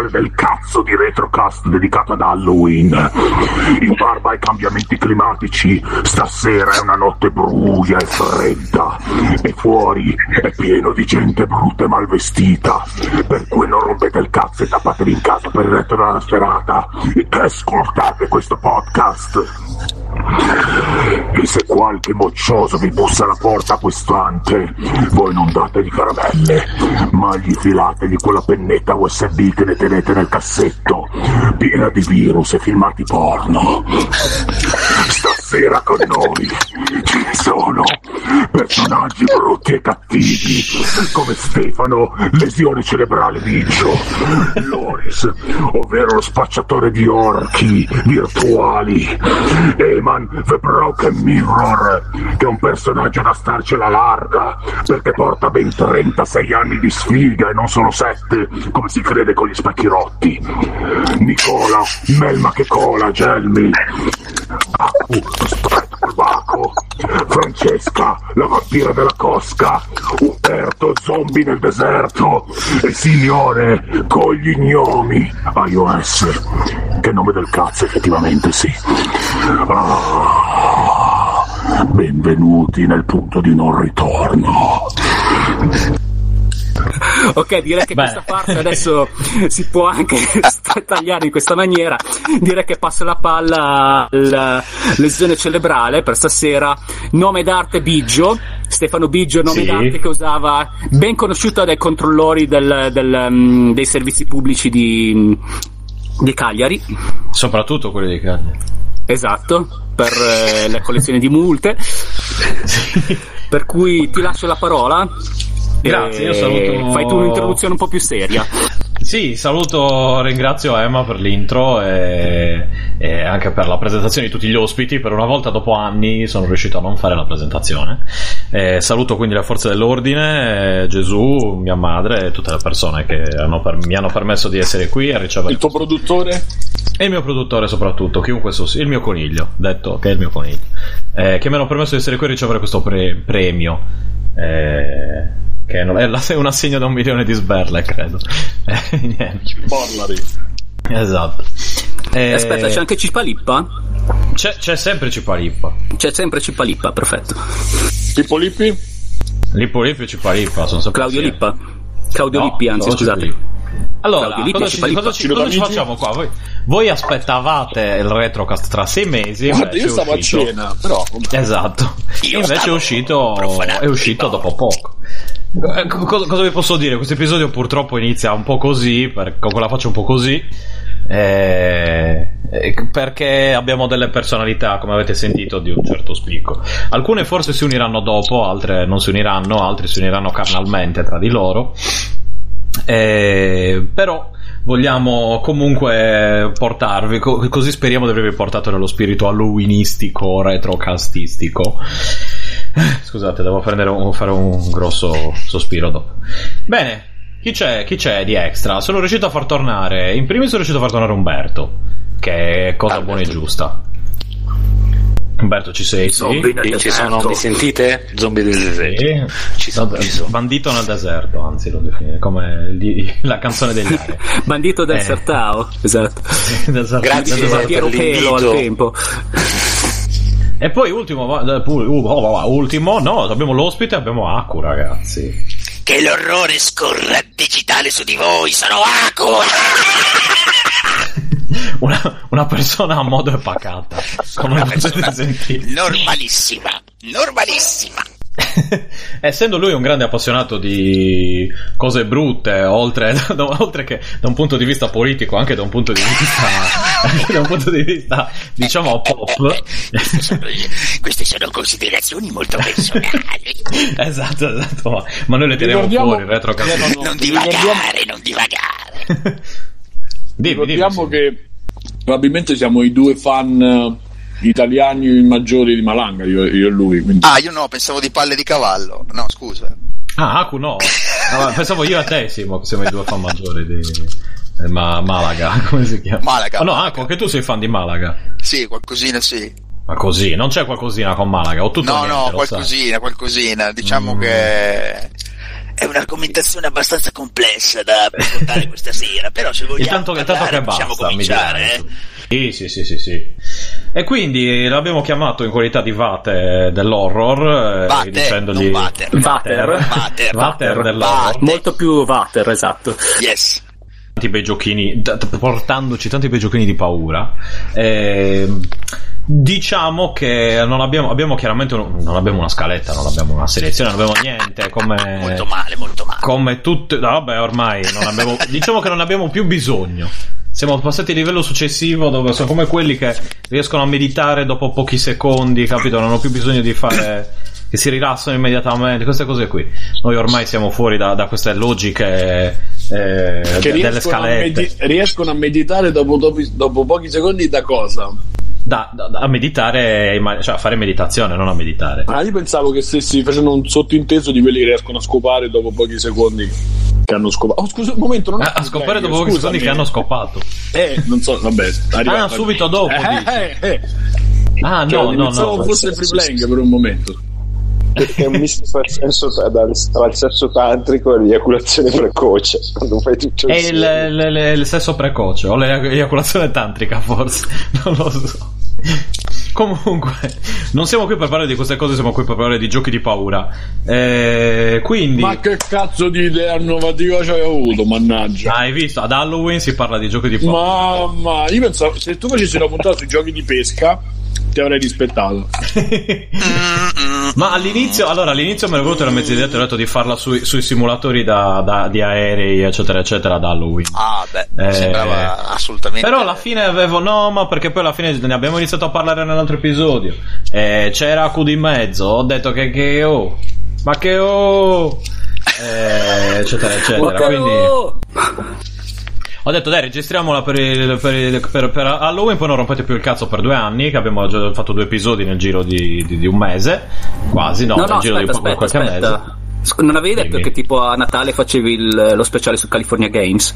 speciale del cazzo di Retrocast dedicato ad Halloween. In barba ai cambiamenti climatici, stasera è una notte buia e fredda e fuori è pieno di gente brutta e malvestita, per cui non rompete il cazzo e tappatevi in casa per il resto della serata e ascoltate questo podcast. E se qualche moccioso vi bussa alla porta quest'ante, voi non dategli caramelle, ma gli filategli quella pennetta USB che ne tenete nel cassetto, piena di virus e filmati porno. Stasera con noi ci sono personaggi brutti e cattivi, come Stefano, lesione cerebrale Biggio, Loris, ovvero lo spacciatore di orchi virtuali, Eman The Broken Mirror, che è un personaggio da starcela larga, perché porta ben 36 anni di sfiga e non solo 7, come si crede con gli specchi rotti. Nicola, Melma che cola, Gelmi. Aku, Stretto Francesca, la vampira della cosca, Umberto, zombie nel deserto, e Signore, con gli gnomi, iOS. Che nome del cazzo, effettivamente, sì. Ah, benvenuti nel punto di non ritorno. Ok, direi che Beh. questa parte adesso si può anche tagliare in questa maniera. Direi che passo la palla alla lesione cerebrale per stasera. Nome d'arte Biggio. Stefano Biggio, nome Sì. d'arte che usava, ben conosciuto dai controllori del- del, mm, dei servizi pubblici di, di Cagliari. Soprattutto quelli di Cagliari. Esatto, per eh, le collezioni di multe. Per cui ti lascio la parola. Grazie, e io saluto- Fai tu un'introduzione un po' più seria. Sì, saluto, ringrazio Emma per l'intro e, e anche per la presentazione di tutti gli ospiti. Per una volta dopo anni sono riuscito a non fare la presentazione. Eh, saluto quindi le forze dell'ordine, Gesù, mia madre e tutte le persone che hanno per- mi hanno permesso di essere qui e ricevere Il tuo produttore? E il mio produttore soprattutto, chiunque sos- il mio coniglio, detto che è il mio coniglio, eh, che mi hanno permesso di essere qui e ricevere questo pre- premio. eh, che non è, la- è un assegno da un milione di sberle, credo. Eh. Parlari. Esatto. Eh, Aspetta, c'è anche Cipalippa? c'è, c'è sempre Cipalippa. C'è sempre Cipalippa, perfetto. Pippo Lippi? Lippo Lippo e Cipalippa sono sempre Claudio insieme. Lippa. Claudio No, Lippi, anzi, scusate. Cipalippa. Allora, Claudio Lippi cosa, e ci, cosa ci- cosa ci facciamo qua? Voi, voi aspettavate il retrocast tra sei mesi. Guarda, io stavo a cena, però... Esatto. Io Invece è uscito, è uscito dopo poco. Eh, co- Cosa, cosa vi posso dire? Questo episodio purtroppo inizia un po' così, con quella faccia un po' così. eh, perché abbiamo delle personalità, come avete sentito, di un certo spicco. Alcune forse si uniranno dopo, altre non si uniranno, altre si uniranno carnalmente tra di loro. Eh, però vogliamo comunque portarvi, co- così speriamo di avervi portato nello spirito halloweenistico, retrocastistico. Eh, Scusate, devo prendere un- fare un grosso sospiro dopo. Bene, chi c'è, chi c'è di extra? Sono riuscito a far tornare, in primis sono riuscito a far tornare Umberto, che è cosa buona e giusta. Umberto, ci sei? Sì. Zombie nel Ci sono, deserto. mi sentite? Zombie del deserto. Sì. Ci sono, ci sono. Bandito nel deserto, anzi lo definire come di- la canzone degli Are. Bandito del Eh. Sertao, esatto. Grazie. Piero Pelo al tempo. E poi ultimo, eh, uh, oh, ultimo, no, abbiamo l'ospite, abbiamo Aku, ragazzi. Che l'orrore scorra digitale su di voi, sono Aku! Una, una persona a modo e pacata, come potete sentire. Normalissima, normalissima. Essendo lui un grande appassionato di cose brutte, oltre, oltre che da un punto di vista politico, anche da un punto di vista, anche da un punto di vista, diciamo, pop. Queste sono, queste sono considerazioni molto personali. esatto, esatto, ma, ma noi le teniamo Ricordiamo- fuori, retro Erano- Non divagare, non divagare. Dimmi, dimmi, che probabilmente siamo i due fan eh, italiani maggiori di Malanga, io, io e lui. Quindi... Ah, io no, pensavo di palle di cavallo. No, scusa. Ah, Aku no. Ma pensavo io e te, Simo, che siamo i due fan maggiori di eh, Ma- Malaga, come si chiama? Malaga. Oh, no, Aku, anche tu sei fan di Malaga. Sì, qualcosina sì. Ma così, non c'è qualcosina con Malaga, o tutto No, niente, no, lo sai. qualcosina, qualcosina. Diciamo Mm. che è un'argomentazione abbastanza complessa da affrontare questa sera, però se vogliamo Intanto, intanto parlare, che possiamo basta, mi cominciare, eh? Sì, sì, sì, sì, sì. E quindi l'abbiamo chiamato in qualità di Vate dell'orror, eh, Vater, dicendogli Vater. Vater. Vater. Vater. Vater. Molto più Vater, esatto. Yes. tanti bei giochini, portandoci tanti bei giochini di paura. Ehm, diciamo che non abbiamo, abbiamo chiaramente un- non abbiamo una scaletta, non abbiamo una selezione, non abbiamo niente. Come, Molto male, molto male. come tutte, no, vabbè, ormai non abbiamo, diciamo che non abbiamo più bisogno. Siamo passati al livello successivo dove sono come quelli che riescono a meditare dopo pochi secondi, capito? Non hanno più bisogno di fare che si rilassano immediatamente, queste cose qui. Noi ormai siamo fuori da, da queste logiche eh, delle a, scalette. medi- riescono a meditare dopo, dopo- dopo pochi secondi da cosa? Da, da- a meditare, cioè a fare meditazione, non a meditare. Ah, io pensavo che stessi facendo un sottinteso di quelli che riescono a scopare dopo pochi secondi che hanno scopato. Oh, scusa, un momento, non A, a scopare dopo pochi secondi che hanno scopato. Eh, non so, vabbè. arriva- Ah, subito dopo, Eh, dici. eh, eh. Ah, Cioè, no, no, pensavo no. fosse free playing per un momento. Perché è un misto tra il, senso, tra, tra il sesso tantrico e l'eiaculazione precoce. Quando fai tutto È il, il- il- il sesso precoce o l'eiaculazione tantrica, forse. Non lo so. Comunque, non siamo qui per parlare di queste cose, siamo qui per parlare di giochi di paura. Eh, quindi, Ma che cazzo di idea innovativa ci hai avuto, mannaggia? hai visto? Ad Halloween si parla di giochi di paura. Mamma, io pensavo, se tu facessi una puntata sui giochi di pesca, ti avrei rispettato. Ma all'inizio, allora, all'inizio mi è venuto la mezza idea, ti ho detto di farla sui, sui simulatori da- da- di aerei, eccetera, eccetera, ad Halloween. Ah, beh, Eh, sembrava assolutamente. Però alla fine avevo no, ma perché poi alla fine ne abbiamo iniziato a parlare nell'altro episodio. Eh, c'era Aku di mezzo. Ho detto che, che oh, ma che oh, eh, eccetera, eccetera. Quindi ho detto dai, registriamola per, il- per, il- per- per Halloween. Poi non rompete più il cazzo per due anni. Che abbiamo già fatto due episodi nel giro di, di- di un mese, quasi no, No, nel no, giro aspetta, di aspetta, qualche aspetta. mese. Non avevi detto Dimmi. che tipo a Natale facevi il- lo speciale su California Games?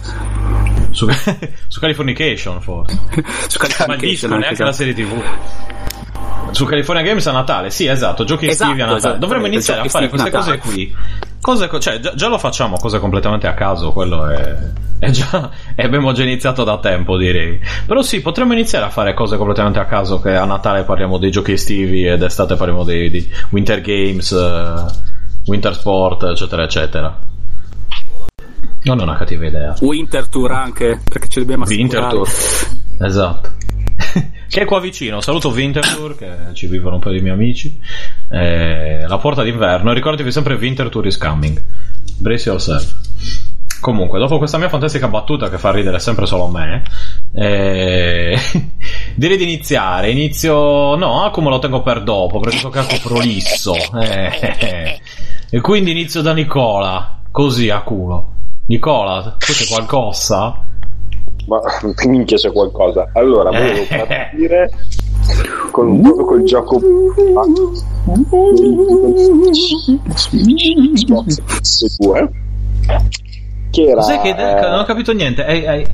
Su, su Californication, forse. su Ma il disco, neanche la serie TV. Su California Games a Natale, sì, esatto, giochi Esatto, estivi a Natale. esatto, Dovremmo giochi iniziare a fare queste cose Natale. qui. Cose, co- cioè, già, già lo facciamo, cose completamente a caso, quello è, è già, e abbiamo già iniziato da tempo, direi. Però sì, potremmo iniziare a fare cose completamente a caso, che a Natale parliamo dei giochi estivi ed estate parliamo dei, di Winter Games, eh, Winter Sport, eccetera, eccetera. Non è una cattiva idea. Winter Tour anche, perché ci dobbiamo Winter assicurare. Tour. Esatto. che è qua vicino. Saluto Wintertour, che ci vivono un po' di miei amici. Eh, la porta d'inverno. Ricordatevi sempre Wintertour is coming. Brace yourself. Comunque, dopo questa mia fantastica battuta che fa ridere sempre solo me, eh, direi di iniziare. Inizio. No, come lo tengo per dopo, perché so che è prolisso. Eh. E quindi inizio da Nicola. Così a culo. Nicola, tu c'è qualcosa? Ma minchia c'è qualcosa. Allora, volevo Eh. partire con, proprio col gioco Xbox PS2 che era Cos'è che eh, non ho capito niente? Hai, hai-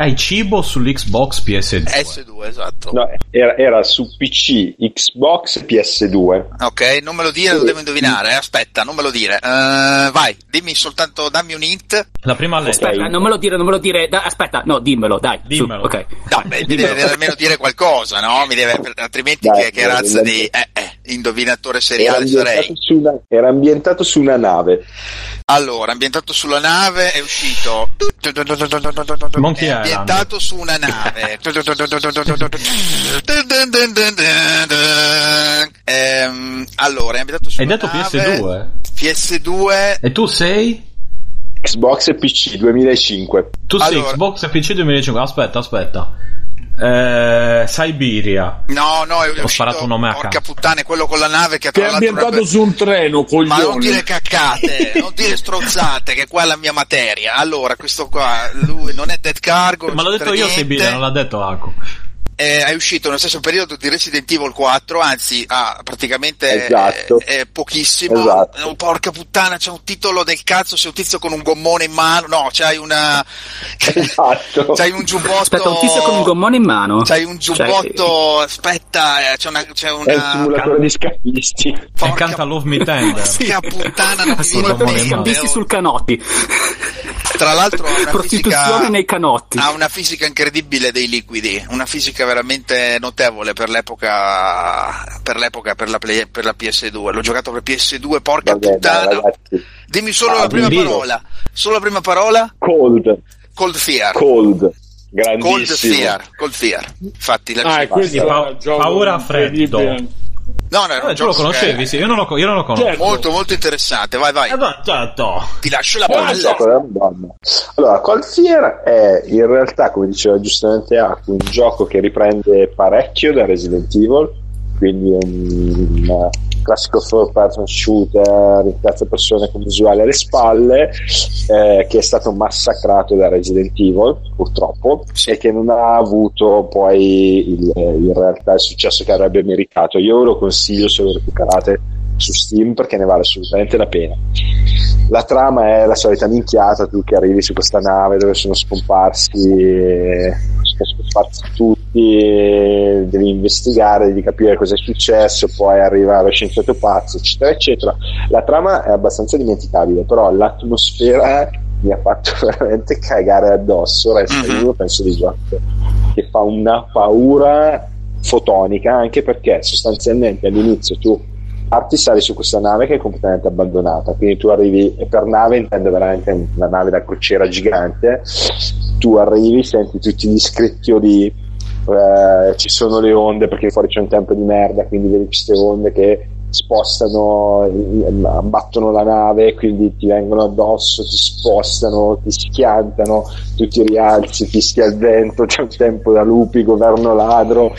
hai cibo sull'Xbox PS2? S2, esatto. no, era, era su PC, Xbox PS2 Ok, non me lo dire, lo devo indovinare. eh. Aspetta, non me lo dire. Eh, vai, dimmi soltanto, dammi un hint. La prima lettera. Aspetta, non me lo dire, non me lo dire. Dai, aspetta, no, dimmelo, dai. su, Dimmelo. ok. No, beh, mi deve almeno dire qualcosa, no? Mi deve, altrimenti Dai, che, che razza di eh, eh, indovinatore era seriale sarei? ambientato, su una, era ambientato su una nave Allora, ambientato sulla nave è uscito. Monkey È Island. ambientato su una nave. Ehm, allora, è ambientato su Hai una detto nave. PS2? PS2. E tu sei? Xbox e PC 2005 Tu sei Allora- Xbox e PC 2005. Aspetta, aspetta. Eh, Siberia. No, no, è uscito, sparato un nome a porca caso. puttana, è quello con la nave che Che è ambientato su un treno, Ma non coglione. dire caccate, non dire strozzate, che qua è la mia materia. Allora, questo qua, lui non è Dead Cargo. Ma l'ho detto io. Siberia, non l'ha detto Aku. Eh, è uscito nello stesso periodo di Resident Evil 4, anzi ha praticamente Esatto. eh, pochissimo. Esatto. Oh, porca puttana, c'è un titolo del cazzo, c'è un tizio con un gommone in mano, no, c'hai una... Esatto. c'hai un giubbotto... Aspetta, un tizio con un gommone in mano. C'hai un Cioè, giubbotto, aspetta, eh, c'è una... C'è È il una simulatore di scappisti. E porca canta Love Me Tender. Porca puttana, non mi viene scambisti sul canotti. Tra l'altro ha una Prostituzione fisica, nei canotti. ha una fisica incredibile dei liquidi, una fisica veramente notevole per l'epoca, per l'epoca, per la, Play- per la PS2. L'ho giocato per PS2, porca Vabbè, puttana. ragazzi. Dimmi solo Ah, la prima Dio. parola. Solo la prima parola? Cold. Cold Fear. Cold. Cold. Fear. Cold Fear. Infatti, la- Ah, questo Pa- paura freddo. No, no, era un Eh, tu lo conoscevi, che- sì, io non lo, io non lo conosco. Certo. Molto, molto interessante. Vai, vai. Eh, ma certo. Ti lascio la un palla. Allora, Cold Fear è in realtà, come diceva giustamente Aku, un gioco che riprende parecchio da Resident Evil, quindi un, un classico third person shooter in terza persona con visuale alle spalle, eh, che è stato massacrato da Resident Evil, purtroppo, e che non ha avuto poi il- in realtà il successo che avrebbe meritato. Io ve lo consiglio se lo recuperate su Steam perché ne vale assolutamente la pena. La trama è la solita minchiata, tu che arrivi su questa nave dove sono scomparsi, scomparsi tutti, devi investigare, devi capire cosa è successo, poi arriva lo scienziato pazzo, eccetera, eccetera. La trama è abbastanza dimenticabile, però l'atmosfera mi ha fatto veramente cagare addosso, resta Mhm. uno penso di gioco che fa una paura fotonica anche perché sostanzialmente all'inizio tu parti sali su questa nave che è completamente abbandonata. Quindi tu arrivi e per nave intendo veramente una nave da crociera gigante tu arrivi senti tutti gli scricchioli eh, ci sono le onde perché fuori c'è un tempo di merda quindi vedi queste onde che spostano abbattono la nave quindi ti vengono addosso ti spostano ti schiantano tu ti rialzi fischi al vento c'è un tempo da lupi governo ladro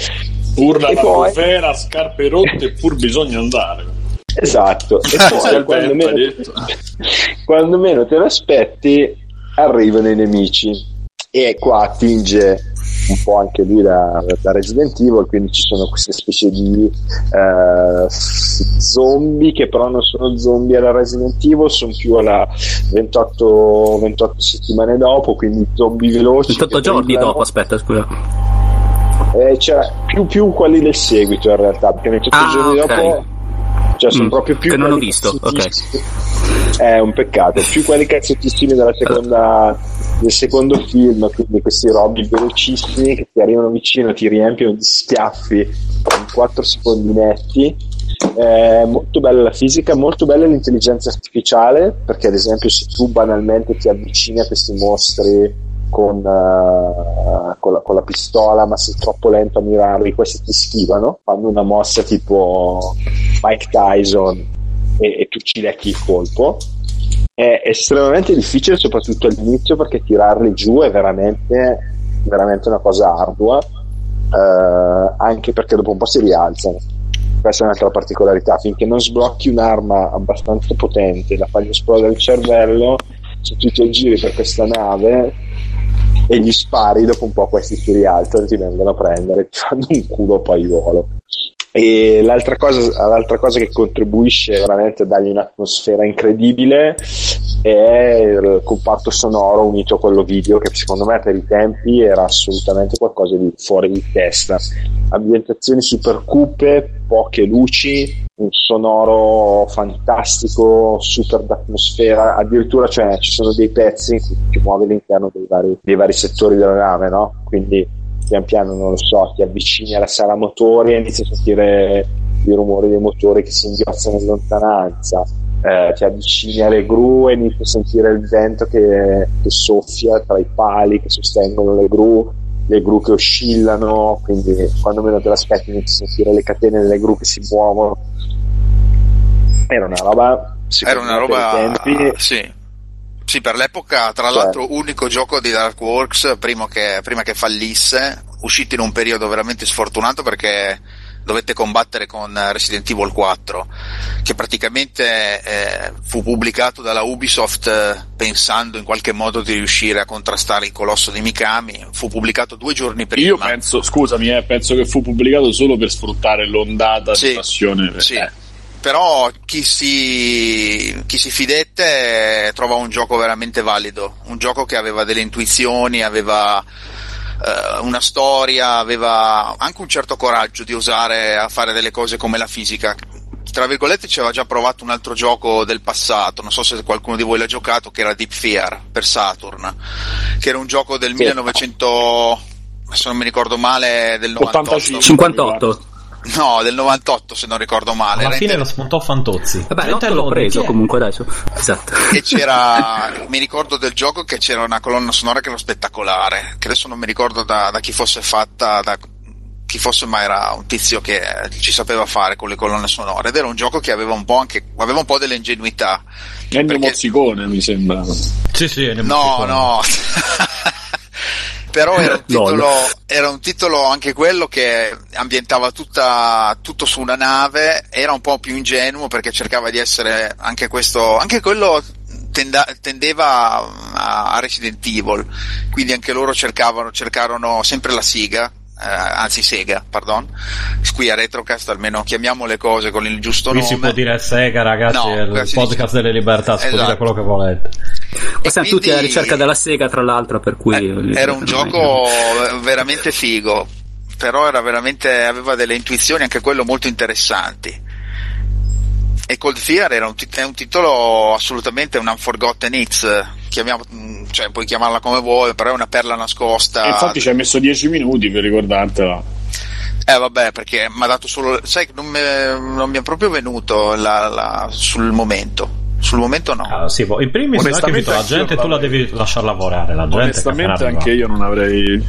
Urla E la poi- bufera, scarpe rotte, pur bisogna andare. esatto e poi quando meno, quando meno te lo aspetti arrivano i nemici e qua attinge un po' anche lui da, da Resident Evil quindi ci sono queste specie di eh, zombie che però non sono zombie alla Resident Evil sono più alla 28, 28 settimane dopo quindi zombie veloci 28 che giorni dopo, aspetta, scusa. Eh, cioè, più, più quelli del seguito in realtà perché 28 Ah, giorni ok. dopo cioè sono Mm, proprio più che non ho quelli visto, ok. cazzottissimi. è un peccato più quelli cazzottissimi della seconda, del secondo film quindi questi robbi velocissimi che ti arrivano vicino ti riempiono di schiaffi in 4 secondi netti è molto bella la fisica, molto bella l'intelligenza artificiale perché ad esempio se tu banalmente ti avvicini a questi mostri con, eh, con, la, con la pistola ma sei troppo lento a mirarli questi ti schivano. Fanno una mossa tipo Mike Tyson e, e tu ci lecchi il colpo. È estremamente difficile soprattutto all'inizio perché tirarli giù è veramente veramente una cosa ardua eh, anche perché dopo un po' si rialzano. Questa è un'altra particolarità. Finché non sblocchi un'arma abbastanza potente da fargli esplodere il cervello se tu ti aggiri per questa nave e gli spari dopo un po' questi si rialzano ti vengono a prendere ti fanno un culo a paiolo e l'altra cosa, l'altra cosa che contribuisce veramente a dargli un'atmosfera incredibile è il comparto sonoro unito a quello video che secondo me per i tempi era assolutamente qualcosa di fuori di testa ambientazioni super cupe poche luci un sonoro fantastico super d'atmosfera addirittura cioè, ci sono dei pezzi ti muovi all'interno dei vari, dei vari settori della nave no? quindi pian piano non lo so ti avvicini alla sala motori e inizi a sentire i rumori dei motori che si inghiozzano in lontananza eh, ti avvicini alle gru e inizi a sentire il vento che, che soffia tra i pali che sostengono le gru le gru che oscillano quindi quando meno te l'aspetti inizi a sentire le catene delle gru che si muovono era una roba Era una roba. tempi, Sì. Sì, per l'epoca, tra Cioè. l'altro, unico gioco di Dark Works prima che, prima che fallisse, uscito in un periodo veramente sfortunato perché dovette combattere con eh, Resident Evil 4, che praticamente eh, fu pubblicato dalla Ubisoft eh, pensando in qualche modo di riuscire a contrastare il colosso di Mikami, fu pubblicato due giorni prima. Io penso, scusami, eh, penso che fu pubblicato solo per sfruttare l'ondata Sì, di passione. sì. Eh, Però chi si, chi si fidette eh, trova un gioco veramente valido, un gioco che aveva delle intuizioni, aveva eh, una storia, aveva anche un certo coraggio di osare a fare delle cose come la fisica. Tra virgolette ci aveva già provato un altro gioco del passato, non so se qualcuno di voi l'ha giocato, che era Deep Fear per Saturn, che era un gioco del 1900, se non mi ricordo male, del 98. 85. 58. No, del 98 se non ricordo male. Alla fine lo spuntò Fantozzi. Vabbè, Gente l'otto l'ho preso comunque adesso. Esatto. e c'era mi ricordo del gioco che c'era una colonna sonora che era spettacolare che adesso non mi ricordo da, da chi fosse fatta da chi fosse ma era un tizio che ci sapeva fare con le colonne sonore ed era un gioco che aveva un po' anche aveva un po' dell'ingenuità Ennio Perché- Mozzicone mi sembra. Sì, sì, ne no no però era un, titolo, era un titolo anche quello che ambientava tutta, tutto su una nave era un po' più ingenuo perché cercava di essere anche questo anche quello tenda- tendeva a, a Resident Evil. Quindi anche loro cercavano cercarono sempre la siga eh, anzi Sega pardon qui a Retrocast almeno chiamiamo le cose con il giusto Qui nome si può dire Sega, ragazzi, No, è il podcast dice- delle libertà, si può Esatto. dire quello che volete. Poi siamo tutti alla quindi- ricerca della sega, tra l'altro, per cui... Eh, era un gioco veramente figo, però era veramente, aveva delle intuizioni, anche quello molto interessanti. E Cold Fear era un, tit- è un titolo assolutamente un Unforgotten Hits, chiamiamo, cioè puoi chiamarla come vuoi, però è una perla nascosta. E infatti ci hai messo 10 minuti per ricordartela. Eh vabbè, perché mi ha dato solo, sai, non, me- non mi è proprio venuto la- la- sul momento. Sul momento no. Ah, sì, in primis Onestamente la gente non tu la devi lasciar lavorare, la gente Onestamente che anche io non avrei...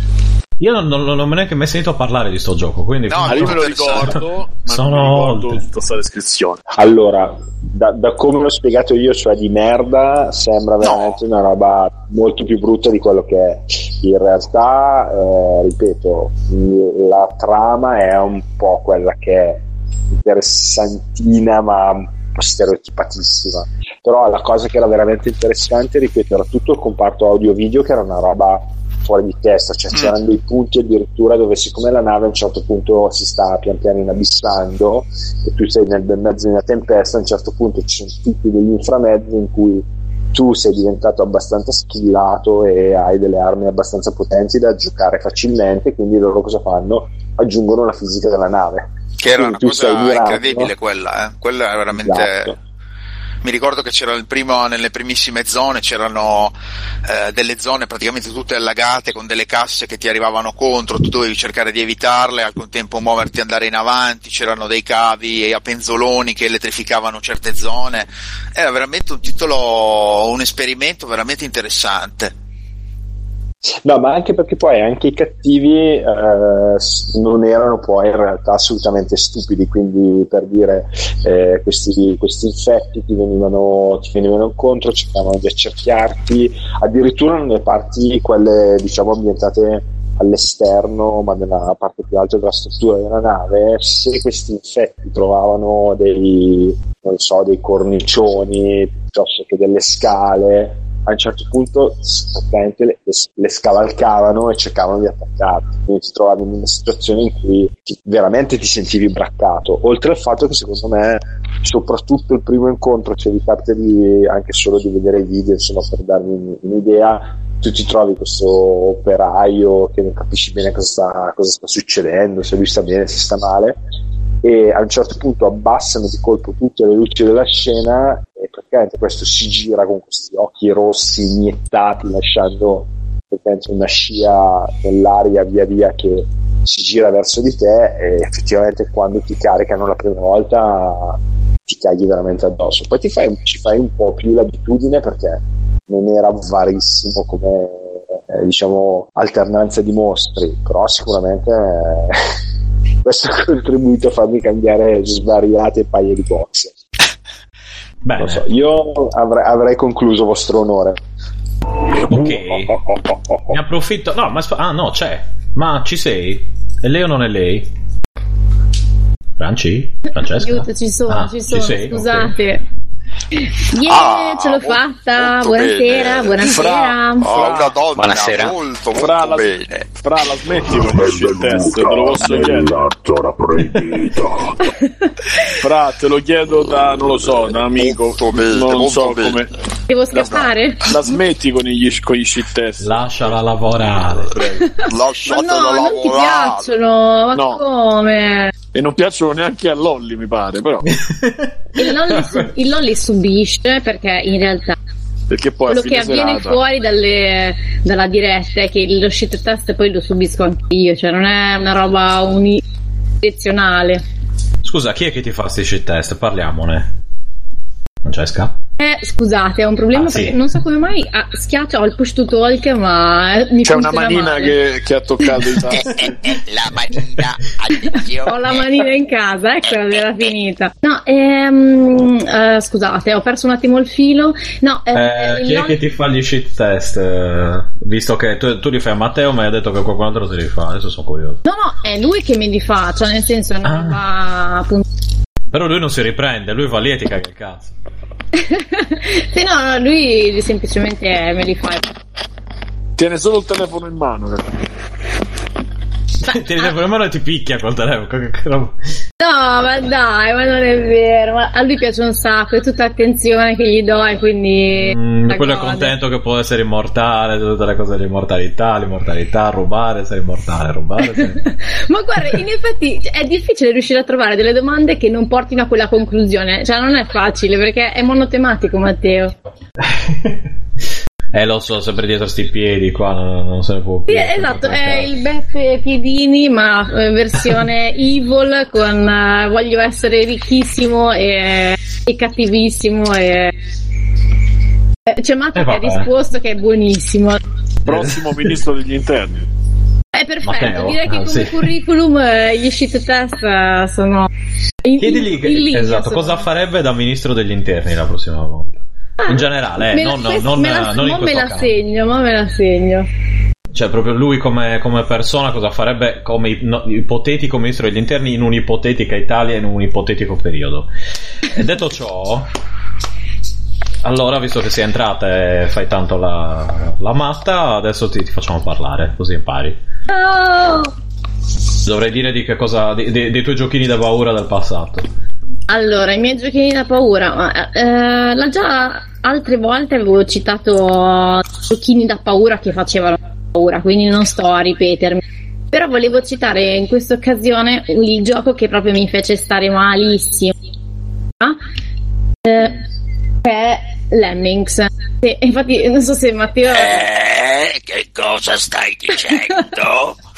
Io non, non, non ho neanche mai sentito parlare di sto gioco, quindi No, io me lo ricordo, ma Sono non mi ricordo tutta questa descrizione. Allora, da, da come l'ho spiegato io, cioè di merda, sembra veramente una roba molto più brutta di quello che è. In realtà, eh, ripeto, la trama è un po' quella che è interessantina, ma un po' stereotipatissima. Però la cosa che era veramente interessante, ripeto, era tutto il comparto audio-video che era una roba fuori di testa, cioè Mm. c'erano dei punti addirittura dove siccome la nave a un certo punto si sta pian piano inabissando e tu sei nel bel mezzo di una tempesta, a un certo punto ci sono tutti degli inframezzi in cui tu sei diventato abbastanza skillato e hai delle armi abbastanza potenti da giocare facilmente, quindi loro cosa fanno? Aggiungono la fisica della nave. Che era una Quindi sei cosa incredibile quella, eh. Quella è veramente. Esatto. Mi ricordo che c'era il primo, nelle primissime zone, c'erano eh, delle zone praticamente tutte allagate con delle casse che ti arrivavano contro, tu dovevi cercare di evitarle, al contempo muoverti e andare in avanti, c'erano dei cavi a penzoloni che elettrificavano certe zone. Era veramente un titolo, un esperimento veramente interessante. No, ma anche perché poi anche i cattivi eh, non erano poi in realtà assolutamente stupidi, quindi per dire eh, questi, questi infetti ti venivano, ti venivano incontro, cercavano di accerchiarti, addirittura nelle parti quelle diciamo ambientate all'esterno, ma nella parte più alta della struttura della nave, se questi infetti trovavano dei, so, dei cornicioni piuttosto che delle scale, a un certo punto le, le- scavalcavano e cercavano di attaccarti. Quindi ti trovavi in una situazione in cui ti- veramente ti sentivi braccato. Oltre al fatto che secondo me, soprattutto il primo incontro, cioè di parte di anche solo di vedere i video, insomma, per darmi un- un'idea, tu ti trovi questo operaio che non capisci bene cosa sta, cosa sta succedendo, se lui sta bene, se sta male e a un certo punto abbassano di colpo tutte le luci della scena e praticamente questo si gira con questi occhi rossi iniettati lasciando una scia nell'aria via via che si gira verso di te e effettivamente quando ti caricano la prima volta ti caghi veramente addosso. Poi fai, ci fai un po' più l'abitudine perché non era varissimo come eh, diciamo alternanza di mostri però sicuramente eh, questo ha contribuito a farmi cambiare svariate paia di box Bene, so, io avrei, avrei concluso vostro onore ok. Ne approfitto. No, ma ah, no, c'è. Ma ci sei? È lei o non è lei? Franci? Francesca? Aiuto, ci sono, Ah, ci sono, sei? scusate. Yeah, Ah, ce l'ho fatta. Buonasera, bene. buonasera. Fra- Oh, una donna Buonasera. molto, molto Fra la, bene. fra la smetti con gli shit test, te lo posso chiedere. Fra, te lo chiedo da, non lo so, da amico. Molto bene, non molto so bene. come. Devo scappare? La smetti con gli, con gli shit test. Lasciala lavorare. Ma Lasciatelo no, non ti lavorare. piacciono. Ma No. come? E non piacciono neanche a Lolli, mi pare, però. Il Lolli, su- il Lolli subisce perché in realtà Perché poi quello che avviene serata. fuori dalle- dalla diretta è che lo shit test poi lo subisco anche io, cioè non è una roba unidirezionale. Scusa, chi è che ti fa questi shit test? Parliamone. Francesca? Eh, scusate, è un problema Ah, sì. perché non so come mai ah, schiaccio ho il push to talk, ma eh, mi C'è una manina che, che ha toccato i tasti. eh, eh, la manina, attenzione. Ho la manina in casa, eccola, era finita. No, ehm, eh, scusate, ho perso un attimo il filo. No, eh, Eh, il chi è non- che ti fa gli shit test? eh, visto che tu, tu li fai a Matteo, ma hai detto che qualcun altro te li fa. Adesso sono curioso. No, no, è lui che me li fa, cioè nel senso è una Ah. roba appunto. Però lui non si riprende, lui va lì e ti caga il cazzo. sì, no, no, lui semplicemente me li fa. Tiene solo il telefono in mano. ti e ti picchia col telefono. No, ma dai, ma non è vero. Ma a lui piace un sacco, è tutta attenzione che gli do e quindi. Mm, quello è gode. contento che può essere immortale, tutte le cose dell'immortalità, l'immortalità, rubare, essere immortale, rubare. essere- Ma guarda, in effetti è difficile riuscire a trovare delle domande che non portino a quella conclusione. Cioè, non è facile perché è monotematico, Matteo. eh, lo so, sempre dietro sti piedi qua, non, non se ne può più. Sì, esatto, è il Beppe Piedini, ma eh, versione evil con eh, voglio essere ricchissimo e, e cattivissimo e. Eh, C'è Matteo Eh, che ha risposto che è buonissimo. Prossimo ministro degli interni. È perfetto, Matteo, direi che ah, come sì. curriculum gli shit test sono. in- Chiedigli in- in linea, esatto, sono. cosa farebbe da ministro degli interni la prossima volta. In generale, eh, Me la- non, non, me la, non in me la segno, ma me la segno. Cioè, proprio lui come, come persona cosa farebbe come no, ipotetico ministro degli interni in un'ipotetica Italia in un ipotetico periodo. E detto ciò, allora, visto che sei entrata e fai tanto la, la matta, adesso ti, ti facciamo parlare, così impari. Oh! Dovrei dire di che cosa, di- dei tuoi giochini da paura del passato. Allora, i miei giochini da paura. eh, la già altre volte avevo citato giochini da paura che facevano paura, quindi non sto a ripetermi. Però volevo citare in questa occasione il gioco che proprio mi fece stare malissimo. Eh, che è Lemmings. Sì, infatti, non so se Matteo. Eh, che cosa stai dicendo?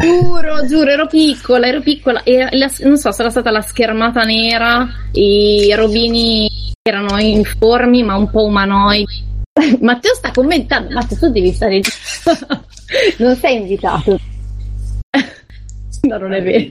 Giuro, giuro, ero piccola, ero piccola e la- non so, sarà stata la schermata nera, i robini erano informi ma un po' umanoidi. Matteo sta commentando, Matteo tu devi stare non sei invitato. No, non è vero.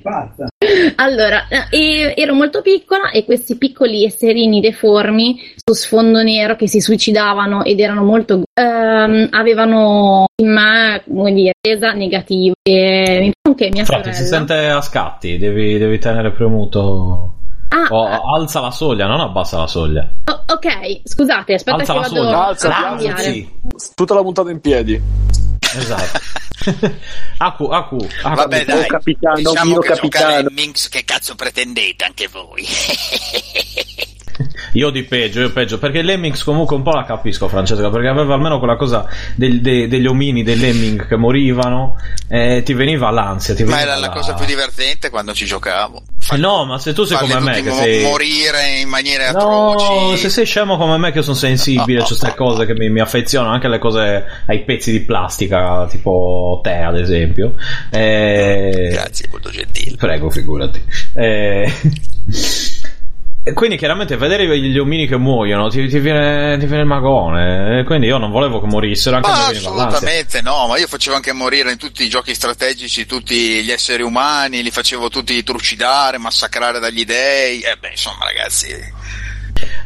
Allora, eh, ero molto piccola e questi piccoli esserini deformi su sfondo nero che si suicidavano ed erano molto ehm, avevano in me, come dire, resa negativa e anche mia Infatti, si sorella. sente a scatti, devi, devi tenere premuto. Ah, O alza la soglia, non abbassa la soglia. oh, ok, scusate, aspetta Alza che la vado soglia. Alza, alza. Sì, Tutta la puntata in piedi. esatto. Aku, Aku, Aku. Vabbè, dai. capitano, diciamo mio che giocare capitano. in Minx che cazzo pretendete anche voi? Io di peggio, io peggio, perché Lemmings comunque un po' la capisco Francesca, perché aveva almeno quella cosa del- de- degli omini, dei Lemming che morivano, e ti veniva l'ansia. Ti Ma veniva era la cosa più divertente quando ci giocavo. Eh No, ma se tu sei come me, che mo- sei... morire in maniere No, atroci. se sei scemo come me che sono sensibile a queste cose che mi, mi affezionano anche alle cose ai pezzi di plastica, tipo te ad esempio. Eh, Grazie, molto gentile. Prego, figurati. Eh, quindi chiaramente vedere gli omini che muoiono ti, ti viene, ti viene il magone. Quindi io non volevo che morissero, anche Ma assolutamente no, ma io facevo anche morire in tutti i giochi strategici tutti gli esseri umani, li facevo tutti trucidare, massacrare dagli dei. E beh, insomma, ragazzi,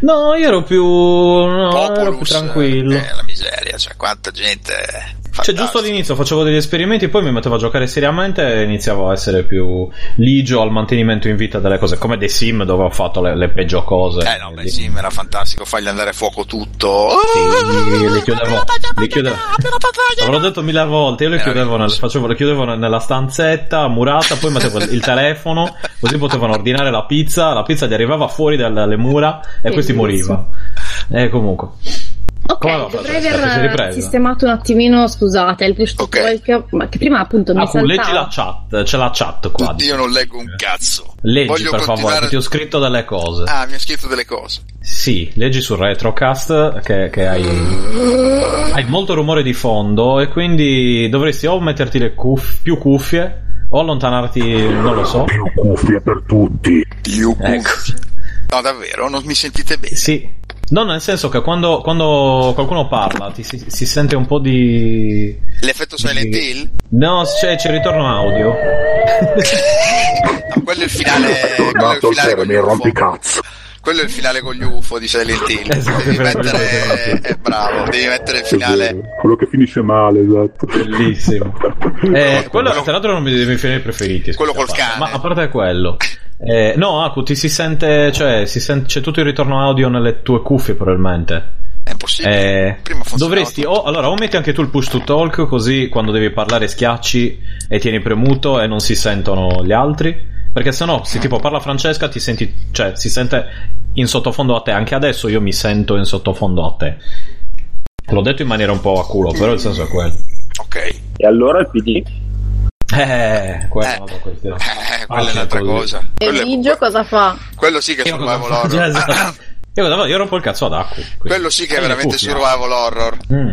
No, io ero più, no, ero più Populus, tranquillo. eh, la miseria, cioè quanta gente fa Cioè, giusto all'inizio facevo degli esperimenti, poi mi mettevo a giocare seriamente e iniziavo a essere più ligio al mantenimento in vita delle cose, come dei sim dove ho fatto le, le peggio cose. Eh no, beh, sì, era fantastico, fargli andare a fuoco tutto. Sì, le chiudevo, le chiudevo. Avrò detto mille volte, io le chiudevo, nel, facevo, le chiudevo nella stanzetta murata, poi mettevo il telefono, così potevano ordinare la pizza, la pizza gli arrivava fuori dalle mura e questi moriva. E comunque. Ok, Come va, dovrei aver sistemato un attimino, scusate, il push to Ok. talk, ma che prima appunto mi Ah, tu leggi la chat, c'è la chat qua. Io non leggo un cazzo. Leggi Voglio per favore, continuare- che ti ho scritto delle cose. Ah, mi ha scritto delle cose. Sì, leggi sul Retrocast che, che hai, hai molto rumore di fondo e quindi dovresti o metterti le cuff- più cuffie o allontanarti, non lo so. Più cuffie per tutti. Dio Ecco. No, davvero, non mi sentite bene. Sì. No, nel senso che quando, quando qualcuno parla ti, si, si sente un po' di... L'effetto Silent Sì. Hill? No, c'è, c'è ritorno audio. No, quello è il finale. È il il UFO. rompicazzo. Quello è il finale con gli UFO di Silent Hill. Esatto, devi mettere. È bravo, devi mettere il finale. Quello che finisce male, esatto. Bellissimo. Eh, quello, tra l'altro, non mi dei miei film preferiti. Quello col cane. Ma a parte quello. Eh, no, Aku, ti si sente, cioè, si sente, c'è tutto il ritorno audio nelle tue cuffie, probabilmente. È impossibile. Eh, dovresti, o, allora, o metti anche tu il push to talk, così quando devi parlare schiacci e tieni premuto e non si sentono gli altri. Perché sennò, se tipo parla Francesca, ti senti, cioè, si sente in sottofondo a te. Anche adesso io mi sento in sottofondo a te. L'ho detto in maniera un po' a culo, però il senso è quello. Ok. E allora il PD? Eh, quella Eh. è un'altra questione. Eh, quella è un'altra cosa. E Ligio cosa fa? quello sì che è survival horror. Esatto. Io, io rompo il cazzo ad acqua. quindi. Quello sì che è Eh, veramente survival horror. Mm.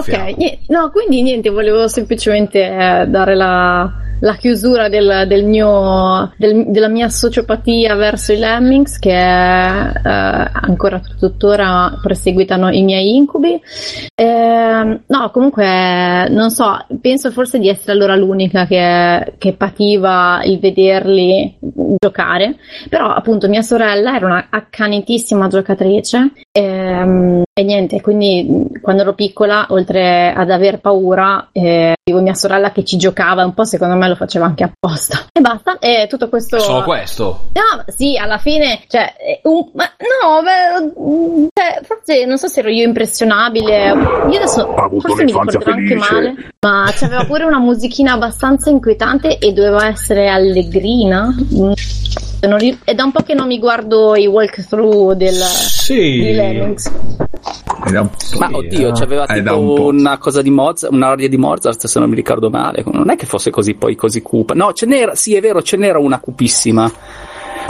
Ok, nie- no, quindi niente, volevo semplicemente eh, dare la, la chiusura del, del mio, del- della mia sociopatia verso i Lemmings, che è, eh, ancora tuttora perseguitano i miei incubi. Ehm, no, comunque, non so, penso forse di essere allora l'unica che, che pativa il vederli giocare, però appunto mia sorella era una accanitissima giocatrice ehm, e niente, quindi quando ero piccola, oltre ad aver paura, eh, avevo mia sorella che ci giocava, un po' secondo me lo faceva anche apposta. E basta, e tutto questo... Solo questo. No, sì, alla fine, cioè, eh, un- ma no, beh, cioè, forse non so se ero io impressionabile. Io adesso forse mi ricorderò anche male, ma c'aveva pure una musichina abbastanza inquietante e doveva essere allegrina. Mm, non ri- È da un po' che non mi guardo i walkthrough del, Sì. di po'. Ma oddio, c'aveva Eh, da tipo un una cosa di Mozart, un'aria di Mozart, se non mi ricordo male. Non è che fosse così poi così cupa. No, ce n'era, sì, è vero, ce n'era una cupissima.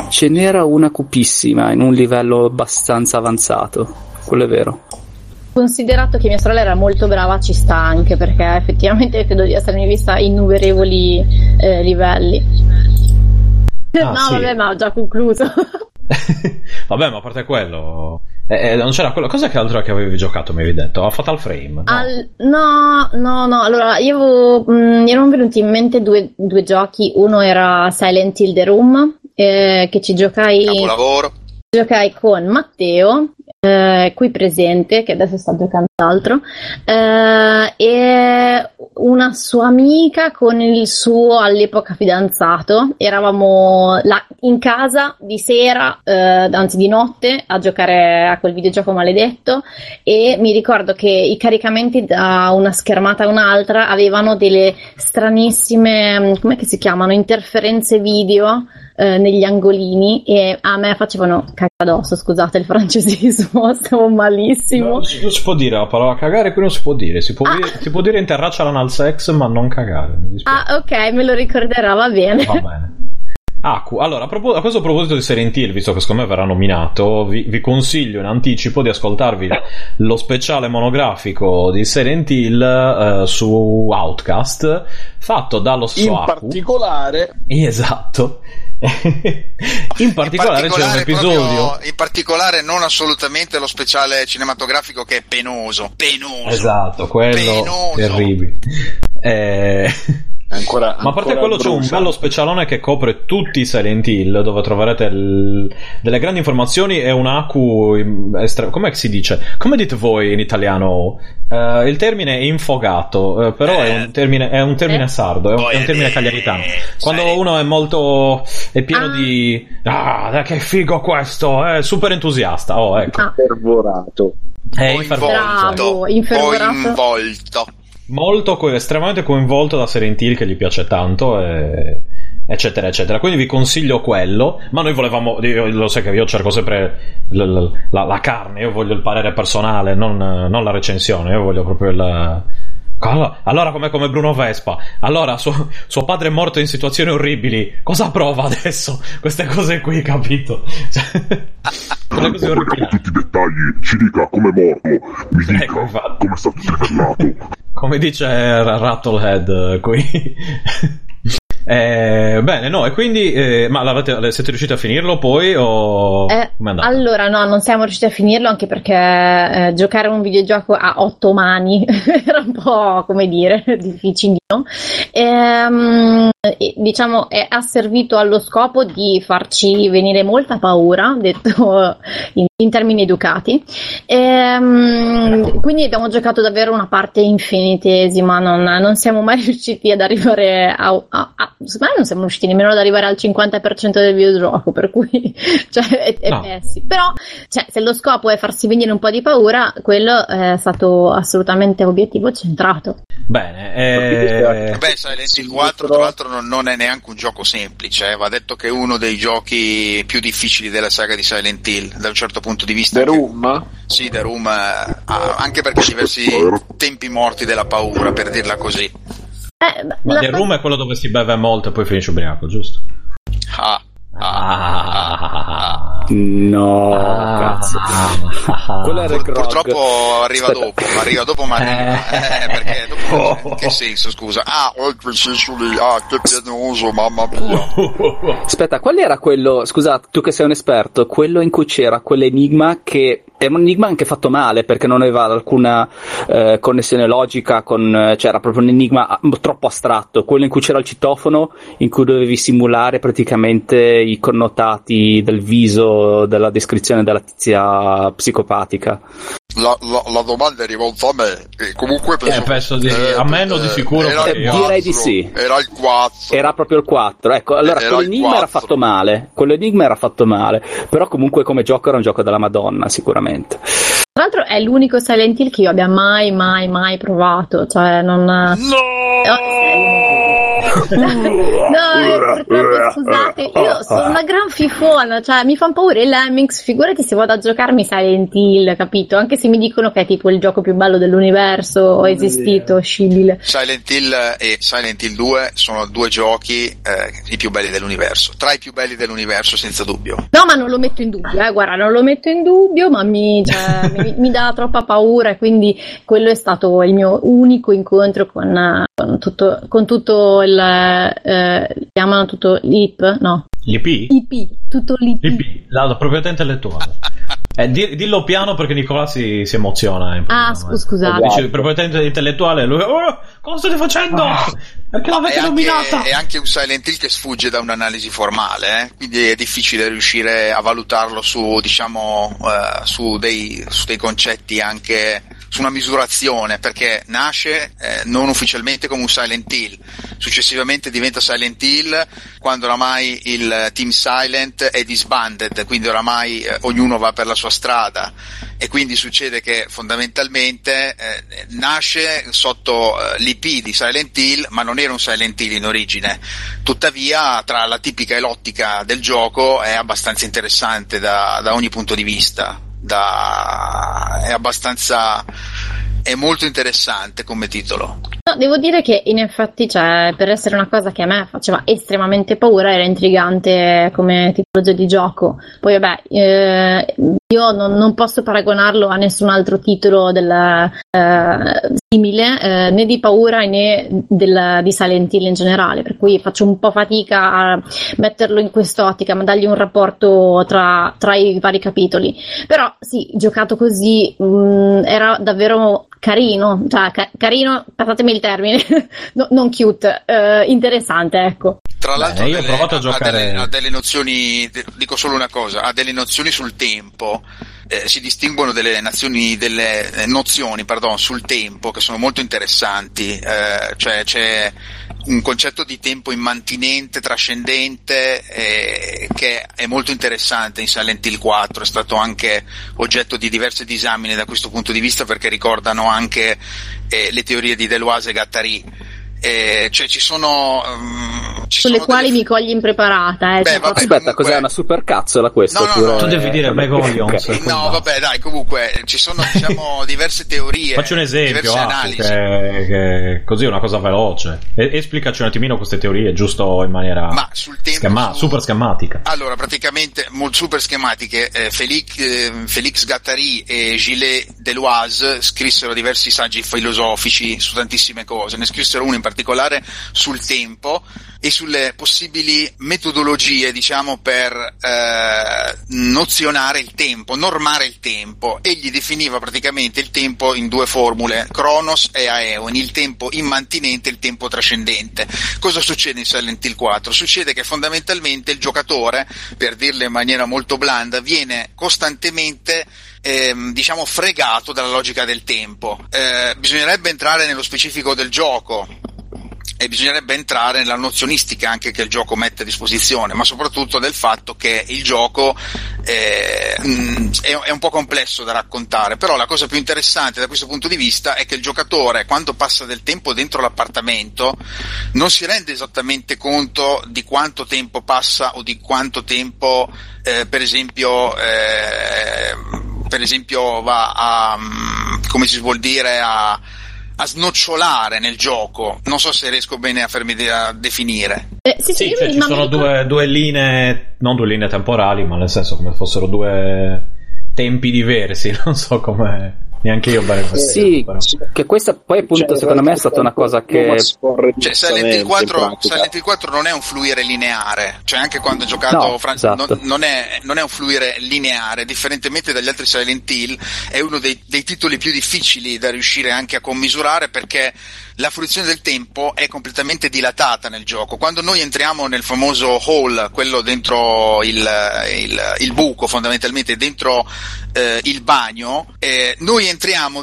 Ce n'era una cupissima in un livello abbastanza avanzato. Quello è vero. Considerato che mia sorella era molto brava, ci sta anche perché effettivamente credo di essermi vista innumerevoli eh, livelli. Ah, no, sì. vabbè, ma ho già concluso. Vabbè, ma a parte quello. eh, eh, non c'era quello. Cos'è che altro che avevi giocato? Mi avevi detto? A Fatal Frame. No. Al- no, no, no. Allora, io avevo, mh, mi erano venuti in mente due, due giochi. Uno era Silent Hill The Room, eh, che ci giocai, Capolavoro. giocai con Matteo, eh, qui presente, che adesso sta giocando altro, eh, e una sua amica con il suo all'epoca fidanzato. Eravamo là in casa di sera, eh, anzi di notte, a giocare a quel videogioco maledetto e mi ricordo che i caricamenti da una schermata a un'altra avevano delle stranissime, come si chiamano, interferenze video eh, negli angolini e a me facevano cagare addosso, scusate il francesismo, stavo malissimo. Non si, non si può dire la parola cagare, qui non si può dire. Si può, Ah. dire, si può dire interraccia l'anal sex, ma non cagare. Ah, ok, me lo ricorderà, va bene. Va bene. Acqua. Allora, a, propos- a questo proposito di Silent Hill, visto che secondo me verrà nominato, vi, vi consiglio in anticipo di ascoltarvi lo speciale monografico di Silent Hill eh, su Outcast, fatto dallo In stesso Aku. particolare, Esatto. in particolare c'è un episodio. proprio- in particolare non assolutamente lo speciale cinematografico che è penoso. Penoso. Esatto, quello Penoso. terribile. Eh, Ancora, Ma a parte ancora quello c'è un brucia. bello specialone che copre tutti i Silent Hill dove troverete il- delle grandi informazioni e un ACU estra- come si dice? Come dite voi in italiano? Eh, il termine è infogato, eh, però è un termine, è un termine Eh? sardo, è un, è un termine cagliaritano. Quando sai- uno è molto è pieno Ah. di ah, dai, che figo questo, è super entusiasta. Oh, ecco. Ah. Fervorato. È O infervorato. Bravo, o infervorato. involto. Molto estremamente coinvolto da Silent Hill che gli piace tanto e- eccetera eccetera. Quindi vi consiglio quello ma noi volevamo io- lo sai che io cerco sempre l- l- la, la carne io voglio il parere personale non, non la recensione io voglio proprio il Allora, allora com'è come Bruno Vespa? Allora, suo, suo padre è morto in situazioni orribili. Cosa prova adesso? Queste cose qui, capito? Cioè, cose orribili. tutti i dettagli, ci dica come è morto, mi dica Ecco, come è stato trivellato. Come dice Rattlehead eh, qui. Eh, bene, no, e quindi, eh, ma l'avete- siete riusciti a finirlo poi o Eh, allora, no, non siamo riusciti a finirlo anche perché eh, giocare a un videogioco a otto mani era un po', come dire, difficilino. Ehm, e, diciamo, è asservito allo scopo di farci venire molta paura, detto in, in termini educati. Ehm, quindi abbiamo giocato davvero una parte infinitesima, non, non siamo mai riusciti ad arrivare a, a, a- secondo me non siamo riusciti nemmeno ad arrivare al 50% del videogioco, per cui cioè, è, è No. pessimo. Però cioè, se lo scopo è farsi venire un po' di paura, quello è stato assolutamente obiettivo centrato. Bene, eh, Beh, Silent Hill 4 tra l'altro non, non è neanche un gioco semplice, eh. va detto che è uno dei giochi più difficili della saga di Silent Hill, da un certo punto di vista. The Room? Sì, The Room, eh, anche perché ha diversi tempi morti della paura, per dirla così. Eh, ma la The Room è quello dove si beve molto e poi finisce ubriaco, giusto? Ah, ah, Ah, No, cazzo. Quello era il Pur- purtroppo arriva Aspetta. dopo, arriva dopo ma arriva, eh, perché dopo, che senso scusa? Ah, oh, senso lì, ah, che pienoso, mamma mia. Aspetta, qual era quello? Scusa, tu che sei un esperto, quello in cui c'era quell'enigma che era un enigma anche fatto male perché non aveva alcuna eh, connessione logica con eh, cioè era proprio un enigma ah, troppo astratto, quello in cui c'era il citofono in cui dovevi simulare praticamente i connotati del viso della descrizione della tizia psicopatica. La, la, la domanda è rivolta a me, e comunque penso, Eh, penso di- a me no, di sicuro, era Direi di 4, sì. Era il 4. Era proprio il 4. Ecco, allora Era quell'enigma era 4. fatto male. Quell'enigma era fatto male. Però comunque come gioco era un gioco della Madonna, sicuramente. Tra l'altro è l'unico Silent Hill che io abbia mai, mai, mai provato. Cioè, non. No, purtroppo scusate, io sono una gran fifona, cioè mi fanno paura i Lemmings, figurati se vado a giocarmi Silent Hill, capito? Anche se mi dicono che è tipo il gioco più bello dell'universo esistito, scibile. Silent Hill e Silent Hill 2 sono due giochi eh, i più belli dell'universo, tra i più belli dell'universo senza dubbio. No, ma non lo metto in dubbio, eh, guarda, non lo metto in dubbio, ma mi, cioè, mi, mi dà troppa paura e quindi quello è stato il mio unico incontro con, con tutto, con tutto il, eh, chiamano tutto l'IP, no, L'IP? IP, tutto l'IP. L'IP, la proprietà intellettuale. Eh, di- dillo piano perché Nicola si, si emoziona. Ah, scu- scusate. Dice proprietà intellettuale, lui, oh, cosa state facendo? Perché Ma l'avete nominata? è anche un Silent Hill che sfugge da un'analisi formale, eh? quindi è difficile riuscire a valutarlo su, diciamo, eh, su, dei, su dei concetti anche su una misurazione, perché nasce eh, non ufficialmente come un Silent Hill, successivamente diventa Silent Hill quando oramai il team Silent è disbanded, quindi oramai eh, ognuno va per la sua strada e quindi succede che fondamentalmente eh, nasce sotto eh, l'IP di Silent Hill, ma non era un Silent Hill in origine. Tuttavia, tra la tipica e l'ottica del gioco è abbastanza interessante da, da ogni punto di vista. Da, è abbastanza è molto interessante come titolo. No, devo dire che in effetti, cioè, per essere una cosa che a me faceva estremamente paura, era intrigante come tipologia di gioco. Poi, vabbè, eh, io non, non posso paragonarlo a nessun altro titolo del, eh, simile, eh, né di paura né del, di Silent Hill in generale, per cui faccio un po' fatica a metterlo in quest'ottica, ma dargli un rapporto tra, tra i vari capitoli. Però sì, giocato così mh, era davvero carino, cioè ca- carino, passatemi il termine, no- non cute, eh, interessante, ecco. Tra l'altro, ho delle- provato a ha giocare- delle, ha delle nozioni, de- dico solo una cosa, ha delle nozioni sul tempo. Eh, si distinguono delle, nazioni, delle eh, nozioni pardon, sul tempo che sono molto interessanti. eh, cioè c'è un concetto di tempo immantinente, trascendente, eh, che è molto interessante in Silent Hill 4, è stato anche oggetto di diverse disamine da questo punto di vista perché ricordano anche eh, le teorie di Deloise e Gattari. Eh, cioè ci sono, mm, ci Sulle sono quali delle- mi cogli impreparata, eh. Beh, vabbè, Aspetta, comunque- cos'è una supercazzola questa? No, no, oppure- no, Tu devi dire Eh, Megolions. ok. No, vabbè, dai, comunque ci sono diciamo diverse teorie. Faccio un esempio, analisi. che, che così è una cosa veloce. E- esplicaci un attimino queste teorie, giusto in maniera Ma sul tempo schemma- su- super schematica. Allora, praticamente, molto super schematiche, eh, Félix, eh, Félix Gattari e Gilles Deloise scrissero diversi saggi filosofici su tantissime cose, ne scrissero uno in particolare sul tempo e sulle possibili metodologie, diciamo, per eh, nozionare il tempo, normare il tempo. Egli definiva praticamente il tempo in due formule, Cronos e Aeon, il tempo immantinente e il tempo trascendente. Cosa succede in Silent Hill 4? Succede che fondamentalmente il giocatore, per dirlo in maniera molto blanda, viene costantemente ehm, diciamo fregato dalla logica del tempo. Eh, bisognerebbe entrare nello specifico del gioco e bisognerebbe entrare nella nozionistica anche che il gioco mette a disposizione, ma soprattutto del fatto che il gioco eh, è, è un po' complesso da raccontare, però la cosa più interessante da questo punto di vista è che il giocatore quando passa del tempo dentro l'appartamento non si rende esattamente conto di quanto tempo passa o di quanto tempo eh, per esempio eh, per esempio va a come si vuol dire a a snocciolare nel gioco. Non so se riesco bene a farmi de- a definire. eh, sì, sì, Sì, io cioè, ci sono due, due linee, non due linee temporali, ma nel senso come fossero due tempi diversi. Non so come. Neanche io bene. Sì, però. che questa poi appunto Cioè, secondo me è stata una cosa che... Cioè, Silent Hill 4, Silent Hill 4 non è un fluire lineare, cioè anche quando ho giocato No, Fran- esatto. non, non è, non è un fluire lineare, differentemente dagli altri Silent Hill, è uno dei, dei titoli più difficili da riuscire anche a commisurare perché la fruizione del tempo è completamente dilatata nel gioco. Quando noi entriamo nel famoso hall, quello dentro il, il, il buco fondamentalmente, dentro eh, il bagno, eh, noi entriamo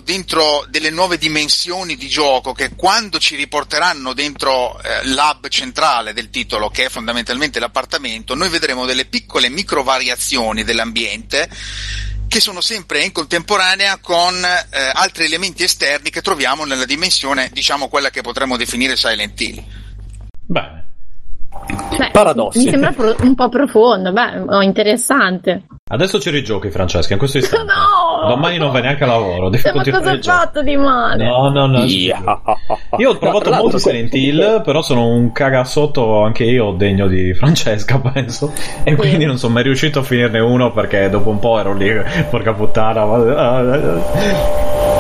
dentro delle nuove dimensioni di gioco che quando ci riporteranno dentro eh, l'hub centrale del titolo, che è fondamentalmente l'appartamento, noi vedremo delle piccole micro variazioni dell'ambiente che sono sempre in contemporanea con eh, altri elementi esterni che troviamo nella dimensione, diciamo quella che potremmo definire Silent Hill. Bene. Beh, Paradossi. Mi sembra pro- un po' profondo, beh, oh, interessante. Adesso ci rigiochi, Francesca, in questo istante. No! Domani non vai neanche a lavoro, devi Cioè, ma cosa ho gioco. fatto di male? No, no, no. Yeah. Io ho provato No, molto Silent Hill, però sono un cagasotto anche io degno di Francesca, penso. E quindi non sono mai riuscito a finirne uno perché dopo un po' ero lì, porca puttana. ma-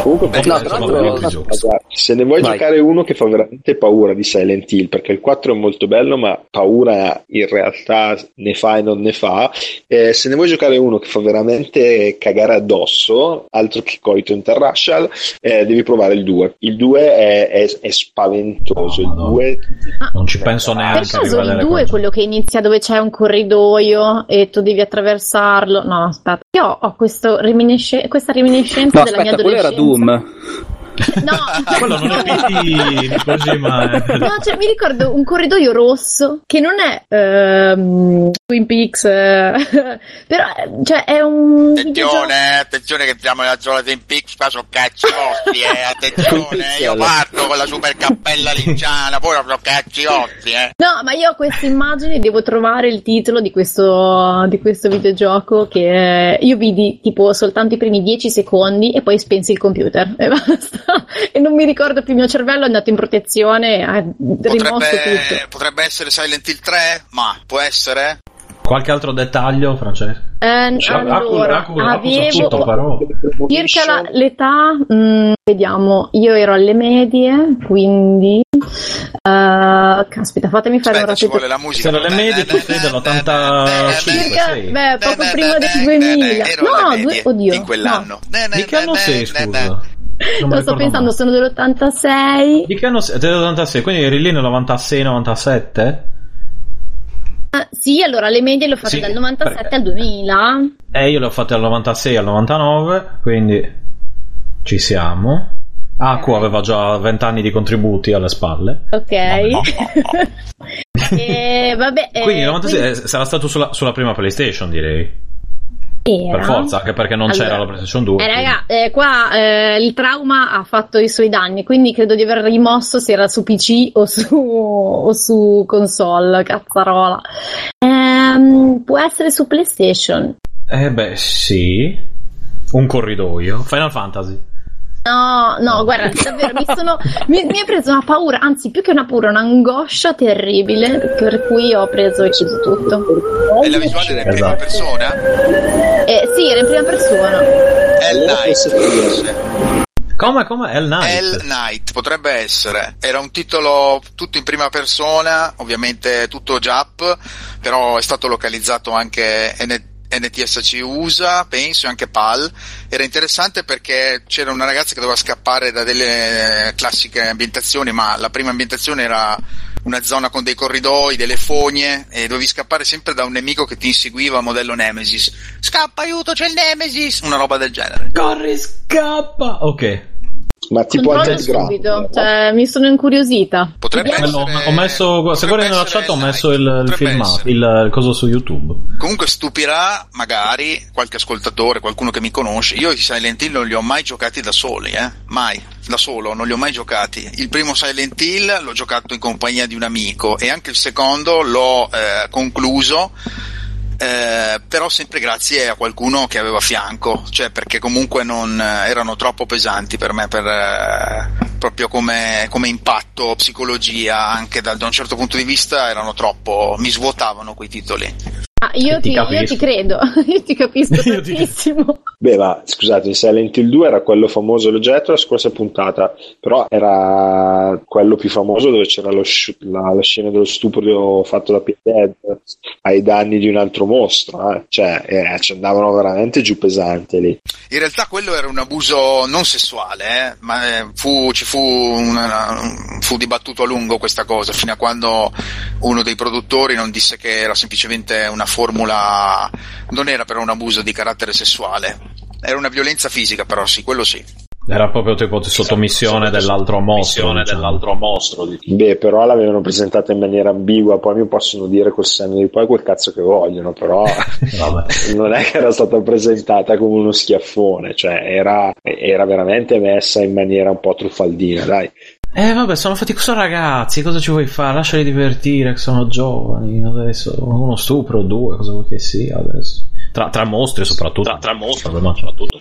Comunque, Beh, no, tra l'altro- se ne vuoi Vai. giocare uno che fa veramente paura di Silent Hill, perché il 4 è molto bello, ma paura in realtà ne fa e non ne fa. Eh, se ne vuoi giocare uno che fa veramente cagare addosso, altro che Coito Interracial, eh, devi provare il 2. Il 2 è, è- è spaventoso. No, il no. 2 Non ci penso Per neanche a caso il rivedere 2 è quel quello che inizia dove c'è un corridoio e tu devi attraversarlo? No, aspetta. Io ho questo reminisce- questa reminiscenza No, della mia aspetta, quello era adolescenza. Doom. No, Quello non è di Kojima. eh. No, cioè, mi ricordo un corridoio rosso che non è ehm, Twin Peaks, eh, però cioè, è un Attenzione, attenzione che siamo nella zona dei Pix, qua sono cazzi vostri, eh, attenzione, io parto con la super cappella linciana, poi sono cazzi vostri, eh. No, ma io ho queste immagini, devo trovare il titolo di questo, di questo videogioco che io vidi tipo soltanto i primi 10 secondi e poi spensi il computer e basta. E non mi ricordo più, il mio cervello è andato in protezione ha rimosso tutto. Potrebbe, essere Silent Hill 3, ma può essere? Qualche altro dettaglio, Francesca? Eh, Cioè, allora, Aku- Aku- avevo tutto, circa la- l'età, mm, vediamo, io ero alle medie, quindi... eh, caspita, fatemi fare Aspetta, un ci rapido... vuole la musica. Se le medie, tu sei dell'85, Circa, sei. beh, poco prima del 2000. Ero No, alle due, oddio. in quell'anno. Di che anno sei, scusa? Non Lo sto pensando, mai. sono dell'86. Di che anno sei? Del'86, quindi eri lì nel 96-97? Ah, sì, allora le medie le ho fatte Sì, dal 97 perché- al 2000. Eh, io le ho fatte dal 96 al 99, quindi ci siamo. Aku aveva già 20 anni di contributi alle spalle. Ok. e vabbè. eh, Quindi il 96 quindi eh, sarà stato sulla, sulla prima PlayStation, direi. Era. Per forza, anche perché non c'era Allora, la PlayStation 2. Eh, raga, eh, qua eh, il trauma ha fatto i suoi danni, quindi credo di aver rimosso se era su PC o su, o su console, cazzarola. Ehm, può essere su PlayStation. Eh beh, sì. Un corridoio. Final Fantasy. No, no, guarda, davvero mi, sono, mi, mi è preso una paura, anzi più che una paura, un'angoscia terribile, per cui ho preso e chiuso tutto. E la visuale era in prima Esatto. persona? Eh, sì, era in prima persona. Hell Knight. Come, come? Hell Knight. Hell Knight potrebbe essere. Era un titolo tutto in prima persona, ovviamente tutto Jap, però è stato localizzato anche N- NTSC USA, penso, e anche PAL. Era interessante perché c'era una ragazza che doveva scappare da delle classiche ambientazioni, ma la prima ambientazione era una zona con dei corridoi, delle fogne e dovevi scappare sempre da un nemico che ti inseguiva modello Nemesis. Scappa, aiuto, c'è il Nemesis! Una roba del genere. Corri, scappa! Ok. Ma tipo subito, no? cioè mi sono incuriosita. Potrebbe Quello- essere. ho messo, se guardi nella chat ho messo il, il potrebbe filmato, il, il coso su YouTube. Comunque stupirà magari qualche ascoltatore, qualcuno che mi conosce. Io i Silent Hill non li ho mai giocati da soli, eh? Mai, da solo, non li ho mai giocati. Il primo Silent Hill l'ho giocato in compagnia di un amico e anche il secondo l'ho eh, concluso. Eh, però sempre grazie a qualcuno che avevo a fianco, cioè perché comunque non eh, erano troppo pesanti per me, per, eh, proprio come, come impatto, psicologia, anche da, da un certo punto di vista erano troppo, mi svuotavano quei titoli. Ah, io, Ti ti, io ti credo, io ti capisco Io ti- tantissimo. Beh, ma scusate, Silent Hill 2 era quello famoso, detto la scorsa puntata, però era quello più famoso dove c'era sci- la, la scena dello stupro fatto da Pinhead ai danni di un altro mostro, eh. cioè eh, ci andavano veramente giù pesante lì. In realtà quello era un abuso non sessuale, eh, ma eh, fu, ci fu, una- fu dibattuto a lungo questa cosa, fino a quando uno dei produttori non disse che era semplicemente una formula, non era però un abuso di carattere sessuale, era una violenza fisica però sì, quello sì. Era proprio tipo di sottomissione dell'altro mostro. diciamo. mostro. Beh, però l'avevano presentata in maniera ambigua, poi mi possono dire col senno di poi quel cazzo che vogliono, però non è che era stata presentata come uno schiaffone, cioè era, era veramente messa in maniera un po' truffaldina, dai. Eh vabbè, sono fatti sono ragazzi, cosa ci vuoi fare? Lasciali divertire, che sono giovani adesso. Uno stupro, due, cosa vuoi che sia adesso? Tra, tra mostri soprattutto. Tra, mostri soprattutto.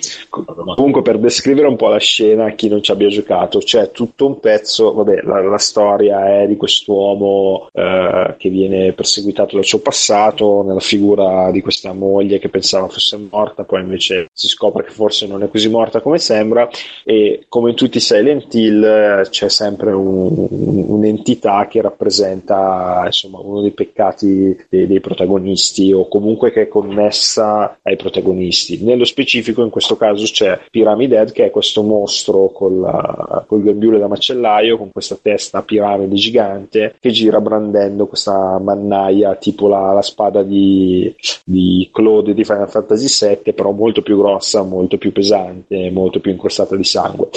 Comunque, per descrivere un po' la scena, a chi non ci abbia giocato, c'è tutto un pezzo. Vabbè, la, la storia è di quest'uomo eh, che viene perseguitato dal suo passato, nella figura di questa moglie che pensava fosse morta, poi invece si scopre che forse non è così morta come sembra. E come in tutti i Silent Hill, eh, c'è sempre un- un- un'entità che rappresenta insomma uno dei peccati dei, dei protagonisti o comunque che è connessa ai protagonisti. Nello specifico, in questo caso, c'è Pyramid Head, che è questo mostro col, col grembiule da macellaio, con questa testa a piramide gigante, che gira brandendo questa mannaia tipo la, la spada di, di Claude di Final Fantasy VII, però molto più grossa, molto più pesante, molto più incrostata di sangue.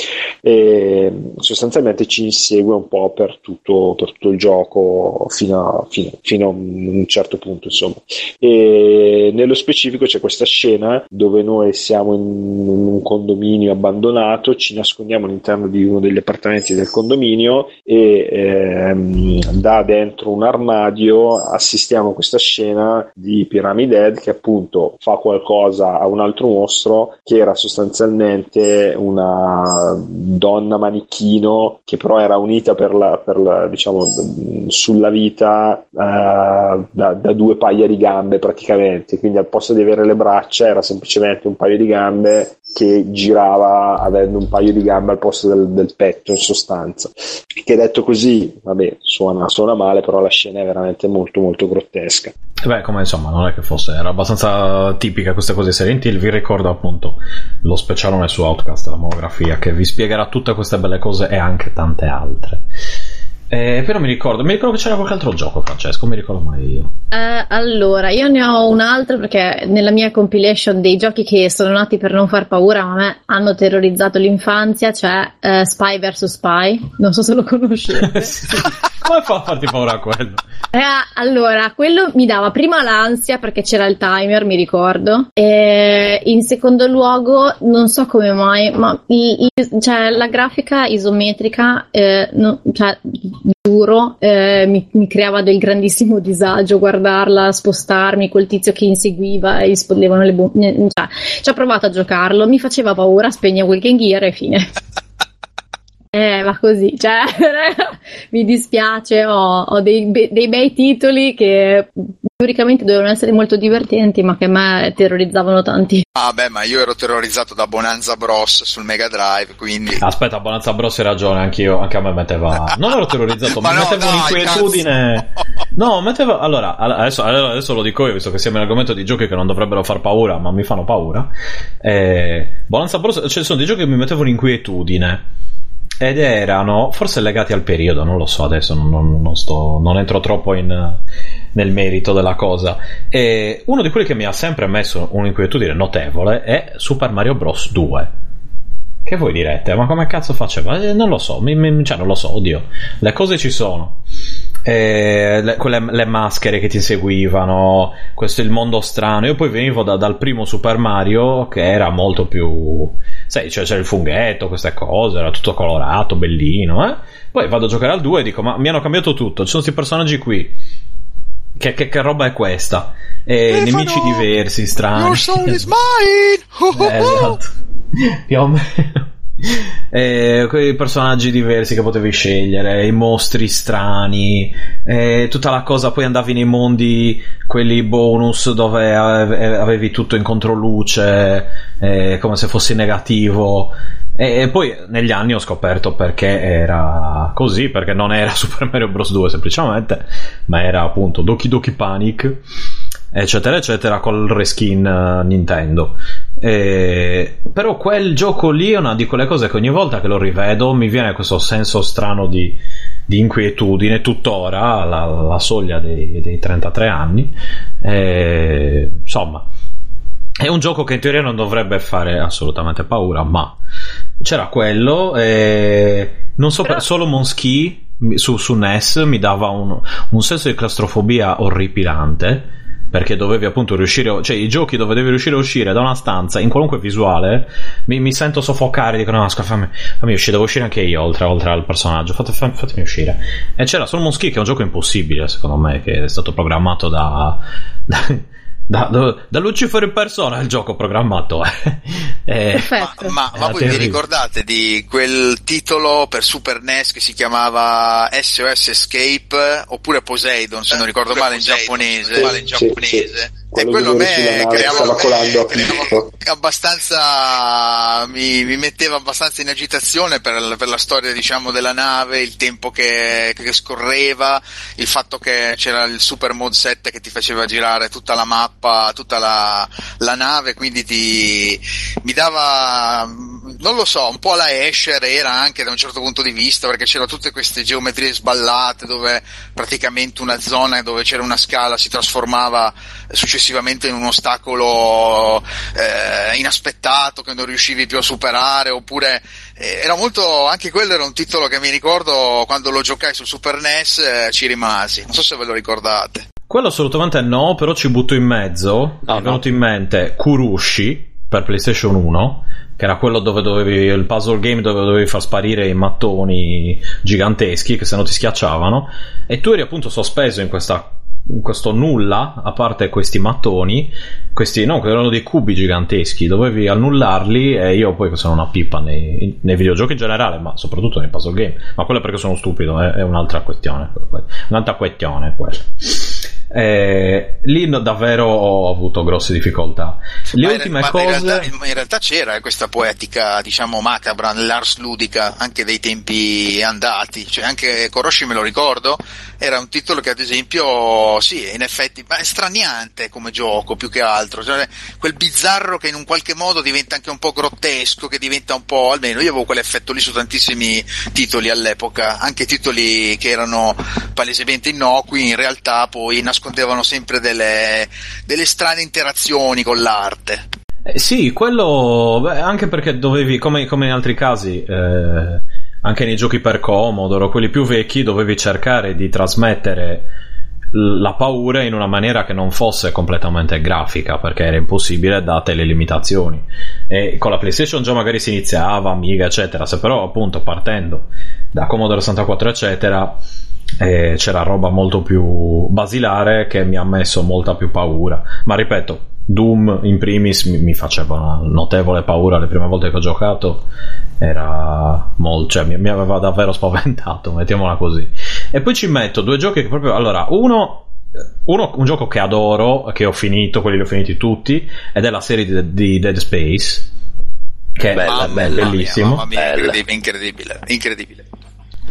E sostanzialmente ci insegue un po' per tutto, per tutto il gioco fino a, fino- fino a un certo punto, insomma. E nello specifico c'è questa scena dove noi siamo in un condominio abbandonato, ci nascondiamo all'interno di uno degli appartamenti del condominio e ehm, da dentro un armadio assistiamo a questa scena di Pyramid Head che appunto fa qualcosa a un altro mostro che era sostanzialmente una donna manichino che però era unita per la, per la- diciamo sulla vita eh, da, da due paia di gambe praticamente. Quindi al posto di avere le braccia era semplicemente un paio di gambe che girava avendo un paio di gambe al posto del, del petto in sostanza che detto così vabbè suona, suona male però la scena è veramente molto molto grottesca Beh, come insomma, non è che fosse, era abbastanza tipica queste cose di Silent Hill. Vi ricordo appunto lo specialone su Outcast, la monografia, che vi spiegherà tutte queste belle cose e anche tante altre. Eh, però mi ricordo, mi ricordo che c'era qualche altro gioco, Francesco, mi ricordo mai io. Eh, allora, io ne ho un altro perché nella mia compilation dei giochi che sono nati per non far paura, ma a me hanno terrorizzato l'infanzia, c'è eh, Spy vs Spy. Non so se lo conoscete. Sì. Come fa a farti paura quello? Eh, allora, quello mi dava prima l'ansia perché c'era il timer, mi ricordo. E in secondo luogo, non so come mai, ma il- il- cioè, la grafica isometrica, eh, no- cioè, giuro, eh, mi, mi creava del grandissimo disagio guardarla, spostarmi, quel tizio che inseguiva e esplodevano le bombe. Cioè, ci ho provato a giocarlo, mi faceva paura, spegnevo il Game Gear e fine. Eh, ma così, cioè, mi dispiace, ho, ho dei, be- dei bei titoli che teoricamente dovevano essere molto divertenti, ma che a me terrorizzavano tanti. Ah, beh, ma io ero terrorizzato da Bonanza Bros sul Mega Drive, quindi. Aspetta, Bonanza Bros, hai ragione, anch'io, anche a me metteva. Non ero terrorizzato, Ma mi no, metteva dai, un'inquietudine. No, metteva. Allora, all- adesso, adesso lo dico io, visto che siamo in argomento di giochi che non dovrebbero far paura, ma mi fanno paura. Eh, Bonanza Bros, cioè, sono dei giochi che mi mettevano inquietudine. Ed erano forse legati al periodo, non lo so adesso, non, non- sto, non entro troppo in, nel merito della cosa. E uno di quelli che mi ha sempre messo un'inquietudine notevole è Super Mario Bros. 2. Che voi direte? Ma come cazzo faceva? Eh, non lo so, mi- mi- cioè non lo so, oddio. Le cose ci sono. Eh, le, quelle, le maschere che ti seguivano, questo il mondo strano. Io poi venivo da- dal primo Super Mario che era molto più. Sai, cioè, c'era il funghetto, queste cose, era tutto colorato, bellino. Eh? Poi vado a giocare al 2 e dico: Ma mi hanno cambiato tutto. Ci sono questi personaggi qui. Che, che- che roba è questa? Eh, Stefano, nemici diversi, strani. Your soul is mine! Eh, esatto. Più o meno. Eh, quei personaggi diversi che potevi scegliere, i mostri strani, eh, tutta la cosa. Poi andavi nei mondi, quelli bonus, dove ave- avevi tutto in controluce, eh, come se fossi negativo. E, e poi negli anni ho scoperto perché era così, perché non era Super Mario Bros. 2 semplicemente, ma era appunto Doki Doki Panic eccetera eccetera col reskin eh, Nintendo Eh, però quel gioco lì è una di quelle cose che ogni volta che lo rivedo mi viene questo senso strano di, di inquietudine. Tuttora alla, soglia dei, dei 33 anni. Eh, insomma è un gioco che in teoria non dovrebbe fare assolutamente paura ma c'era quello e non so per, solo Monski su, su NES mi dava un, un senso di claustrofobia orripilante perché dovevi appunto riuscire, cioè i giochi dove devi riuscire a uscire da una stanza in qualunque visuale, mi, mi sento soffocare, dico no, scusa, fammi, fammi uscire, devo uscire anche io oltre, oltre al personaggio, Fate- fam- fatemi uscire. E c'era solo Moschi che è un gioco impossibile secondo me, che è stato programmato da... da da, da, da Lucifero in persona il gioco programmato eh. Eh. Ma, ma Era voi vi ricordate di quel titolo per Super NES che si chiamava SOS Escape oppure Poseidon, se non ricordo male in giapponese? Male in Sì, giapponese. E Quello quello a me creava, stava colando a picco. abbastanza mi, mi metteva abbastanza in agitazione per, per la storia diciamo della nave, il tempo che, che scorreva, il fatto che c'era il Super Mode 7 che ti faceva girare tutta la mappa, tutta la, la nave, quindi ti mi dava non lo so, un po' la Escher era anche da un certo punto di vista perché c'erano tutte queste geometrie sballate dove praticamente una zona dove c'era una scala si trasformava successivamente in un ostacolo eh, inaspettato che non riuscivi più a superare oppure eh, era molto anche quello era un titolo che mi ricordo quando lo giocai sul Super NES eh, ci rimasi. Non so se ve lo ricordate. Quello assolutamente no, però ci butto in mezzo. No, mi è venuto in mente Kurushi per PlayStation 1, che era quello dove dovevi il puzzle game dove dovevi far sparire i mattoni giganteschi che se no ti schiacciavano. E tu eri appunto sospeso in questa in questo nulla, a parte questi mattoni, questi no, che erano dei cubi giganteschi, dovevi annullarli e io poi che sono una pippa nei, nei videogiochi in generale, ma soprattutto nei puzzle game, ma quello è perché sono stupido, è, è un'altra questione, un'altra questione quella. Eh, lì davvero ho avuto grosse difficoltà. Le Ma in- ultime ma cose. In realtà, in realtà c'era questa poetica, diciamo, macabra nell'Ars ludica anche dei tempi andati. Cioè, anche Koroshi me lo ricordo, era un titolo che, ad esempio, sì, in effetti, ma è straniante come gioco più che altro. Cioè, quel bizzarro che in un qualche modo diventa anche un po' grottesco, che diventa un po', almeno io avevo quell'effetto lì su tantissimi titoli all'epoca, anche titoli che erano palesemente innocui, in realtà poi nascondevano sempre delle, delle strane interazioni con l'arte. Eh, sì, quello beh, anche perché dovevi, come, come in altri casi, eh, anche nei giochi per Commodore o quelli più vecchi, dovevi cercare di trasmettere la paura in una maniera che non fosse completamente grafica, perché era impossibile date le limitazioni. E con la PlayStation già magari si iniziava, Amiga, eccetera. Se però, appunto, partendo da Commodore 64, eccetera, eh, c'era roba molto più basilare che mi ha messo molta più paura. Ma ripeto, Doom in primis mi, mi faceva una notevole paura le prime volte che ho giocato. Era molto, cioè mi, mi aveva davvero spaventato, mettiamola così. E poi ci metto due giochi che proprio. Allora, uno uno, un gioco che adoro, che ho finito, quelli li ho finiti tutti, ed è la serie di, di Dead Space. Che è bella, mia, bellissimo. mamma mia, Bella. incredibile, incredibile, incredibile.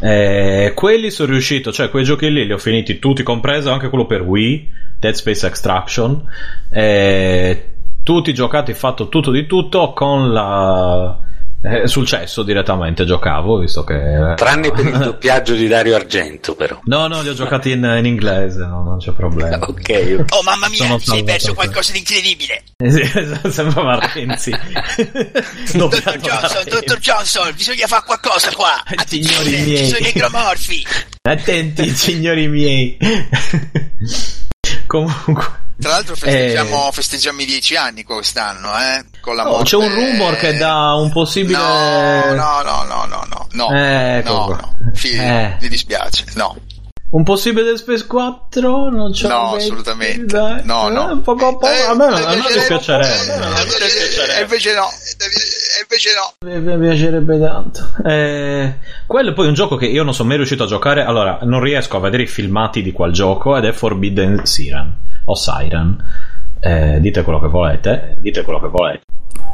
Eh, quelli sono riuscito, cioè quei giochi lì li ho finiti tutti, compreso anche quello per Wii, Dead Space Extraction. Eh, tutti giocati, fatto tutto di tutto con la. Eh, sul cesso direttamente giocavo, visto che. Tranne per il doppiaggio di Dario Argento, però. No, no, li ho giocati in, in inglese, no, non c'è problema. Ok. Oh mamma mia, Sono salvato perso per- qualcosa di incredibile. Eh sì, esatto, sembrava Renzi. Dottor Johnson, dottor Johnson, bisogna fare qualcosa qua. Signori Attenzione, miei. ci sono i necromorfi. Attenti, signori miei. Comunque. Tra l'altro festeggiamo, festeggiamo i dieci anni quest'anno, eh? Con la Oh, morte... c'è un rumor che dà un possibile. No, no, no, no, no, no, no, Ecco no, no. Fi- Eh. mi dispiace, no. Un possibile Dead Space 4? Non c'è No, un- assolutamente. Dai. No, no. Eh, poco a poco. Eh, a me, a me eh, dispiacerebbe. E invece no, e invece no. Mi piacerebbe tanto. Eh, quello è poi un gioco che io non sono mai riuscito a giocare. Allora, non riesco a vedere i filmati di quel gioco ed è Forbidden Siren o Siren. Eh, dite quello che volete. Dite quello che volete.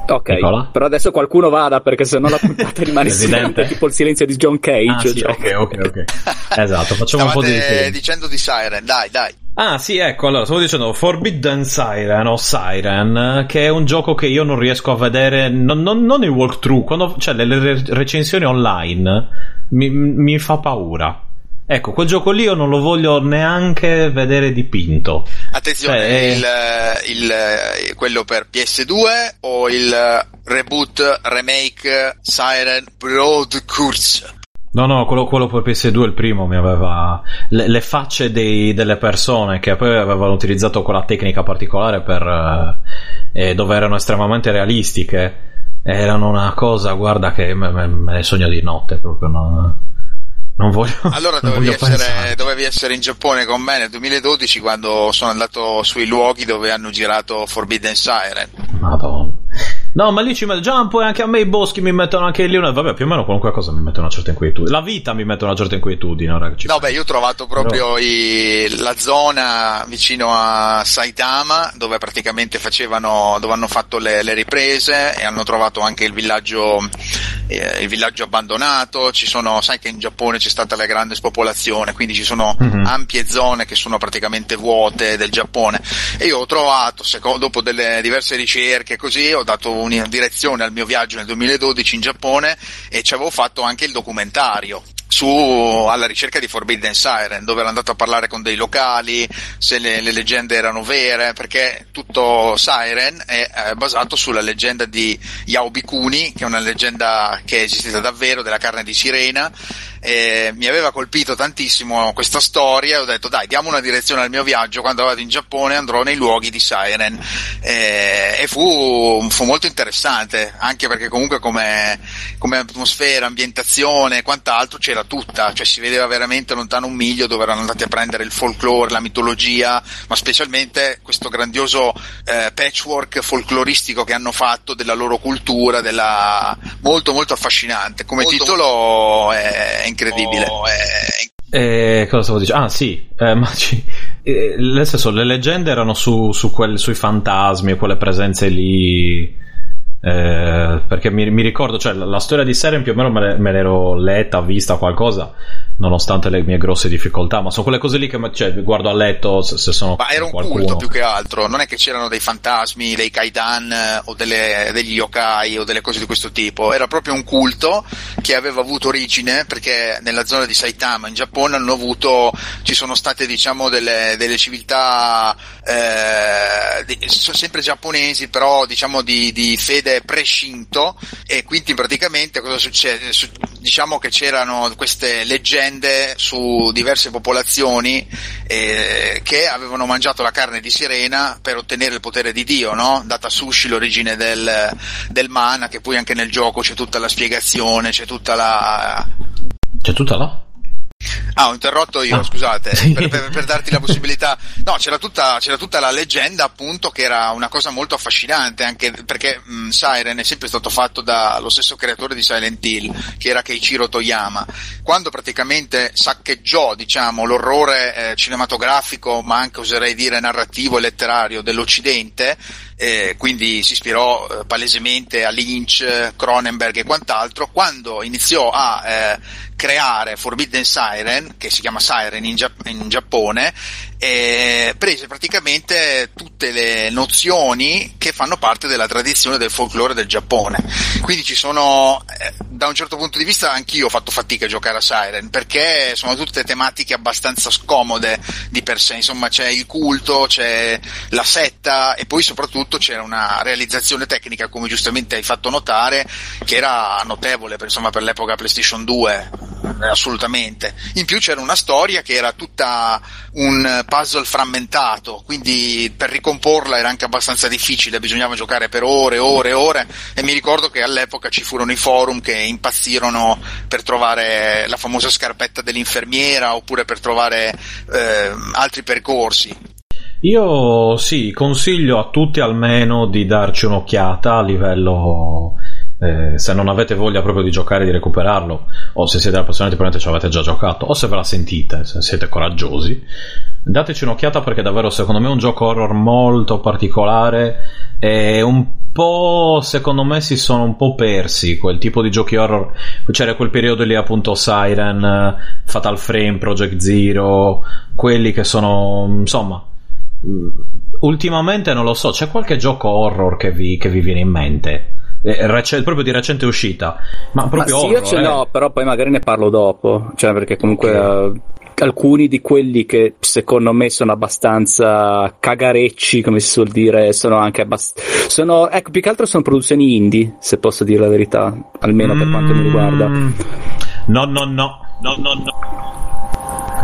Ok, Nicola? però adesso qualcuno vada perché sennò la puntata rimane silente, tipo il silenzio di John Cage. Ah, sì, cioè. ok, ok, ok. Esatto, facciamo un po' di Stavate riferimento. dicendo di Siren, dai, dai. Ah, sì, ecco, allora stavo dicendo Forbidden Siren o Siren, che è un gioco che io non riesco a vedere, non, non, non il walkthrough, quando, cioè le, le recensioni online mi, mi fa paura. Ecco, quel gioco lì io non lo voglio neanche vedere dipinto. Attenzione, Cioè, il, il, eh, quello per PS2 o il reboot, remake, Siren Broad Curse? No, no, quello, quello per PS2, il primo, mi aveva. Le, le facce dei- delle persone che poi avevano utilizzato quella tecnica particolare per. eh, eh, dove erano estremamente realistiche. Erano una cosa, guarda, che me, me- me ne sogno di notte proprio. No, non voglio. Allora non dovevi voglio essere, dovevi essere in Giappone con me nel 2012 quando sono andato sui luoghi dove hanno girato Forbidden Siren. Madonna. No, ma lì ci metto. Già, poi anche a me i boschi mi mettono anche lì. Una... Vabbè, più o meno qualunque cosa mi mette una certa inquietudine. La vita mi mette una certa inquietudine. Ora ci No, beh, io ho trovato proprio i- la zona vicino a Saitama dove praticamente facevano, dove hanno fatto le, le riprese e hanno trovato anche il villaggio, eh, il villaggio abbandonato. Ci sono, sai che in Giappone c'è stata la grande spopolazione, quindi ci sono Mhm. ampie zone che sono praticamente vuote del Giappone. E io ho trovato, seco- dopo delle diverse ricerche così, ho dato una direzione al mio viaggio nel 2012 in Giappone e ci avevo fatto anche il documentario su, alla ricerca di Forbidden Siren, dove ero andato a parlare con dei locali, se le, le leggende erano vere, perché tutto Siren è eh, basato sulla leggenda di Yaobikuni, che è una leggenda che è esistita davvero, della carne di sirena, e mi aveva colpito tantissimo questa storia e ho detto dai diamo una direzione al mio viaggio quando vado in Giappone andrò nei luoghi di Siren. E, e fu, fu molto interessante anche perché comunque come, come atmosfera, ambientazione e quant'altro c'era tutta, cioè si vedeva veramente lontano un miglio dove erano andati a prendere il folklore, la mitologia, ma specialmente questo grandioso eh, patchwork folcloristico che hanno fatto della loro cultura, della... molto molto affascinante. Come titolo è incredibile. Eh, cosa stavo dicendo? Ah, sì, eh, ma ci- eh, nel senso, le leggende erano su, su quel- sui fantasmi e quelle presenze lì. Eh, perché mi, mi ricordo, cioè, la, la storia di Seren più o meno me, me l'ero letta, vista qualcosa, nonostante le mie grosse difficoltà. Ma sono quelle cose lì che cioè, guardo a letto se, se sono Ma era un qualcuno. culto più che altro, non è che c'erano dei fantasmi, dei kaidan eh, o delle- degli yokai o delle cose di questo tipo, era proprio un culto che aveva avuto origine perché nella zona di Saitama in Giappone hanno avuto, ci sono state diciamo delle, delle civiltà eh, di- sono sempre giapponesi però diciamo di, di fede prescinto e quindi praticamente cosa succede? Su- diciamo che c'erano queste leggende su diverse popolazioni eh, che avevano mangiato la carne di sirena per ottenere il potere di Dio, no? Data Sushi l'origine del, del mana, che poi anche nel gioco c'è tutta la spiegazione, c'è tutta la... C'è tutta là? Ah, ho interrotto io, Ah. scusate, per, per- per darti la possibilità. No, c'era tutta, c'era tutta la leggenda, appunto, che era una cosa molto affascinante, anche perché mh, Siren è sempre stato fatto dallo stesso creatore di Silent Hill, che era Keiichiro Toyama. Quando praticamente saccheggiò, diciamo, l'orrore eh, cinematografico, ma anche oserei dire narrativo e letterario dell'Occidente, eh, quindi si ispirò eh, palesemente a Lynch, Cronenberg e quant'altro, quando iniziò a eh, creare Forbidden Siren, che si chiama Siren in, Gia- in Giappone, e prese praticamente tutte le nozioni che fanno parte della tradizione del folklore del Giappone. Quindi ci sono, eh, da un certo punto di vista, anch'io ho fatto fatica a giocare a Siren, perché sono tutte tematiche abbastanza scomode di per sé, insomma c'è il culto, c'è la setta e poi soprattutto c'era una realizzazione tecnica, come giustamente hai fatto notare, che era notevole per, insomma, per l'epoca PlayStation 2, eh, assolutamente. In più c'era una storia che era tutta un puzzle frammentato, quindi per ricomporla era anche abbastanza difficile, bisognava giocare per ore ore ore e mi ricordo che all'epoca ci furono i forum che impazzirono per trovare la famosa scarpetta dell'infermiera oppure per trovare eh, altri percorsi. Io sì, consiglio a tutti almeno di darci un'occhiata a livello. Eh, se non avete voglia proprio di giocare di recuperarlo, o se siete appassionati, probabilmente ci avete già giocato, o se ve la sentite, se siete coraggiosi, dateci un'occhiata perché davvero secondo me è un gioco horror molto particolare e un po' secondo me si sono un po' persi quel tipo di giochi horror. C'era quel periodo lì appunto Siren Fatal Frame Project Zero quelli che sono insomma mm, ultimamente non lo so c'è qualche gioco horror che vi, che vi viene in mente Eh, rec- proprio di recente uscita ma proprio Ma sì, horror io ce eh. l'ho, però poi magari ne parlo dopo. Cioè, perché comunque eh, alcuni di quelli che secondo me sono abbastanza cagarecci, come si suol dire, sono anche abbastanza. Sono, ecco, più che altro sono produzioni indie, se posso dire la verità, almeno per quanto mi riguarda. Mm. no no no no no no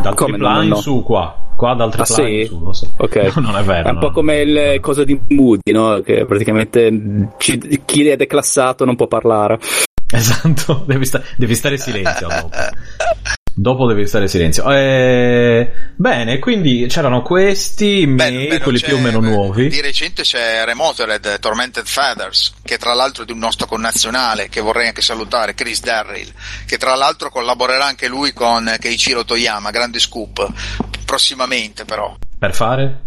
dal Come no, no, no? su qua qua dal Ah, tripline sì? su lo so. Ok. No, non è vero È un po' come il coso di Moody, no? Che praticamente ci- chi è declassato non può parlare. Esatto, devi, sta- devi stare in silenzio dopo. Dopo devi stare in silenzio. Eh, bene, quindi c'erano questi, Beh, mail, beh, quelli più o meno nuovi. Di recente c'è Remotered Tormented Feathers, che tra l'altro è di un nostro connazionale, che vorrei anche salutare, Chris Darryl, che tra l'altro collaborerà anche lui con Keiichiro Toyama, grande scoop, prossimamente però. Per fare?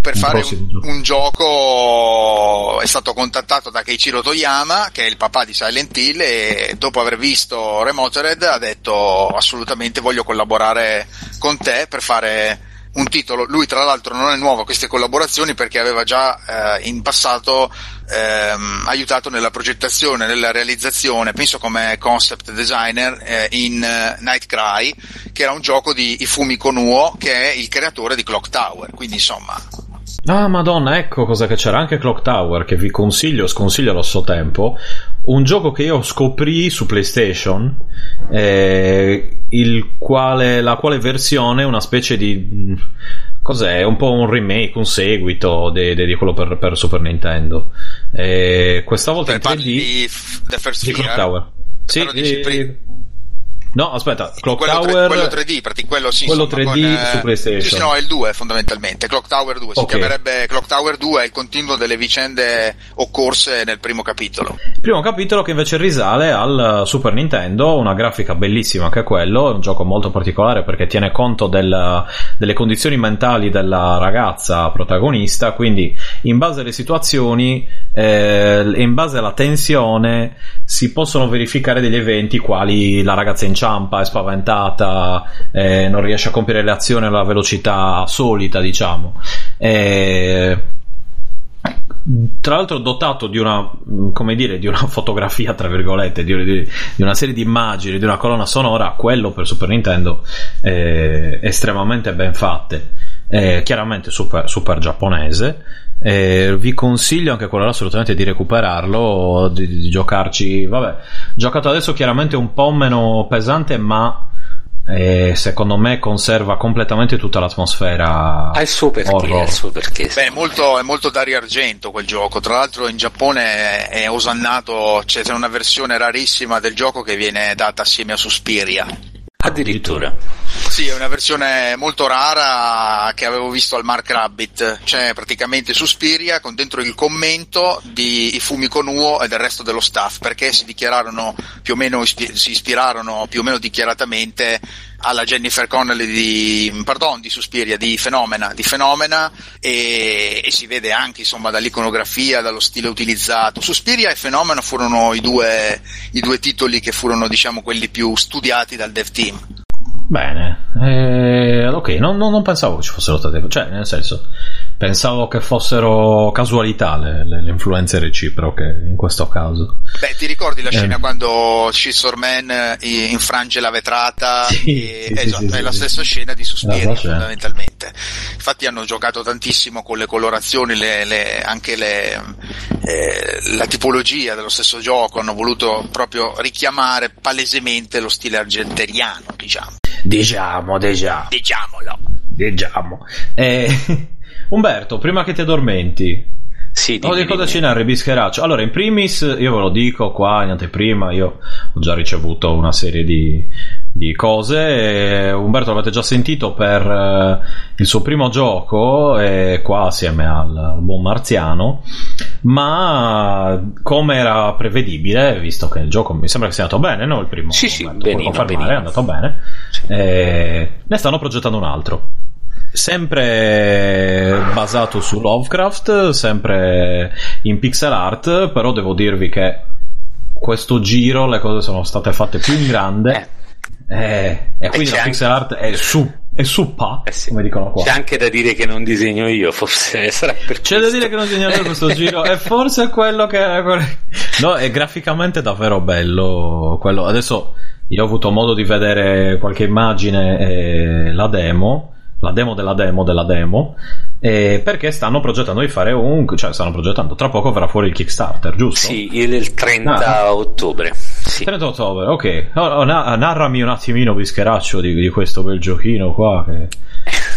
Per Un fare un, gioco. un gioco è stato contattato da Keiichiro Toyama, che è il papà di Silent Hill, e dopo aver visto Remotered ha detto assolutamente voglio collaborare con te per fare un titolo. Lui tra l'altro non è nuovo a queste collaborazioni perché aveva già eh, in passato ehm, aiutato nella progettazione, nella realizzazione, penso come concept designer eh, in eh, Night Cry, che era un gioco di Ifumi Konuo, che è il creatore di Clock Tower. Quindi insomma, Ah, madonna, ecco cosa che c'era anche Clock Tower, che vi consiglio sconsiglio allo stesso tempo. Un gioco che io scoprì su PlayStation, eh, il quale, la quale versione è una specie di. mh, Cos'è? Un po' un remake, un seguito di quello per, per Super Nintendo. Eh, questa volta in 3D. parli di The First di? Tower. Sì, pri- No, aspetta, Clock quello, Tower. quello 3D, praticamente quello sì, Quello insomma, 3D con, su PlayStation. Sì, no, è il 2 fondamentalmente, Clock Tower 2, si Ok. chiamerebbe Clock Tower 2, è il continuo delle vicende occorse nel primo capitolo. Primo capitolo che invece risale al Super Nintendo, una grafica bellissima anche quello, è un gioco molto particolare perché tiene conto del- delle condizioni mentali della ragazza protagonista, quindi in base alle situazioni eh, e in base alla tensione si possono verificare degli eventi quali la ragazza inciampa, è spaventata, eh, non riesce a compiere le azioni alla velocità solita, diciamo. Eh, tra l'altro dotato di una dire di una fotografia tra virgolette di, di- di una serie di immagini di una colonna sonora quello per Super Nintendo è estremamente ben fatte Eh, chiaramente super, super giapponese Eh, vi consiglio anche quello là assolutamente di recuperarlo di, di giocarci vabbè giocato adesso chiaramente un po' meno pesante ma eh, secondo me conserva completamente tutta l'atmosfera Ha il suo perché, suo perché. Beh, è molto, è molto Dario Argento quel gioco, tra l'altro in Giappone è, è osannato, c'è c'è una versione rarissima del gioco che viene data assieme a Suspiria. Addirittura. Sì, è una versione molto rara che avevo visto al Mark Rabbit, cioè praticamente Suspiria con dentro il commento di Fumiko Nuo e del resto dello staff, perché si dichiararono più o meno, si ispirarono più o meno dichiaratamente alla Jennifer Connelly di, pardon, di Suspiria, di Fenomena, di Fenomena e, e si vede anche insomma dall'iconografia, dallo stile utilizzato. Suspiria e Fenomena furono i due, i due titoli che furono diciamo quelli più studiati dal dev team. Bene, eh, ok, non, non- non pensavo ci fossero state, cioè, nel senso, pensavo che fossero casualità le, le- le influenze reciproche in questo caso. Beh, ti ricordi la Eh. scena quando Scissor Man eh, infrange la vetrata? Sì, E- sì, esatto, sì, è la stessa scena di Suspiria, fondamentalmente. Infatti hanno giocato tantissimo con le colorazioni, le- anche eh, la tipologia dello stesso gioco, hanno voluto proprio richiamare palesemente lo stile argenteriano, diciamo. Diciamo, diciamo, Diciamolo. diciamo. Eh, Umberto, prima che ti addormenti, Sì, dimmi, di cosa cenare, bischeraccio. Allora, in primis, io ve lo dico qua in anteprima, io ho già ricevuto una serie di, di cose. Umberto l'avete già sentito per eh, il suo primo gioco, e qua assieme al, al buon Marziano. Ma come era prevedibile, visto che il gioco mi sembra che sia andato bene, no? Il primo, Sì, sì, Umberto, puoi benino, confermare, benino. è andato bene. Eh, ne stanno progettando un altro. Sempre basato su Lovecraft, sempre in pixel art, però devo dirvi che questo giro le cose sono state fatte più in grande eh, e quindi c'è la anche- pixel art è su è suppa, Eh sì. come dicono qua. C'è anche da dire che non disegno io, forse sarà per C'è da questo. dire che non disegnato questo giro e forse è quello che no è graficamente davvero bello quello adesso io ho avuto modo di vedere qualche immagine e la demo la demo della demo della demo eh, perché stanno progettando di fare un cioè stanno progettando tra poco verrà fuori il Kickstarter giusto? Sì, il il 30 Ah. ottobre. Sì. 30 ottobre, ok. Oh, na- narrami un attimino, bischeraccio, di, di questo bel giochino qua che,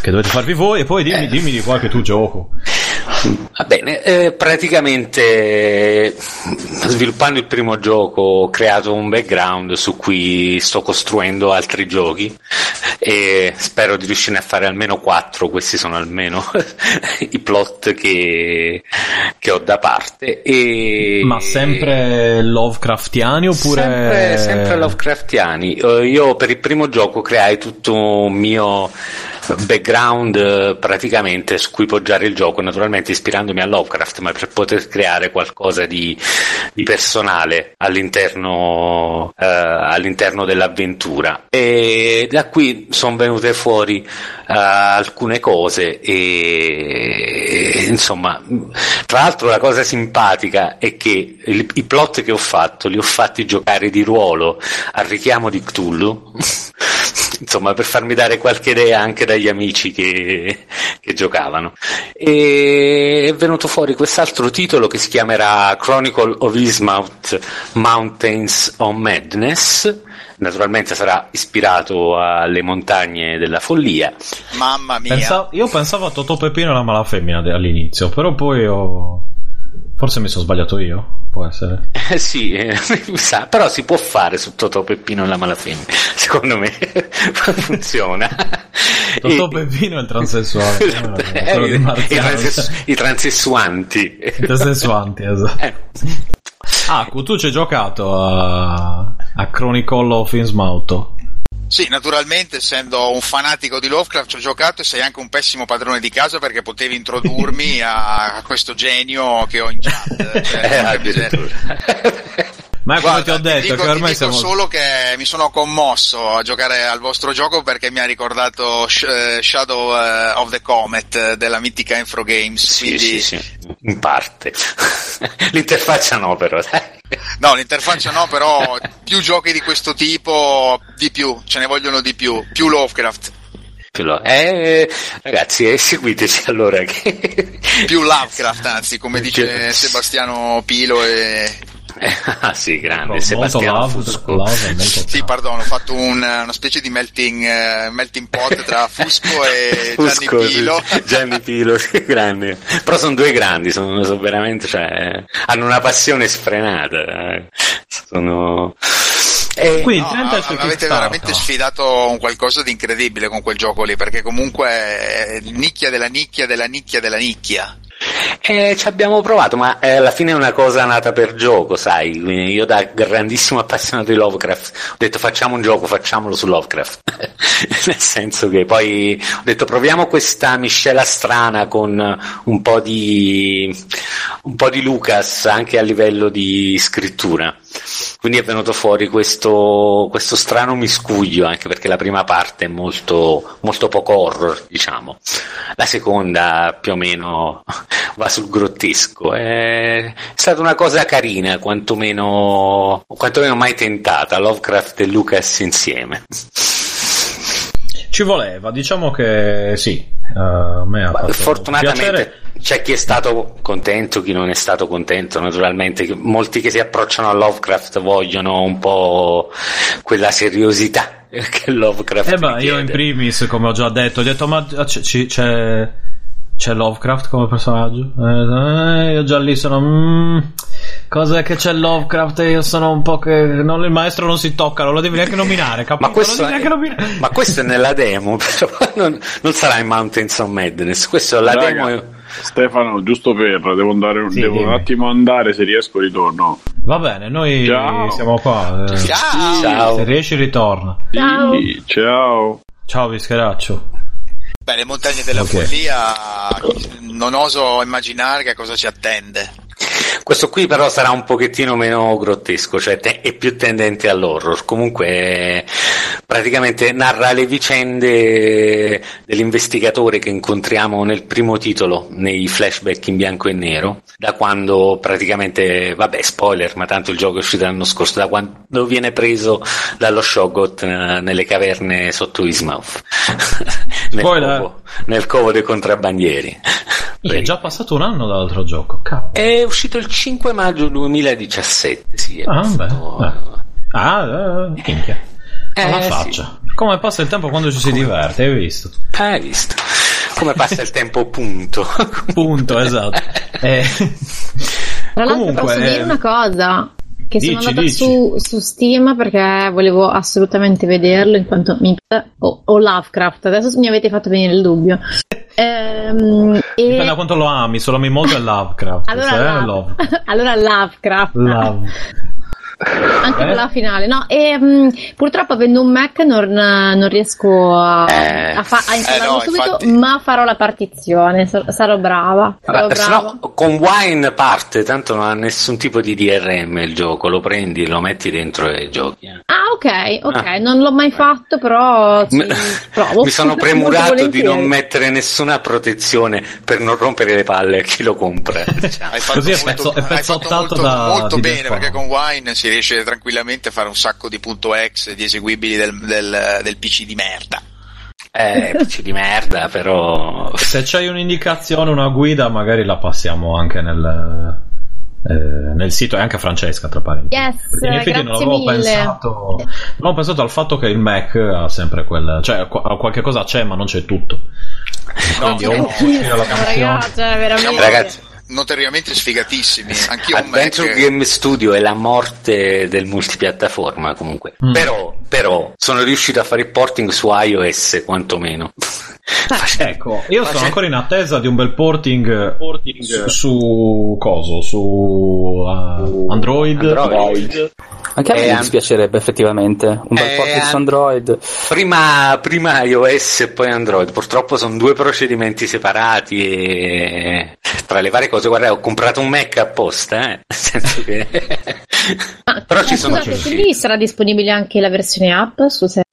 che dovete farvi voi e poi dimmi, Eh. dimmi di qualche tuo gioco. Va bene, eh, praticamente eh, sviluppando il primo gioco ho creato un background su cui sto costruendo altri giochi e spero di riuscire a fare almeno quattro, questi sono almeno i plot che, che ho da parte. E... Ma sempre Lovecraftiani oppure... Sempre, sempre Lovecraftiani. Eh, io per il primo gioco creai tutto un mio background eh, praticamente su cui poggiare il gioco, naturalmente ispirandomi a Lovecraft, ma per poter creare qualcosa di, di personale all'interno, eh, all'interno dell'avventura. E da qui sono venute fuori eh, alcune cose e insomma, tra l'altro la cosa simpatica è che il- i plot che ho fatto li ho fatti giocare di ruolo al richiamo di Cthulhu. Insomma, per farmi dare qualche idea anche dagli amici che, che giocavano. E è venuto fuori quest'altro titolo che si chiamerà Chronicle of Ismouth Mountains of Madness. Naturalmente sarà ispirato alle montagne della follia. Mamma mia. Pensa- io pensavo a Totò Peppino e la malafemmina de- all'inizio, però poi ho... Forse mi sono sbagliato io, può essere. Eh, sì, eh, sa, però si può fare su Totò Peppino e la Malafemmina. Secondo me funziona. Totò Peppino è il transessuale. Eh, quello di i, Marziano. transes- I transessuanti. I transessuanti, esatto. Eh, Ah, tu ci hai giocato a, a Chronicle of Innsmouth. Sì, naturalmente, essendo un fanatico di Lovecraft, ci ho giocato e sei anche un pessimo padrone di casa perché potevi introdurmi a, a questo genio che ho in chat. Cioè, eh, miseria. addirittura. Ma è come Guarda, ti ho detto, dico, che ormai siamo... solo che mi sono commosso a giocare al vostro gioco perché mi ha ricordato Sh- eh, Shadow eh, of the Comet della mitica Infro Games. Sì, quindi... sì, sì, in parte. L'interfaccia no, però. No, l'interfaccia no, però più giochi di questo tipo, di più, ce ne vogliono di più, più Lovecraft, Eh, ragazzi, eh, seguiteci allora. Che... più Lovecraft, anzi, come dice Sebastiano Pilo e... ah sì, grande, molto Sebastiano love, Fusco. love Sì, perdono, ho fatto un- una specie di melting, eh, melting pot tra Fusco e Fusco, Gianni sì. Pilo. Gianni Pilo, sì, grande. Però sono due grandi, sono, sono veramente, cioè, hanno una passione sfrenata. eh. Sono... Eh, Quindi No, 30 av- su avete veramente sfidato un qualcosa di incredibile con quel gioco lì, perché comunque è nicchia della nicchia della nicchia della nicchia. Eh, ci abbiamo provato, ma eh, alla fine è una cosa nata per gioco, sai. Quindi Io da grandissimo appassionato di Lovecraft ho detto facciamo un gioco, facciamolo su Lovecraft. Nel senso che poi ho detto proviamo questa miscela strana con un po' di un po' di Lucas anche a livello di scrittura. Quindi è venuto fuori questo, questo strano miscuglio, anche perché la prima parte è molto, molto poco horror, diciamo. La seconda più o meno va sul grottesco. È stata una cosa carina, quantomeno, quantomeno mai tentata, Lovecraft e Lucas insieme. Ci voleva, diciamo che sì. eh, fatto Fortunatamente piacere. c'è chi è stato contento, chi non è stato contento, naturalmente. Molti che si approcciano a Lovecraft vogliono un po' quella seriosità che Lovecraft Eh beh, io in primis, come ho già detto, ho detto ma c- c- c'è, c'è Lovecraft come personaggio? Eh, io già lì sono... mm, cos'è che c'è Lovecraft? E io sono un po' che... non- il maestro non si tocca, non lo devi neanche nominare, capito? Ma questo, non lo devi è, neanche nominare. ma questo è nella demo, però non, non sarà in Mountains of Madness. Questo è la Raga, demo. Stefano, giusto per, devo, andare, Sì, devo un attimo andare, se riesco ritorno. Va bene, noi Ciao. siamo qua. eh, Ciao! Ciao. Se riesci ritorna. Ciao. Sì, ciao. Ciao Vischeraccio. Beh, le montagne della Ok. follia, non oso immaginare che cosa ci attende. Questo qui però sarà un pochettino meno grottesco, cioè te- è più tendente all'horror. Comunque praticamente narra le vicende dell'investigatore che incontriamo nel primo titolo, nei flashback in bianco e nero, da quando praticamente, vabbè spoiler, ma tanto il gioco è uscito l'anno scorso, da quando viene preso dallo Shoggoth eh, nelle caverne sotto Ismouth, nel, covo, nel covo dei contrabbandieri. È già passato un anno dall'altro gioco, cavolo. È uscito il 5 maggio 2017, sì. Ah, beh, eh. Ah, eh, minchia. Eh, Alla sì. faccia. Come passa il tempo quando ci si diverte, hai visto? Hai visto? Come passa il tempo, punto. Punto, esatto. Eh, Tra l'altro Comunque, posso dire eh, una cosa. Che sono dici, andata dici. Su, su Steam perché volevo assolutamente vederlo in quanto mi o, o Lovecraft, adesso mi avete fatto venire il dubbio. Ehm, dipende da e quanto lo ami, se lo ami molto è Lovecraft. allora, Love. allora Lovecraft. Love. Anche Eh? per la finale, no? E mh, purtroppo avendo un Mac non, non riesco a, Eh. a, fa- a installarlo no, subito, infatti. ma farò la partizione, sar- sarò brava. Sarò Vabbè, se brava. no, con Wine parte, tanto non ha nessun tipo di DRM il gioco, lo prendi, lo metti dentro e giochi. eh. Ah, ok, ok, Ah. non l'ho mai fatto, però ci Mi- provo. Mi sono Molto premurato di non mettere nessuna protezione per non rompere le palle a chi lo compra. Diciamo. Hai fatto Così è molto, pezzo- è hai fatto pezzottato molto, da- molto bene perché con Wine si riesce tranquillamente a fare un sacco di punto ex di eseguibili del, del- del PC di merda. Eh, PC di merda, però... Se c'hai un'indicazione, una guida, magari la passiamo anche nel, eh, nel sito e anche a Francesca, tra parentesi. Yes, Perché in effetti non avevo mille. pensato. Non avevo pensato al fatto che il Mac ha sempre quel. cioè qu- qualche cosa c'è, ma non c'è tutto. No, Quindi o no, uscire la No, canzone. ragazzi, cioè, veramente. Ragazzi, notoriamente sfigatissimi. Anch'io ho un Adventure Mac. Game Studio è la morte del multipiattaforma comunque. Mm. Però, però, sono riuscito a fare il porting su iOS quantomeno. Ecco, io sono Face- ancora in attesa di un bel porting, su, su coso, su uh, Android. Android. Anche a me Eh, mi dispiacerebbe effettivamente un bel Eh, porting su an- Android. Prima, prima iOS e poi Android. Purtroppo sono due procedimenti separati e tra le varie cose, guarda, ho comprato un Mac apposta, eh. Che... Ah, Però eh, ci sono scusate, quindi sarà disponibile anche la versione app su se-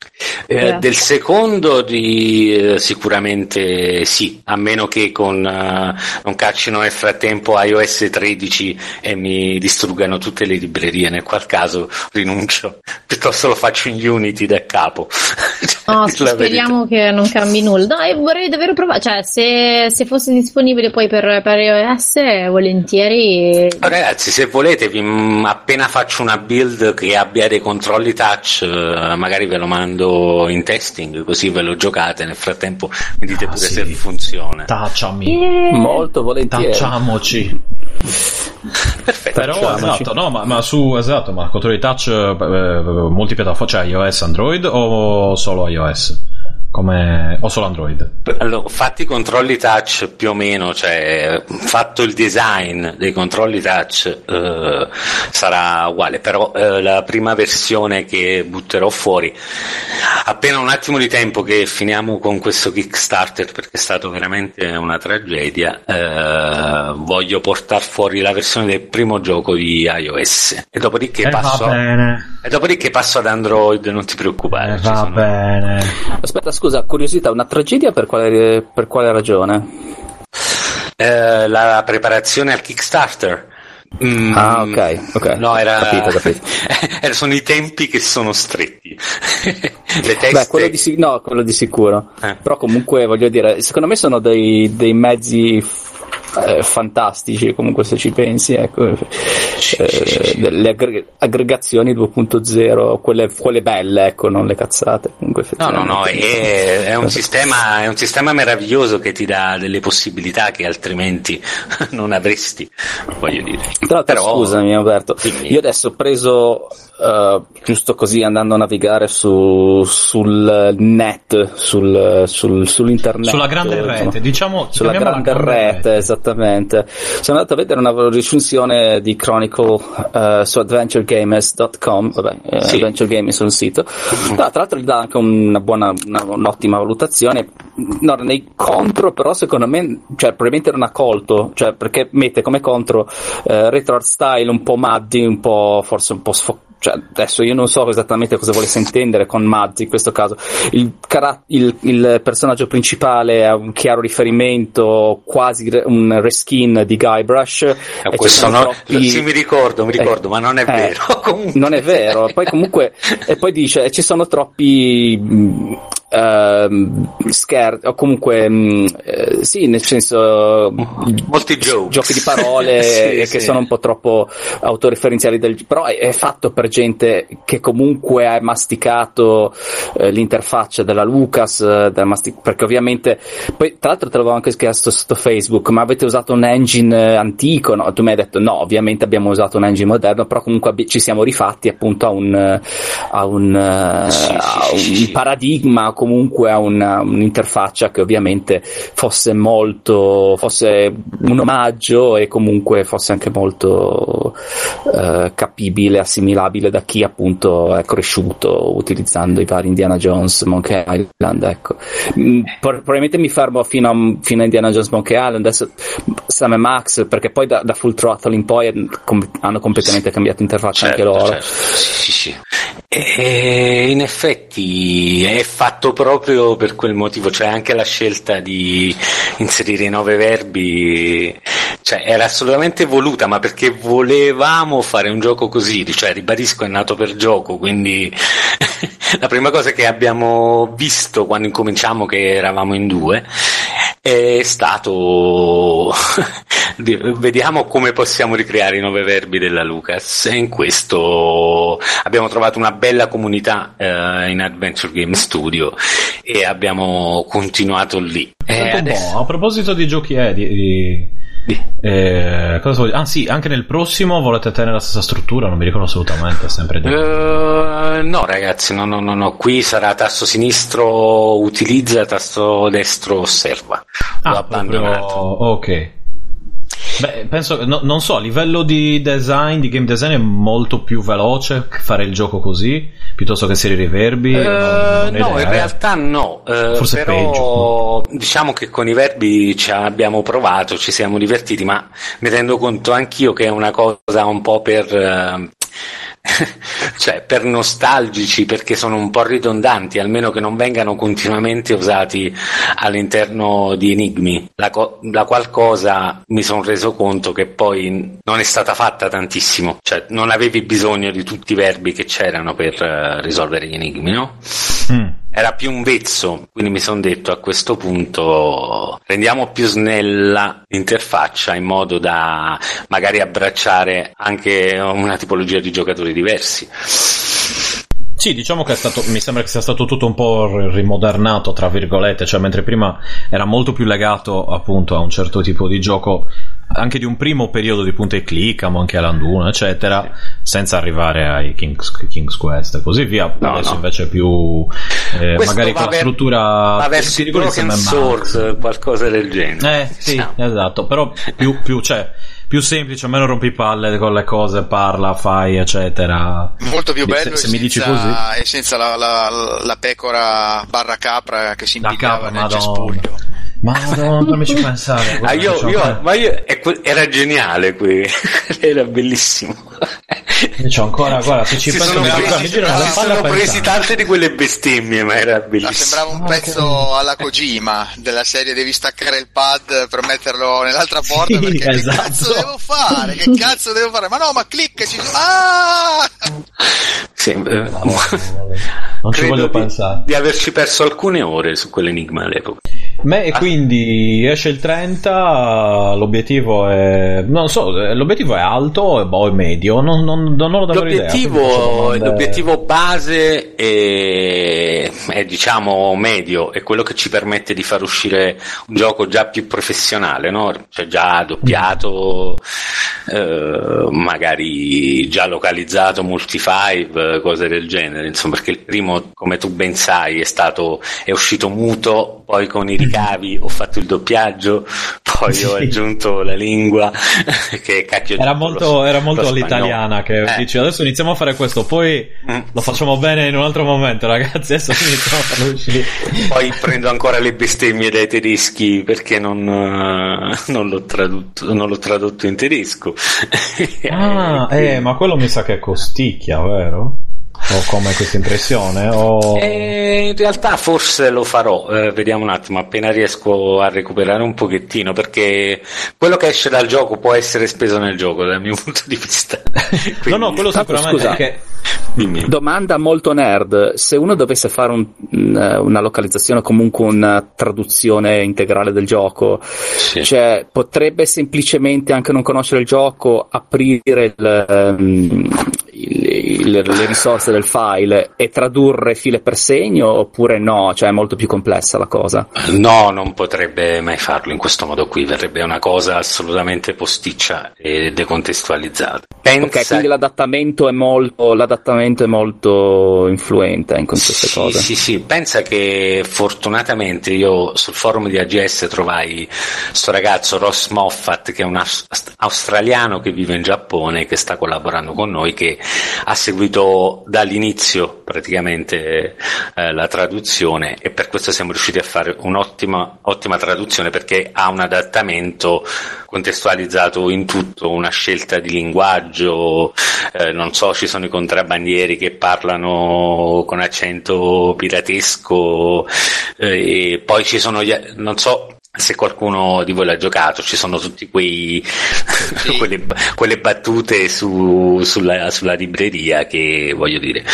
Eh, del secondo di, eh, sicuramente sì, a meno che con, eh, non caccino nel frattempo iOS 13 e mi distruggano tutte le librerie, nel qual caso rinuncio, piuttosto lo faccio in Unity da capo. No, verità. speriamo che non cambi nulla. No, vorrei davvero provare. Cioè, se, se fosse disponibile poi per, per iOS, volentieri. Ragazzi, se volete, vi- mm, appena faccio una build che abbia dei controlli touch, eh, magari ve lo mando in testing, così ve lo giocate. Nel frattempo mi dite Ah, pure sì. se funziona. Tacciami. Eh, Molto volentieri. Tacciamoci. Perfetto. Però Facciamoci. esatto, no, ma, ma su esatto, ma controlli touch eh, eh, multipiattaforma, cioè iOS, Android o solo iOS? Come o solo Android? Allora, fatti i controlli touch più o meno, cioè fatto il design dei controlli touch eh, sarà uguale, però eh, la prima versione che butterò fuori, appena un attimo di tempo che finiamo con questo Kickstarter perché è stato veramente una tragedia, eh, voglio portare fuori la versione del primo gioco di iOS e dopodiché, Eh, passo, va bene. e dopodiché passo ad Android, non ti preoccupare. Eh, va sono- bene. Aspetta, scusa, curiosità, una tragedia per quale, per quale ragione? Eh, la preparazione al Kickstarter. Mm, Ah, ok, ok. No, era... Capito, capito. sono i tempi che sono stretti. Le teste... Beh, quello di, no, quello di sicuro. Eh. Però comunque voglio dire, secondo me sono dei, dei mezzi eh, fantastici, comunque se ci pensi, ecco. Eh, delle aggre- aggregazioni 2.0, quelle, quelle belle, ecco, non le cazzate. Comunque, No, no, no, è, è un sistema, è un sistema meraviglioso che ti dà delle possibilità che altrimenti non avresti, voglio dire. Però- scusami Alberto, Dimmi. io adesso ho preso, eh, giusto così andando a navigare su, sul net, sul, sul- sull'internet. Sulla grande insomma, rete, diciamo Sulla grande rete, esattamente. Sono andato a vedere una recensione di Chronicle eh, su adventuregamers.com, vabbè, eh, Sì. Adventure Gamers sul sito. Tra l'altro gli dà anche una buona, una- un'ottima valutazione. No, nei contro, però secondo me, cioè, probabilmente non ha colto, cioè, perché mette come contro eh, retro art style un po' muddy, un po' forse un po' sfocato. Cioè, adesso io non so esattamente cosa volesse intendere con Muzzy in questo caso. Il, cara- il- il personaggio principale ha un chiaro riferimento, quasi re- un reskin di Guybrush. Eh, questo no- troppi- Sì, mi ricordo, mi ricordo, Eh, ma non è eh, vero. Comunque. Non è vero. Poi comunque, e poi dice, ci sono troppi mh, ehm, scherzi, o comunque, mh, eh, sì, nel senso, Molti jokes. giochi di parole Sì, che sì. sono un po' troppo autoreferenziali del, però è, è fatto per gente che comunque ha masticato eh, l'interfaccia della Lucas eh, della masti- perché ovviamente poi tra l'altro te l'avevo anche chiesto su Facebook ma avete usato un engine eh, antico no? tu mi hai detto no ovviamente abbiamo usato un engine moderno però comunque abbi- ci siamo rifatti appunto a un a un, Sì, a un paradigma comunque a una- un'interfaccia che ovviamente fosse molto fosse un omaggio e comunque fosse anche molto eh, capibile assimilabile da chi appunto è cresciuto utilizzando i vari Indiana Jones Monkey Island ecco Mm, por- probabilmente mi fermo fino a, fino a Indiana Jones Monkey Island adesso Sam e Max perché poi da, da Full Throttle in poi com- hanno completamente cambiato interfaccia anche Certo, loro certo. Sì, sì, sì. E in effetti è fatto proprio per quel motivo, cioè anche la scelta di inserire i nove verbi, cioè era assolutamente voluta, ma perché volevamo fare un gioco così, cioè ribadisco è nato per gioco, quindi la prima cosa che abbiamo visto quando incominciamo che eravamo in due è stato vediamo come possiamo ricreare i nove verbi della Lucas e in questo abbiamo trovato una bella comunità eh, in Adventure Game Studio e abbiamo continuato lì. E un adesso- a proposito di giochi eh, di, di- eh, Ah sì, anche nel prossimo volete tenere la stessa struttura, non mi ricordo assolutamente, sempre di... Eh, no ragazzi, no, no, no, no, qui sarà tasto sinistro utilizza, tasto destro osserva. Ah, abbandonato. proprio- ok. Beh, penso, no- non so, a livello di design, di game design è molto più veloce fare il gioco così, piuttosto che serie riverbi. Eh, non- non ho no, idea, in eh. realtà no, eh, Forse però peggio. diciamo che con i verbi ci abbiamo provato, ci siamo divertiti, ma mi rendo conto anch'io che è una cosa un po' per... eh, cioè per nostalgici perché sono un po' ridondanti almeno che non vengano continuamente usati all'interno di enigmi la, co- la qual cosa mi sono reso conto che poi non è stata fatta tantissimo cioè non avevi bisogno di tutti i verbi che c'erano per eh, risolvere gli enigmi no? Mm. Era più un vezzo, quindi mi sono detto a questo punto rendiamo più snella l'interfaccia in modo da magari abbracciare anche una tipologia di giocatori diversi. Sì, diciamo che è stato, mi sembra che sia stato tutto un po' rimodernato, tra virgolette, cioè mentre prima era molto più legato appunto a un certo tipo di gioco, anche di un primo periodo di punta e clicca, Monkey Island 1, eccetera, senza arrivare ai King's, King's Quest e così via. No, Adesso no. invece è più eh, magari con la struttura verso Broken Sam Max? Sword, qualcosa del genere. Eh, sì, No. esatto, però più, più, cioè, più semplice, meno rompipalle con le cose, parla, fai, eccetera. Molto più Se- bello se e, mi dici senza, così. e senza la, la- la pecora barra capra che si capra, nel madonna. cespuglio. Madonna, fammi ci pensare. Ah, io, io- ma io- era geniale qui, era bellissimo. io c'ho ancora, guarda, se ci si penso sono mi presi, mi si spalla sono presi tante di quelle bestemmie, ma era Ma bellissimo. sembrava un pezzo alla Kojima della serie devi staccare il pad per metterlo nell'altra porta Sì, perché esatto. che cazzo devo fare? Che cazzo devo fare? Ma no, ma cliccaci su. Ah! Sì, eh, Non ci voglio di, pensare. di averci perso alcune ore su quell'enigma all'epoca. Beh, e quindi esce il 30, l'obiettivo è... Non so, l'obiettivo è alto e boh, è medio, non, non, non ho davvero idea. L'obiettivo, domande- l'obiettivo base è, è, diciamo medio, è quello che ci permette di far uscire un gioco già più professionale, no? Cioè già doppiato, eh, magari già localizzato, multi-five, cose del genere, insomma, perché il primo, come tu ben sai, è stato, è uscito muto, poi con i ricavi ho fatto il doppiaggio, poi ho Sì. aggiunto la lingua, che cacchio Era lo- molto, era molto lo all'italiana che. Eh. dici adesso iniziamo a fare questo, poi Mm. lo facciamo bene in un altro momento, ragazzi. Adesso iniziamo a farlo uscire. Poi prendo ancora le bestemmie dai tedeschi perché non, eh, non l'ho, tradotto, non l'ho tradotto in tedesco. Ah, eh, ma quello mi sa che costicchia, vero? O come questa impressione? O... Eh, in realtà forse lo farò, eh, vediamo un attimo, appena riesco a recuperare un pochettino, perché quello che esce dal gioco può essere speso nel gioco dal mio punto di vista. No, no, quello sicuramente scusa. è che... Dimmi. Domanda molto nerd, se uno dovesse fare un- un- una localizzazione o comunque una traduzione integrale del gioco, Sì. cioè potrebbe semplicemente anche non conoscere il gioco, aprire il, ehm, il- il- le risorse del file e tradurre file per segno oppure no, cioè è molto più complessa la cosa. No, non potrebbe mai farlo in questo modo qui, verrebbe una cosa assolutamente posticcia e decontestualizzata. Pensa Ok, quindi l'adattamento è molto, l'adattamento è molto influente in queste sì, cose. Sì, sì, pensa che fortunatamente io sul forum di AGS trovai sto ragazzo Ross Moffat che è un aus- australiano che vive in Giappone che sta collaborando con noi che ha seguito dall'inizio praticamente eh, la traduzione e per questo siamo riusciti a fare un'ottima ottima traduzione perché ha un adattamento contestualizzato in tutto, una scelta di linguaggio, eh, non so, ci sono i contrabbandieri che parlano con accento piratesco eh, e poi ci sono gli, non so se qualcuno di voi l'ha giocato, ci sono tutti quei quelle, quelle battute su, sulla, sulla libreria che voglio dire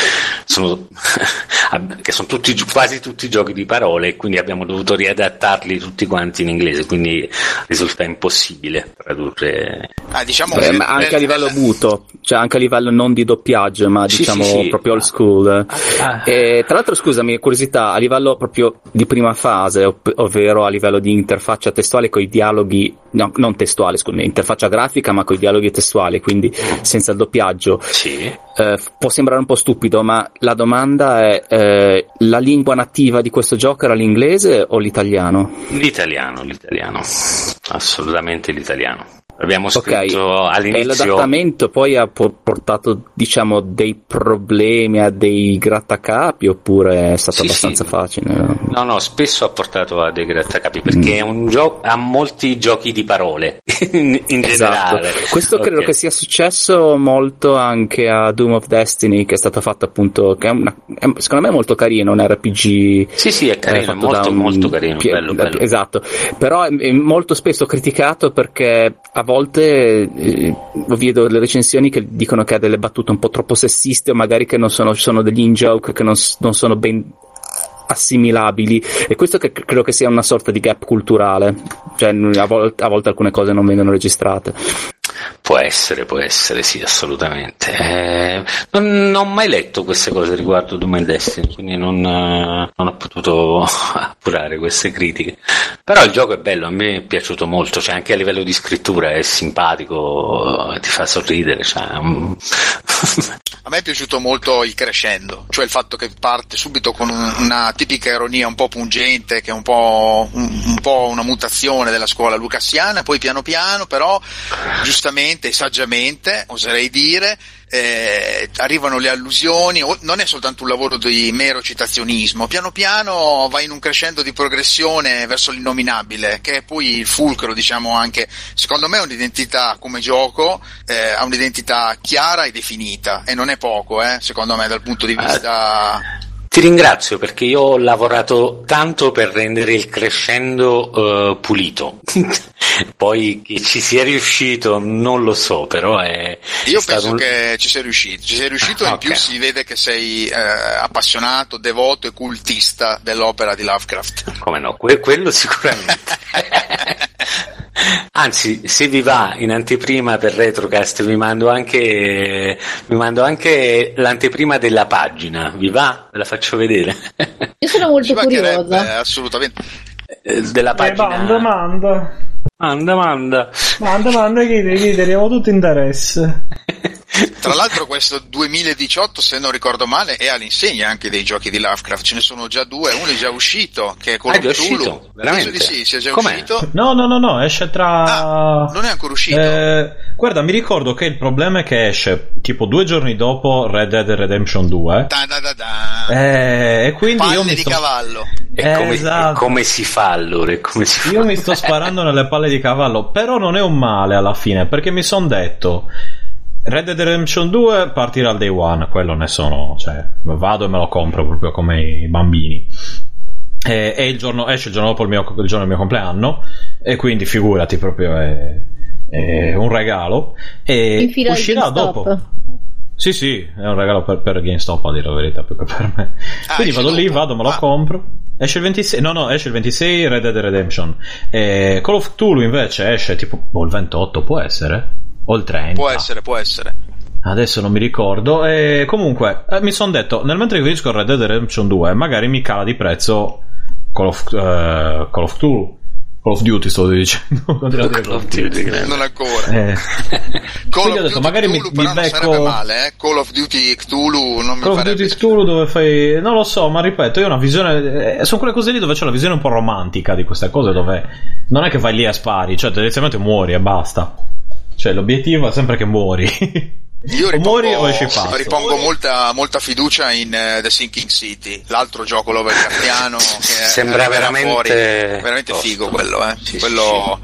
sono, che sono tutti, quasi tutti giochi di parole e quindi abbiamo dovuto riadattarli tutti quanti in inglese, quindi risulta impossibile tradurre. Ah, diciamo Beh, che ma anche a livello muto, cioè anche a livello non di doppiaggio, ma Sì, diciamo sì, sì. proprio old school. Ah. E, tra l'altro, scusami, curiosità, a livello proprio di prima fase, ov- ovvero a livello di interfaccia testuale con i dialoghi, no, non testuale, scusami, interfaccia grafica, ma con i dialoghi testuali, quindi senza il doppiaggio. Sì. Eh, può sembrare un po' stupido, ma la domanda è: eh, la lingua nativa di questo gioco era l'inglese o l'italiano? L'italiano, l'italiano, assolutamente l'italiano. Abbiamo scritto e all'inizio. l'adattamento poi ha po- portato, diciamo, dei problemi a dei grattacapi oppure è stato Sì, abbastanza sì. facile? No, no, spesso ha portato a dei grattacapi Mm. perché è un gioco ha molti giochi di parole in, in Esatto. generale. Questo credo Ok. che sia successo molto anche a Doom of Destiny, che è stato fatto appunto, che è una, è, secondo me è molto carino, un RPG. Sì, sì, è carino, eh, fatto molto, da un- molto carino, pie- bello, bello. Esatto, però è, è molto spesso criticato perché a volte eh, vedo le recensioni che dicono che ha delle battute un po' troppo sessiste o magari che non sono, sono degli in-joke che non, non sono ben assimilabili. E questo che credo che sia una sorta di gap culturale. Cioè a volte, a volte alcune cose non vengono registrate Può essere, può essere, sì, assolutamente. Eh, non, non ho mai letto queste cose riguardo Doom and Destiny, quindi non, eh, non ho potuto appurare queste critiche. Però il gioco è bello, a me è piaciuto molto, cioè anche a livello di scrittura è simpatico, ti fa sorridere. Cioè, mm. A me è piaciuto molto il crescendo, cioè il fatto che parte subito con un- una tipica ironia un po' pungente, che è un po', un, un po' una mutazione della scuola lucassiana, poi piano piano però giustamente e saggiamente, oserei dire, eh, arrivano le allusioni, non è soltanto un lavoro di mero citazionismo, piano piano va in un crescendo di progressione verso l'innominabile, che è poi il fulcro, diciamo anche, secondo me è un'identità come gioco, eh, ha un'identità chiara e definita, e non è poco, eh, secondo me, dal punto di vista... Ti ringrazio perché io ho lavorato tanto per rendere il crescendo eh, pulito. Poi che ci sia riuscito non lo so, però è. Io penso un- che ci sei riuscito, ci sei riuscito e Ah, in più ok. si vede che sei eh, appassionato, devoto e cultista dell'opera di Lovecraft. Come no, que- quello sicuramente. Anzi, se vi va in anteprima per Retrocast, vi mando anche, vi mando anche l'anteprima della pagina. Vi va? Ve la faccio vedere. Io sono molto curiosa. assolutamente. Eh, della Eh, pagina. manda, manda. Manda, manda. Manda, manda, chiedi, chiedi, abbiamo tutto interesse. Tra l'altro questo 2018, se non ricordo male, è all'insegna anche dei giochi di Lovecraft, ce ne sono già due, uno è già uscito, che è Call Ah, è Cthulhu. Veramente? Penso di sì, sia già Com'è? uscito. No, no, no, no, esce tra... Ah, non è ancora uscito. Eh, guarda, mi ricordo che il problema è che esce tipo due giorni dopo Red Dead Redemption 2. Da, da, da, da. Eh, e quindi io Palle mi di sto... cavallo. E Eh, come, esatto. come si fa allora? Come si fa? Io mi sto sparando nelle palle di cavallo, però non è un male alla fine, perché mi son detto Red Dead Redemption 2 partirà al day one, quello ne sono, cioè vado e me lo compro proprio come i bambini. E, e il giorno, esce il giorno dopo il, mio, il giorno del mio compleanno, e quindi figurati proprio è, è un regalo. E uscirà GameStop. dopo. Sì, sì, è un regalo per, per GameStop a dire la verità, più che per me. Ah, Quindi vado lì, vado, me lo Ah. compro. Esce il 26, no, no, esce il 26 Red Dead Redemption. E Call of Cthulhu invece esce tipo, boh, il 28 può essere? O il 30? Può essere, può essere. Adesso non mi ricordo. E comunque, eh, mi sono detto, nel mentre che finisco Red Dead Redemption 2, magari mi cala di prezzo Call of, eh, Call of Cthulhu. Call of Duty sto dicendo. Dire Call of Duty. Non ancora. Eh. Call Quindi of ho detto, Duty magari mi, Cthulhu, mi non becco... male, eh. Call of Duty Cthulhu non mi Call of Duty Cthulhu dove fai non lo so ma ripeto io ho una visione eh, sono quelle cose lì dove c'è la visione un po' romantica di queste cose dove non è che vai lì a spari cioè tendenzialmente muori e basta cioè l'obiettivo è sempre che muori Io ripongo, esci pazzo. ripongo molta, molta fiducia in eh, The Sinking City, l'altro gioco Lovecraftiano che Sembra veramente fuori. veramente figo quello, eh. Sì, quello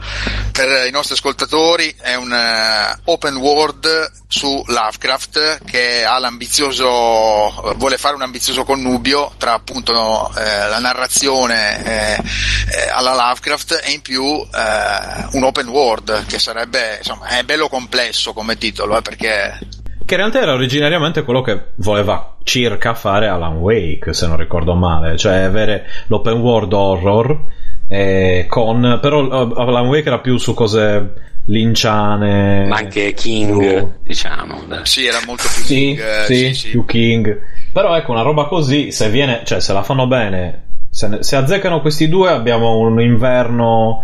per i nostri ascoltatori è un eh, open world su Lovecraft che ha l'ambizioso vuole fare un ambizioso connubio tra appunto no, eh, la narrazione eh, alla Lovecraft e in più un open world che sarebbe insomma è bello complesso come titolo eh, perché Che in realtà era originariamente quello che voleva circa fare Alan Wake, se non ricordo male, cioè avere l'open world horror eh, con però eh, Alan Wake era più su cose linciane. Ma anche King, diciamo. dai. sì era molto più Sì, King, eh, sì, sì, sì. più King. Però ecco, una roba così, se viene, cioè se la fanno bene, se, ne- se azzeccano questi due abbiamo un inverno,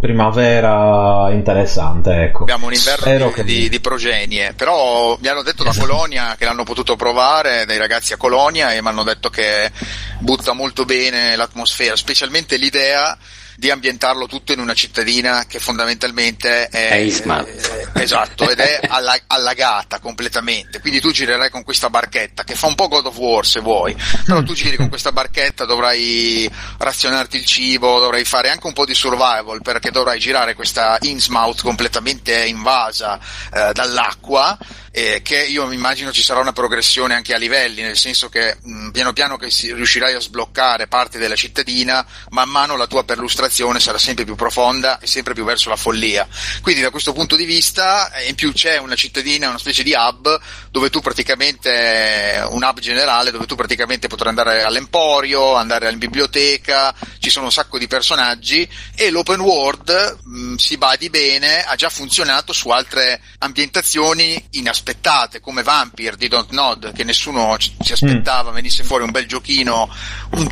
primavera interessante, ecco. Abbiamo un inverno di, di- di progenie, però mi hanno detto da Colonia che l'hanno potuto provare, dei ragazzi a Colonia, e mi hanno detto che butta molto bene l'atmosfera, specialmente l'idea di ambientarlo tutto in una cittadina che fondamentalmente è, È Ismail. eh, esatto, ed è alla- allagata completamente. Quindi tu girerai con questa barchetta che fa un po' God of War se vuoi, però tu giri con questa barchetta, dovrai razionarti il cibo, dovrai fare anche un po' di survival perché dovrai girare questa Innsmouth completamente invasa eh, dall'acqua. Eh, che io immagino ci sarà una progressione anche a livelli, nel senso che mh, piano piano che si- riuscirai a sbloccare parti della cittadina, man mano la tua perlustrazione sarà sempre più profonda e sempre più verso la follia. Quindi da questo punto di vista, eh, in più c'è una cittadina, una specie di hub, dove tu praticamente, un hub generale, dove tu praticamente potrai andare all'emporio, andare in biblioteca, ci sono un sacco di personaggi e l'open world, mh, si badi bene, ha già funzionato su altre ambientazioni inaspettate, come Vampire di Don't Nod, che nessuno ci, ci aspettava venisse fuori un bel giochino, un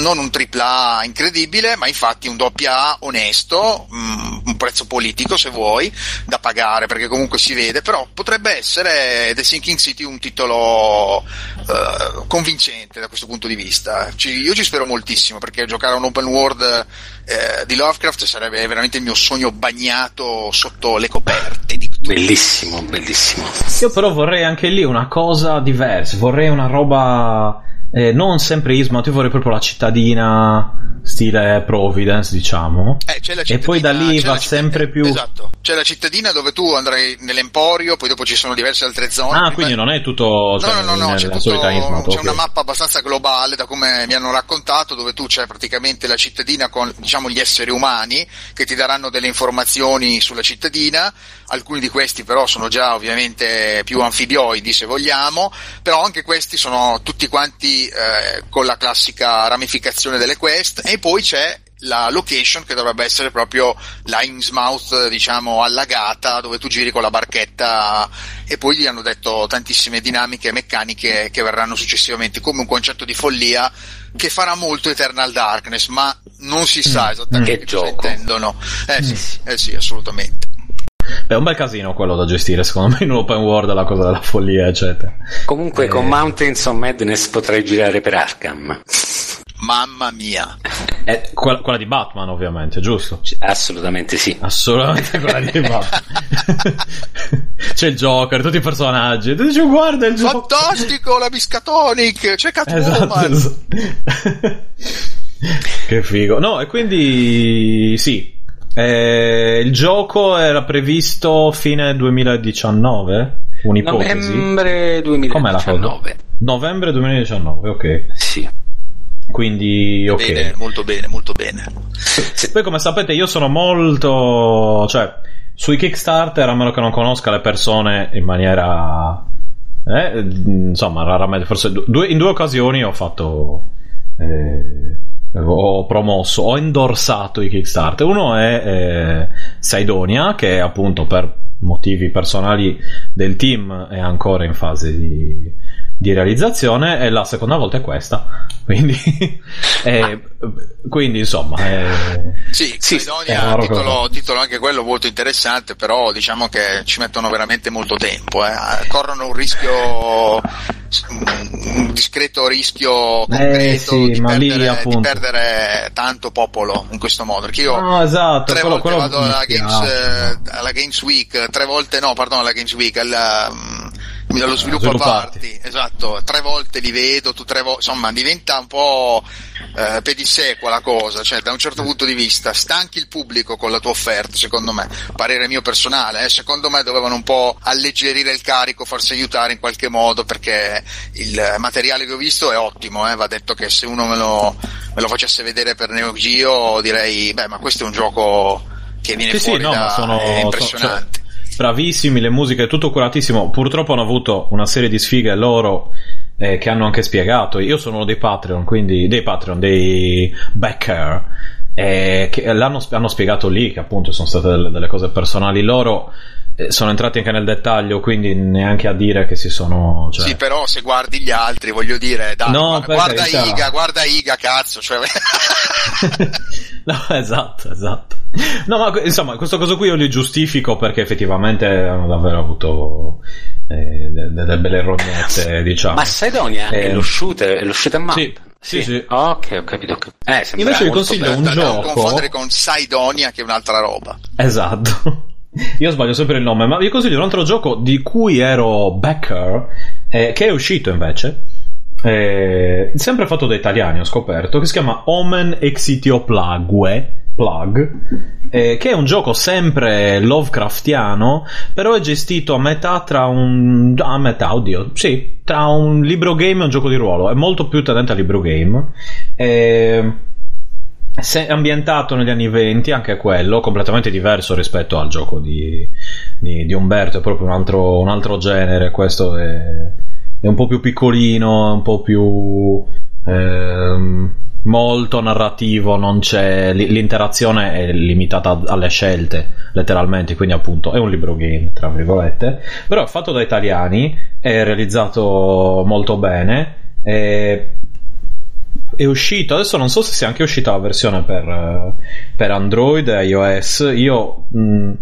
non un tripla A incredibile, ma infatti un doppia A onesto, mh, un prezzo politico se vuoi, da pagare perché comunque si vede, però potrebbe essere The Sinking City un titolo eh, convincente da questo punto di vista. Ci- io ci spero moltissimo perché giocare a un open world eh, di Lovecraft sarebbe veramente il mio sogno bagnato sotto le coperte di Bellissimo, bellissimo. Io però vorrei anche lì una cosa diversa, vorrei una roba eh, non sempre Ismat, io vorrei proprio la cittadina stile Providence, diciamo. Eh, e poi da lì va sempre più Esatto, c'è la cittadina dove tu andrai nell'emporio, poi dopo ci sono diverse altre zone. Ah, quindi non è tutto cioè, no, no, no, no, c'è, tutto- Ismat, c'è una mappa abbastanza globale da come mi hanno raccontato dove tu c'è praticamente la cittadina con diciamo gli esseri umani che ti daranno delle informazioni sulla cittadina, alcuni di questi però sono già ovviamente più anfibioidi se vogliamo, però anche questi sono tutti quanti eh, con la classica ramificazione delle quest e poi c'è la location che dovrebbe essere proprio la Innsmouth, diciamo, allagata, dove tu giri con la barchetta e poi gli hanno detto tantissime dinamiche meccaniche che verranno successivamente, come un concetto di follia che farà molto Eternal Darkness, ma non si sa esattamente Che cosa gioco. intendono. Eh sì, eh sì, assolutamente. Beh, è un bel casino quello da gestire, secondo me in un open world la cosa della follia, eccetera. Comunque Eh. con Mountains of Madness potrei girare per Arkham. Mamma mia. Eh, quella, quella di Batman, ovviamente, giusto? Assolutamente sì. Assolutamente quella di Batman. C'è il Joker, tutti i personaggi. E tu dici, guarda il gioco. Fantastico la Biscatonic, c'è Catwoman. Esatto, esatto. che figo. No, e quindi sì. Eh, il gioco era previsto fine 2019? Un'ipotesi. Novembre Com'è la cosa? 2019. Novembre 2019, ok. Sì. Quindi, ok. Bene, molto bene, molto bene. Poi, come sapete, io sono molto. cioè, sui Kickstarter, a meno che non conosca le persone in maniera. eh, insomma, raramente, forse due- in due occasioni ho fatto. eh, ho promosso, ho endorsato i Kickstarter. Uno è eh, Saidonia, che appunto per motivi personali del team è ancora in fase di, di realizzazione, e la seconda volta è questa. Quindi, eh, quindi insomma, eh, Sì, Sì, è roba titolo, titolo anche quello molto interessante, però diciamo che ci mettono veramente molto tempo, eh. corrono un rischio un discreto rischio concreto Eh, sì, di, ma lì, perdere, di perdere tanto popolo in questo modo. Perché io No, esatto, tre quello- volte quello vado alla Games, eh, alla Games Week, tre volte no, pardon, alla Games Week, alla, mm, allo sviluppo a party, esatto, tre volte li vedo, tu tre volte, insomma diventa un po' eh, pedissequa la cosa, cioè da un certo punto di vista stanchi il pubblico con la tua offerta, secondo me, parere mio personale, eh, secondo me dovevano un po' alleggerire il carico, farsi aiutare in qualche modo perché il materiale che ho visto è ottimo, eh, va detto che se uno me lo, me lo facesse vedere per Neo Geo direi, beh ma questo è un gioco che viene Sì, sì, fuori no, da, sono è impressionante. so- cioè, bravissimi, le musiche, tutto curatissimo. Purtroppo hanno avuto una serie di sfighe loro eh, che hanno anche spiegato. Io sono uno dei Patreon, quindi dei Patreon, dei backer. eh, che l'hanno hanno spiegato lì che appunto sono state delle, delle cose personali loro sono entrati anche nel dettaglio quindi neanche a dire che si sono cioè, Sì, però se guardi gli altri, voglio dire, dai, No, guarda, guarda. Iga, guarda Iga, cazzo, cioè, No, esatto, esatto. No, ma insomma, questo caso qui io li giustifico perché effettivamente hanno davvero avuto eh, de- delle belle rognette, diciamo. Ma Sidonia è Eh, lo shooter, è lo shoot 'em up? Sì, sì, sì. Ok, ho capito. Eh, Invece vi consiglio bello. un da non gioco. confondere con Sidonia che è un'altra roba. Esatto. Io sbaglio sempre il nome, ma vi consiglio un altro gioco di cui ero backer, eh, che è uscito invece. eh, sempre fatto da italiani, ho scoperto, che si chiama Omen Exitio Plague. Plug, eh, che è un gioco sempre Lovecraftiano, però è gestito a metà tra un. a metà, oddio, sì, tra un libro game e un gioco di ruolo. È molto più tendente al libro game. Eh, se- ambientato negli anni 20, anche quello, completamente diverso rispetto al gioco di, di- di Umberto, è proprio un altro, un altro genere. Questo è, è un po' più piccolino, un po' più. ehm, molto narrativo, L'interazione è limitata alle scelte, letteralmente. Quindi, appunto, è un libro game, tra virgolette. Però è fatto da italiani, è realizzato molto bene. E è uscito, adesso non so se sia anche uscita la versione per, eh, per Android e iOS. Io mh,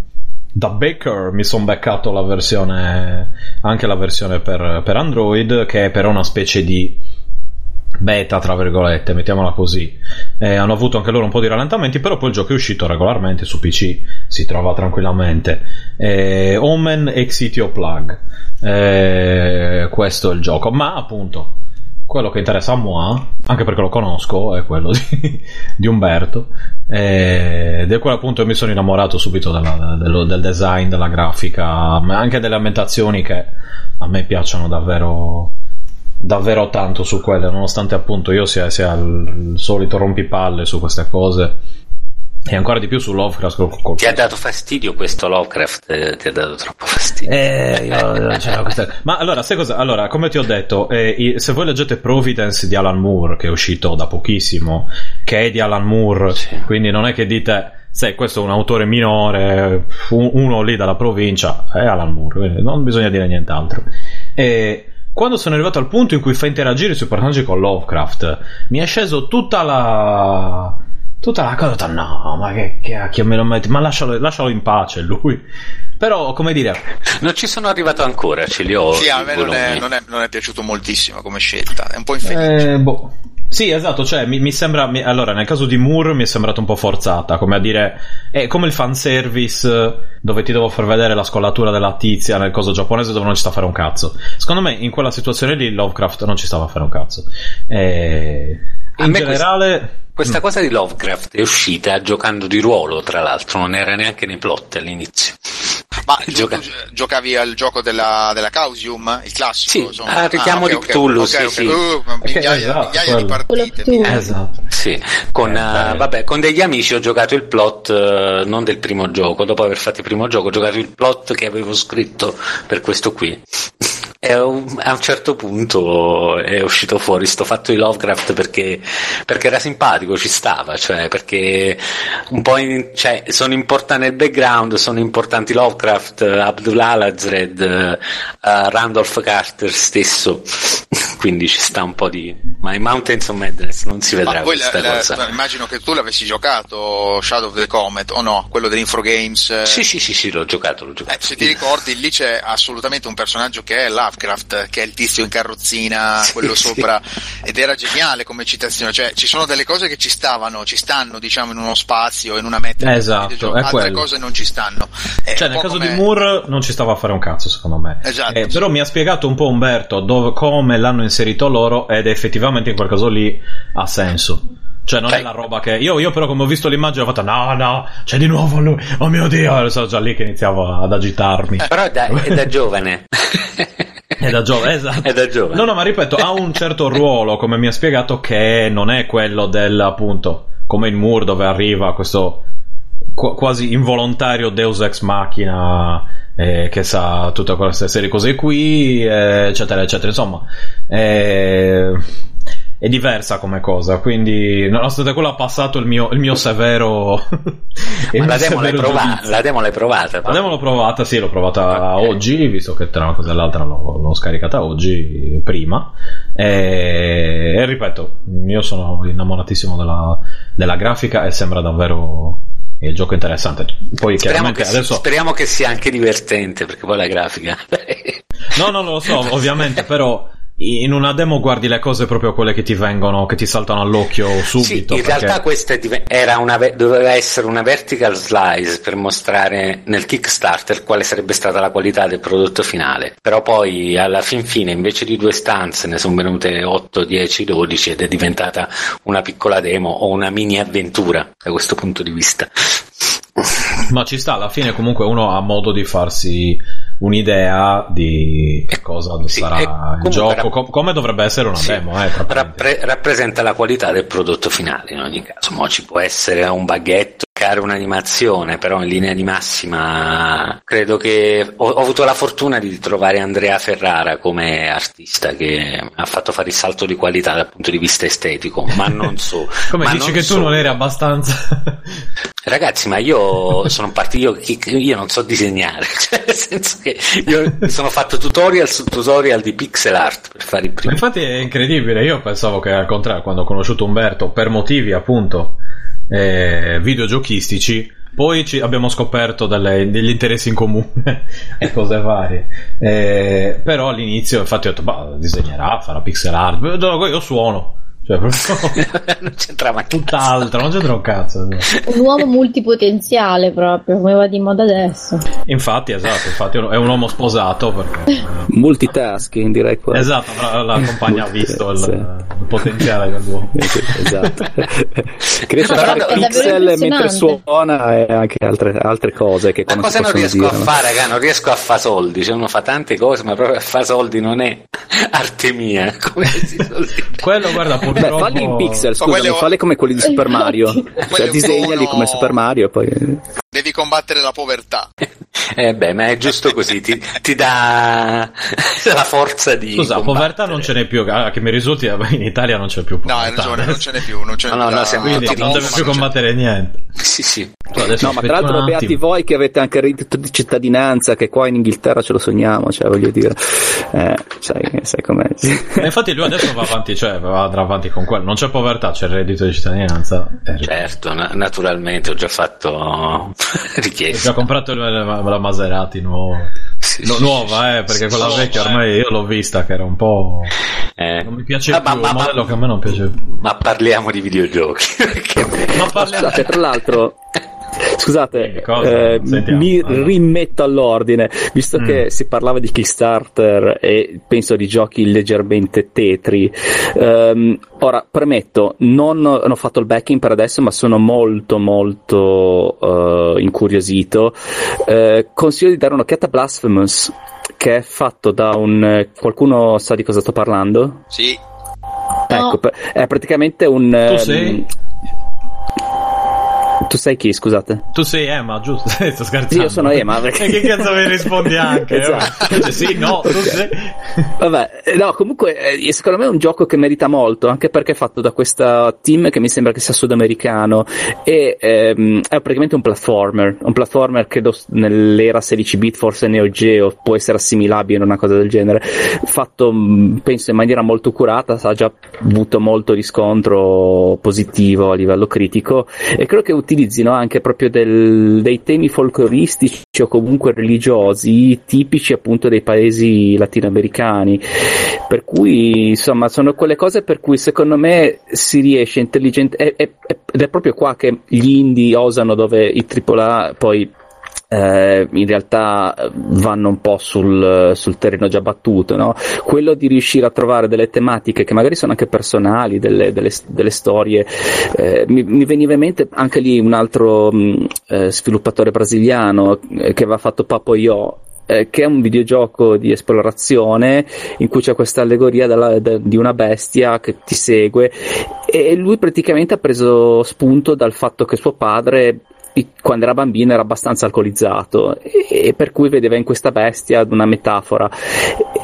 da Baker mi sono beccato la versione, anche la versione per, per Android, che è però una specie di beta, tra virgolette, mettiamola così. Eh, hanno avuto anche loro un po' di rallentamenti, però poi il gioco è uscito regolarmente su PC, si trova tranquillamente. Eh, Omen Exitio Plug. Eh, questo è il gioco, ma appunto quello che interessa a moi, anche perché lo conosco, è quello di, di Umberto. eh, Ed è quello appunto mi sono innamorato subito della- dello- del design, della grafica, ma anche delle ambientazioni che a me piacciono davvero davvero tanto su quelle, nonostante appunto io sia, sia il solito rompipalle su queste cose. E ancora di più su Lovecraft col, col- Ti ha dato fastidio questo Lovecraft? eh, ti ha dato troppo fastidio. Eh, io- cioè, questa- Ma allora, sai cosa? Allora, come ti ho detto, eh, i- se voi leggete Providence di Alan Moore, che è uscito da pochissimo, che è di Alan Moore, quindi non è che dite, sai, questo è un autore minore, un- uno lì dalla provincia, è Alan Moore, non bisogna dire nient'altro. E quando sono arrivato al punto in cui fa interagire sui personaggi con Lovecraft, mi è sceso tutta la. Tutta la cosa, no, ma che cacchio me lo metti? Ma lascialo, lascialo in pace lui. Però, come dire, Non ci sono arrivato ancora, ce li ho. sì, a me non è, non, è, non è piaciuto moltissimo come scelta, è un po' infelice. Eh, boh. Sì, esatto, cioè mi, mi sembra. mi- allora, nel caso di Moore mi è sembrato un po' forzata, come a dire. È come il fanservice dove ti devo far vedere la scollatura della tizia nel coso giapponese dove non ci sta a fare un cazzo. Secondo me, in quella situazione lì, Lovecraft non ci stava a fare un cazzo. Eh, A in me generale. Questa cosa di Lovecraft è uscita giocando di ruolo, tra l'altro, non era neanche nei plot all'inizio. Ma tu, Gioca- tu giocavi al gioco della, della Causium, il classico? Sì, insomma. a richiamo Ah, di Cthulhu, ok, sì, ok. sì. Uh, migliaia, esatto, migliaia di quello. partite. Esatto. Sì, con, Eh, eh, vabbè, con degli amici ho giocato il plot eh, non del primo gioco, dopo aver fatto il primo gioco ho giocato il plot che avevo scritto per questo qui. A un a un certo punto è uscito fuori sto fatto di Lovecraft perché, perché era simpatico, ci stava, cioè perché un po' in- cioè, sono importanti nel background, sono importanti Lovecraft, eh, Abdul Alazred, eh, Randolph Carter stesso. quindi ci sta un po' di. Ma in Mountains of Madness non si vedrà questa la- la- cosa. immagino che tu l'avessi giocato Shadow of the Comet o no? Quello dell'Infrogames. eh. Sì, sì, sì, sì, l'ho giocato, l'ho giocato. Eh, se ti ricordi, lì c'è assolutamente un personaggio che è Lovecraft, che è il tizio in carrozzina, quello sì. sopra, ed era geniale come citazione. Cioè, ci sono delle cose che ci stavano, ci stanno, diciamo, in uno spazio, in una meta. Esatto, è altre quello. cose non ci stanno. È Cioè, un nel caso come- di Moore non ci stava a fare un cazzo, secondo me. Esatto, Eh, sì. Però mi ha spiegato un po' Umberto dove- come l'hanno inserito loro ed effettivamente in quel caso lì ha senso. Cioè, non è Cioè- la roba che. Io, io però, come ho visto l'immagine, ho fatto: No, no, c'è di nuovo lui. Oh mio dio! E sono già lì che iniziavo ad agitarmi. Però è da, è da giovane. È da giovane, esatto. È da giovane. No, no, ma ripeto, ha un certo ruolo, come mi ha spiegato, che non è quello del, appunto, come in Moore dove arriva questo qu- quasi involontario Deus Ex Machina eh, che sa tutte queste serie cose qui, eh, eccetera, eccetera. Insomma, eh, è diversa come cosa, quindi nonostante quello ha passato il mio, il mio severo... il Ma la demo, severo provata, giudizio. la demo l'hai provata? La demo l'ho provata, sì, l'ho provata oggi, visto che tra una cosa e l'altra l'ho, l'ho scaricata oggi, prima. E, e ripeto, io sono innamoratissimo della, della grafica e sembra davvero il gioco interessante. Poi Speriamo chiaramente che, adesso... speriamo che sia anche divertente, perché poi la grafica. No, no, lo so, ovviamente, però in una demo guardi le cose proprio quelle che ti vengono, che ti saltano all'occhio Sì, subito. in perché- realtà questa div- era una ve- doveva essere una vertical slice per mostrare nel Kickstarter quale sarebbe stata la qualità del prodotto finale. Però poi alla fin fine invece di due stanze ne sono venute 8, 10, 12 ed è diventata una piccola demo o una mini avventura da questo punto di vista. Ma ci sta, alla fine comunque uno ha modo di farsi un'idea di che cosa Sì, sarà il gioco, rap- com- come dovrebbe essere una Sì. demo. Eh. Rappre- rappresenta la qualità del prodotto finale in ogni caso. Mo ci può essere un baghetto, creare un'animazione, però in linea di massima credo che ho, ho avuto la fortuna di trovare Andrea Ferrara come artista che ha fatto fare il salto di qualità dal punto di vista estetico, ma non so. Come ma dici che tu solo. non eri abbastanza. Ragazzi, ma io sono partito, io, io non so disegnare, cioè nel senso che io sono fatto tutorial su tutorial di pixel art per fare il primo. infatti è incredibile. Io pensavo che al contrario, quando ho conosciuto Umberto, per motivi appunto eh, videogiochistici, poi abbiamo scoperto delle- degli interessi in comune e cose varie. Eh, però all'inizio, infatti, ho detto, bah, disegnerà, farà pixel art. Io suono. Cioè, proprio non c'entrava niente. tutt'altro, non c'entra un cazzo. Un uomo multipotenziale proprio, come va di moda adesso. Infatti, esatto, infatti è un uomo sposato perché... Multitasking, direi qua. Esatto, la, la compagna ha visto il, il potenziale dell'uomo. Eh, esatto. che riesce a fare pixel mentre suona e anche altre, altre cose che Ma cosa non riesco dire. a no? fare, raga? Non riesco a fare soldi. Cioè, uno fa tante cose, ma proprio a fare soldi non è arte mia. Quello, guarda, Beh, purtroppo... falli in pixel, scusami, quelli ho- falli come quelli di Super Mario. Cioè, disegnali sono- come Super Mario e poi... Devi combattere la povertà. Eh beh, ma è giusto così, ti, ti dà la forza di. Scusa, combattere. povertà non ce n'è più, ah, che mi risulti in Italia non c'è più No, hai povertà. ragione, non ce n'è più. Non ce n'è No, no, più no, siamo Quindi non deve più c'è- combattere niente. Sì, sì. Adesso No, ma tra l'altro beati voi che avete anche il reddito di cittadinanza, che qua in Inghilterra ce lo sogniamo, cioè voglio dire, eh, sai, sai com'è. E infatti lui adesso va avanti, cioè va- andrà avanti con quello. Non c'è povertà, c'è il reddito di cittadinanza. Certo, na- naturalmente ho già fatto Ho richiesta. già comprato la, la- la Maserati nuova. Sì, No, nuova, eh, perché Sì, quella vecchia ormai io l'ho vista che era un po'. Eh. Non mi piace Ah, più, ma- ma- un modello ma- che a me non piace più. Ma parliamo di videogiochi. perché- Ma parliamo. Scusate, tra l'altro, scusate, eh, Sentiamo, mi allora. rimetto all'ordine, visto Mm. che si parlava di Kickstarter e penso di giochi leggermente tetri. ehm, ora, premetto, non ho fatto il backing per adesso, ma sono molto, molto eh, incuriosito. Eh, consiglio di dare un'occhiata a Blasphemous. Che è fatto da un. Qualcuno sa di cosa sto parlando? Sì, Ecco, per- è praticamente un. Tu ehm, sei? Tu sei chi, scusate? Tu sei Emma, giusto? Sto scherzando. Sì, io sono Emma. Perché... Che cazzo mi rispondi anche? esatto. sì, no, tu sei... Vabbè, no, comunque eh, secondo me è un gioco che merita molto, anche perché è fatto da questa team che mi sembra che sia sudamericano e ehm, è praticamente un platformer, un platformer credo nell'era 16 bit, forse Neo Geo, può essere assimilabile a una cosa del genere, fatto mm, penso in maniera molto curata, ha già avuto molto riscontro positivo a livello critico e credo che utilizzino anche proprio del, dei temi folcloristici o comunque religiosi tipici appunto dei paesi latinoamericani. Per cui insomma sono quelle cose per cui secondo me si riesce intelligente è, è, ed è proprio qua che gli indie osano dove i AAA poi eh, in realtà vanno un po' sul, sul terreno già battuto, no? quello di riuscire a trovare delle tematiche che magari sono anche personali, delle, delle, delle storie. Eh, mi, mi, veniva in mente anche lì un altro mh, eh, sviluppatore brasiliano eh, che aveva fatto Papo Io eh, che è un videogioco di esplorazione in cui c'è questa allegoria della, de, di una bestia che ti segue e lui praticamente ha preso spunto dal fatto che suo padre quando era bambino era abbastanza alcolizzato e, per cui vedeva in questa bestia una metafora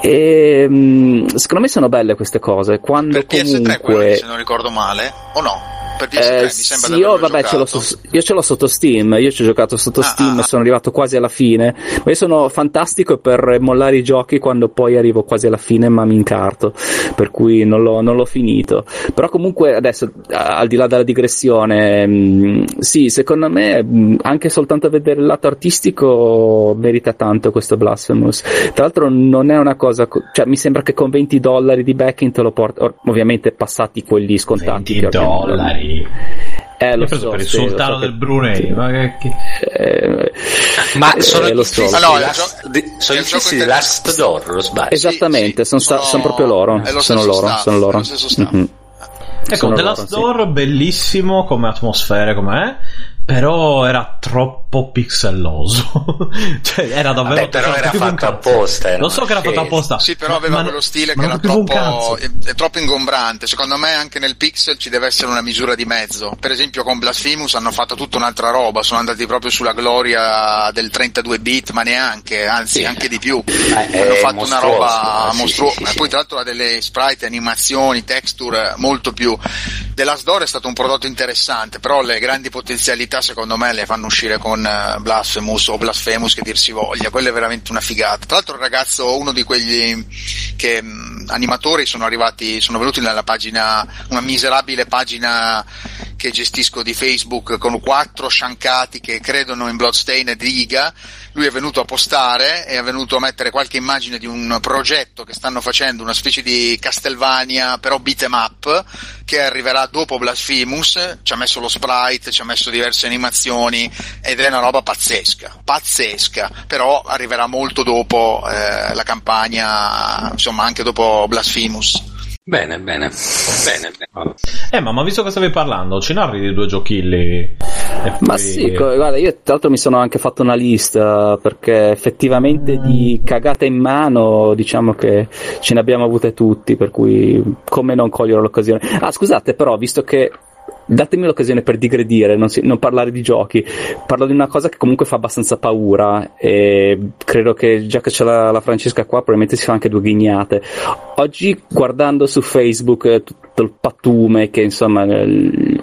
e mm, secondo me sono belle queste cose quando per comunque PS3 se non ricordo male o no? Per PS3 eh, mi sembra sì, io, vabbè, ce l'ho su, io ce l'ho sotto Steam, io ci ho giocato sotto ah, Steam e ah, sono arrivato quasi alla fine, ma io sono fantastico per mollare i giochi quando poi arrivo quasi alla fine ma mi incarto, per cui non l'ho, non l'ho finito. Però comunque adesso, al di là della digressione, mh, mm, sì, secondo me mh, mm, anche soltanto vedere il lato artistico merita tanto questo Blasphemous. Tra l'altro non è una cosa, cioè mi sembra che con 20 dollari di backing te lo porti, ovviamente passati quelli scontati. 20 dollari. Eh, lo so, per il sì, sultano so del Brunei. Ma, che... eh, ma eh, sono lo gli so, allora, last, di, sono gli stessi di Last Door, lo sbaglio. Esattamente, sì, sì, sono, sono, proprio loro. Sono loro, staff, sono loro. Mm-hmm. Ecco, The Last Door, sì. bellissimo come atmosfere, com'è però era troppo pixelloso. cioè, era davvero. Vabbè, però era fatto apposta. Lo so che era fatto apposta. Sì, però aveva quello stile che era troppo, è, è, troppo ingombrante. Secondo me, anche nel pixel ci deve essere una misura di mezzo. Per esempio, con Blasphemous hanno fatto tutta un'altra roba. Sono andati proprio sulla gloria del 32 bit, ma neanche, anzi, sì. anche di più. Eh, hanno fatto una roba mostruosa. Sì, sì, poi, tra l'altro, ha delle sprite, animazioni, texture molto più. The Last Door è stato un prodotto interessante, però le grandi potenzialità secondo me le fanno uscire con uh, Blasphemous o Blasphemous che dir si voglia, quello è veramente una figata. Tra l'altro il ragazzo, uno di quegli che, mh, animatori sono arrivati, sono venuti nella pagina, una miserabile pagina che gestisco di Facebook con quattro sciancati che credono in Bloodstained riga lui è venuto a postare e è venuto a mettere qualche immagine di un progetto che stanno facendo, una specie di Castlevania però beat'em up che arriverà dopo Blasphemous, ci ha messo lo sprite, ci ha messo diverse animazioni ed è una roba pazzesca, pazzesca, però arriverà molto dopo eh, la campagna, insomma anche dopo Blasphemous. Bene, bene, bene, bene. Eh, ma, ma visto che stavi parlando, ci narri di due giochilli? Poi... Ma sì, guarda, io tra l'altro mi sono anche fatto una lista perché effettivamente di cagate in mano diciamo che ce ne abbiamo avute tutti, per cui come non cogliere l'occasione. Ah, scusate, però, visto che datemi l'occasione per digredire, non, si, non, parlare di giochi. Parlo di una cosa che comunque fa abbastanza paura e credo che già che c'è la, la Francesca qua probabilmente si fa anche due ghignate. Oggi guardando su Facebook tutto il pattume che insomma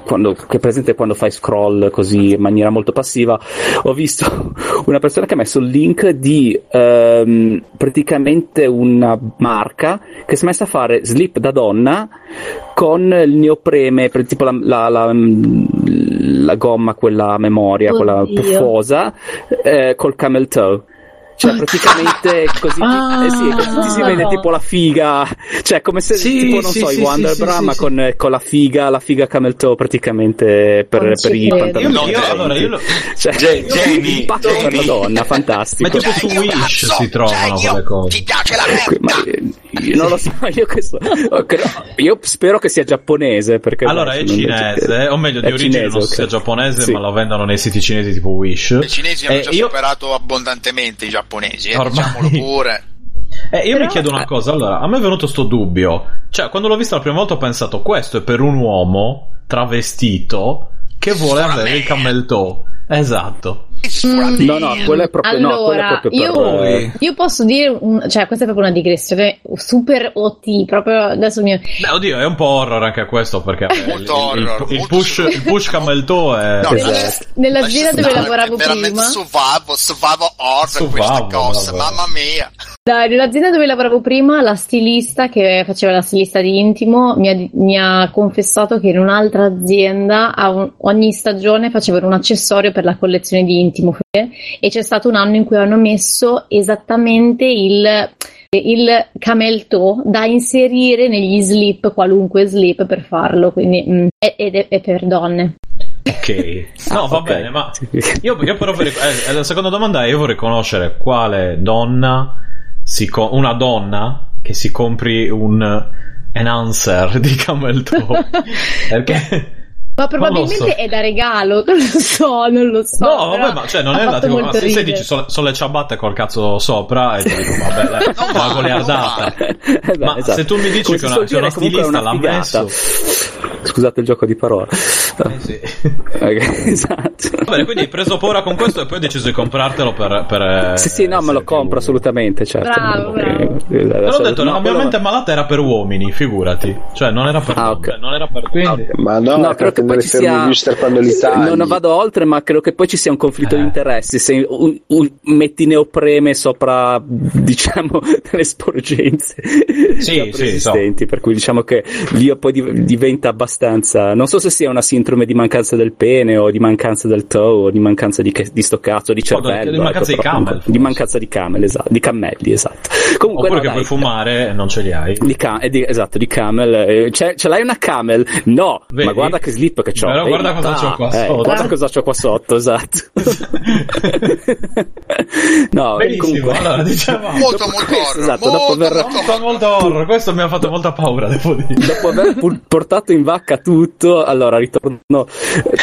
quando, che è presente quando fai scroll così in maniera molto passiva, ho visto una persona che ha messo il link di ehm, praticamente una marca che si è messa a fare slip da donna con il neopreme, tipo la, la, la, la gomma, quella memoria, Oddio. quella puffosa, eh, col camel toe. Cioè, praticamente così, ah, eh sì, così ti si vede tipo la figa, cioè come se sì, tipo, non sì, so, sì, i Wonder Bra, ma con, con, la figa, la figa camel toe praticamente per, per i pantaloni. Io, io, allora, io lo... cioè, J- Jamie, impatto per la donna, fantastico. Ma tipo su Wish si trovano quelle cose. Ti piace la merda? Io non lo so, io, questo, io spero che sia giapponese. Perché allora è cinese, o meglio, di origine cinese, non okay. sia giapponese, ma lo vendono nei siti cinesi tipo Wish. I cinesi hanno eh, già io... superato abbondantemente i giapponesi giapponesi, eh, Ormai... diciamolo pure. Eh, io Però... mi chiedo una cosa, allora, a me è venuto sto dubbio. Cioè, quando l'ho visto la prima volta ho pensato, questo è per un uomo travestito che vuole avere il camel toe. Esatto. No, no, quello è proprio, no, quello è Allora, proprio io, per... eh, io posso dire, un- cioè questa è proprio una digressione super OT, proprio adesso mi... Beh, oddio, è un po' horror anche questo perché il, il- il- horror, il push, il push camel toe è... No, Nella- lascia- nell'azienda dove lavoravo veramente prima- survival, survival horror queste Survival, cose, vabbè. mamma mia. Dai, nell'azienda dove lavoravo prima, la stilista che faceva la stilista di intimo mi ha, mi ha confessato che in un'altra azienda a un- ogni stagione facevano un accessorio per la collezione di intimo e c'è stato un anno in cui hanno messo esattamente il, il camel toe da inserire negli slip, qualunque slip per farlo, quindi mm, ed è, è per donne. Ok. No, va ok. bene, ma io, io però vorrei, eh, la seconda domanda è io vorrei conoscere quale donna si co- una donna che si compri un enhancer di camel toe. Perché Ma probabilmente so. è da regalo, non lo so, non lo so. No, però vabbè, ma cioè, non è la tipo, ma se, se dici sono, sono le ciabatte col cazzo sopra e ti dico, vabbè, dai, una goliardata. Eh Ma esatto. se tu mi dici Come che una, che una dire, è stilista l'ha messo, Scusate il gioco di parole. eh sì. Ok, esatto. Va bene, quindi hai preso paura con questo e poi hai deciso di comprartelo per. per eh, Sì, sì, no, me lo essere più- compro assolutamente, certo. Bravo, bravo. Eh, Te l'ho adesso- detto, no, la mia mente malata era per uomini, figurati. Cioè, non era per. Ah, ok. cioè, non era per. Quindi. Ma no, No, per ci fermo sia. mister quando li tagli. Non vado oltre, ma credo che poi ci sia un conflitto Eh. di interessi. Se un- un- metti neopreme sopra, diciamo, delle sporgenze Sì, sì, preesistenti, per cui diciamo che lì poi div- diventa abbastanza. Non so se sia una sindrome di mancanza del pene o di mancanza del toe o di mancanza di, che- di sto cazzo, di O di- cervello. di mancanza ecco, di camel. Di mancanza di camel, esatto. Di cammelli, esatto. Comunque, Oppure no, che dai, puoi fumare e non ce li hai. di ca- eh, di- esatto, di camel. Eh, c'è- ce l'hai una camel? No, Vedi? ma guarda che slip che c'ho. Però guarda cosa c'ho qua eh, sotto. Guarda cosa c'ho qua sotto, esatto. no, Benissimo, comunque, allora dicevamo. Molto, molto questo, horror, esatto, dopo molto, aver, molto Molto, horror. Questo mi ha fatto molta paura, devo dire. dopo aver pu- portato in vacca tutto, allora ritorno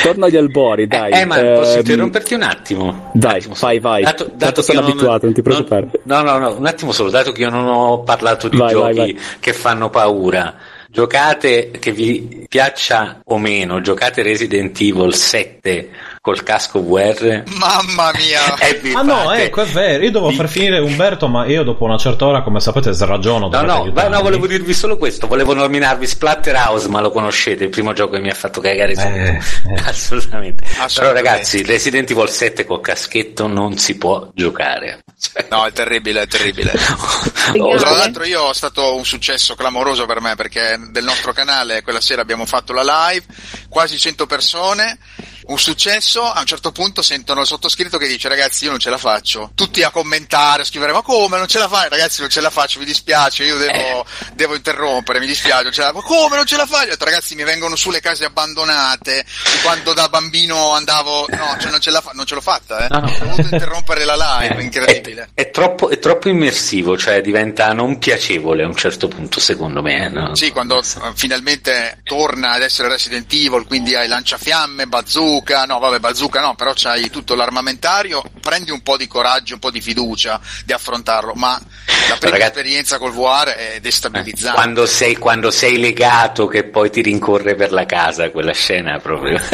torno agli albori, dai. eh, ma posso Ehm, interromperti un attimo? Dai, Un attimo vai, vai. Dato, dato che sono non- abituato, non ti preoccupare. No, no, no, un attimo solo, dato che io non ho parlato di Vai, vai, giochi vai. che fanno paura. Giocate che vi piaccia o meno, giocate Resident Evil 7 col casco VR. Mamma mia. E vi Ah no, ecco, è vero. Io devo far finire Umberto, ma io dopo una certa ora, come sapete, sragiono. No, no, beh, no, volevo dirvi solo questo. Volevo nominarvi Splatterhouse, ma lo conoscete, il primo gioco che mi ha fatto cagare. Eh, eh. Assolutamente. Però, Assolutamente. ragazzi, Resident Evil 7 col caschetto non si può giocare. Cioè, No, è terribile, è terribile. Tra l'altro io è stato un successo clamoroso per me perché del nostro canale quella sera abbiamo fatto la live, quasi 100 persone, un successo, a un certo punto sentono il sottoscritto che dice ragazzi io non ce la faccio, tutti a commentare, a scrivere ma come non ce la fai ragazzi non ce la faccio, mi dispiace, io devo, devo interrompere, mi dispiace, non ce la... ma come non ce la fai? Ho detto, ragazzi mi vengono su le case abbandonate, quando da bambino andavo, no, cioè non ce, la fa- non ce l'ho fatta, eh. No, no. ho dovuto interrompere la live, Eh, incredibile. È, è troppo, è troppo immersivo, cioè diventa non piacevole a un certo punto, secondo me. eh, no? Sì, quando eh, finalmente torna ad essere Resident Evil, quindi hai lanciafiamme, bazooka, no vabbè bazooka no, però c'hai tutto l'armamentario, prendi un po' di coraggio, un po' di fiducia di affrontarlo, ma la prima Ragazzi- esperienza col VR è destabilizzante. Quando sei, quando sei legato che poi ti rincorre per la casa, quella scena proprio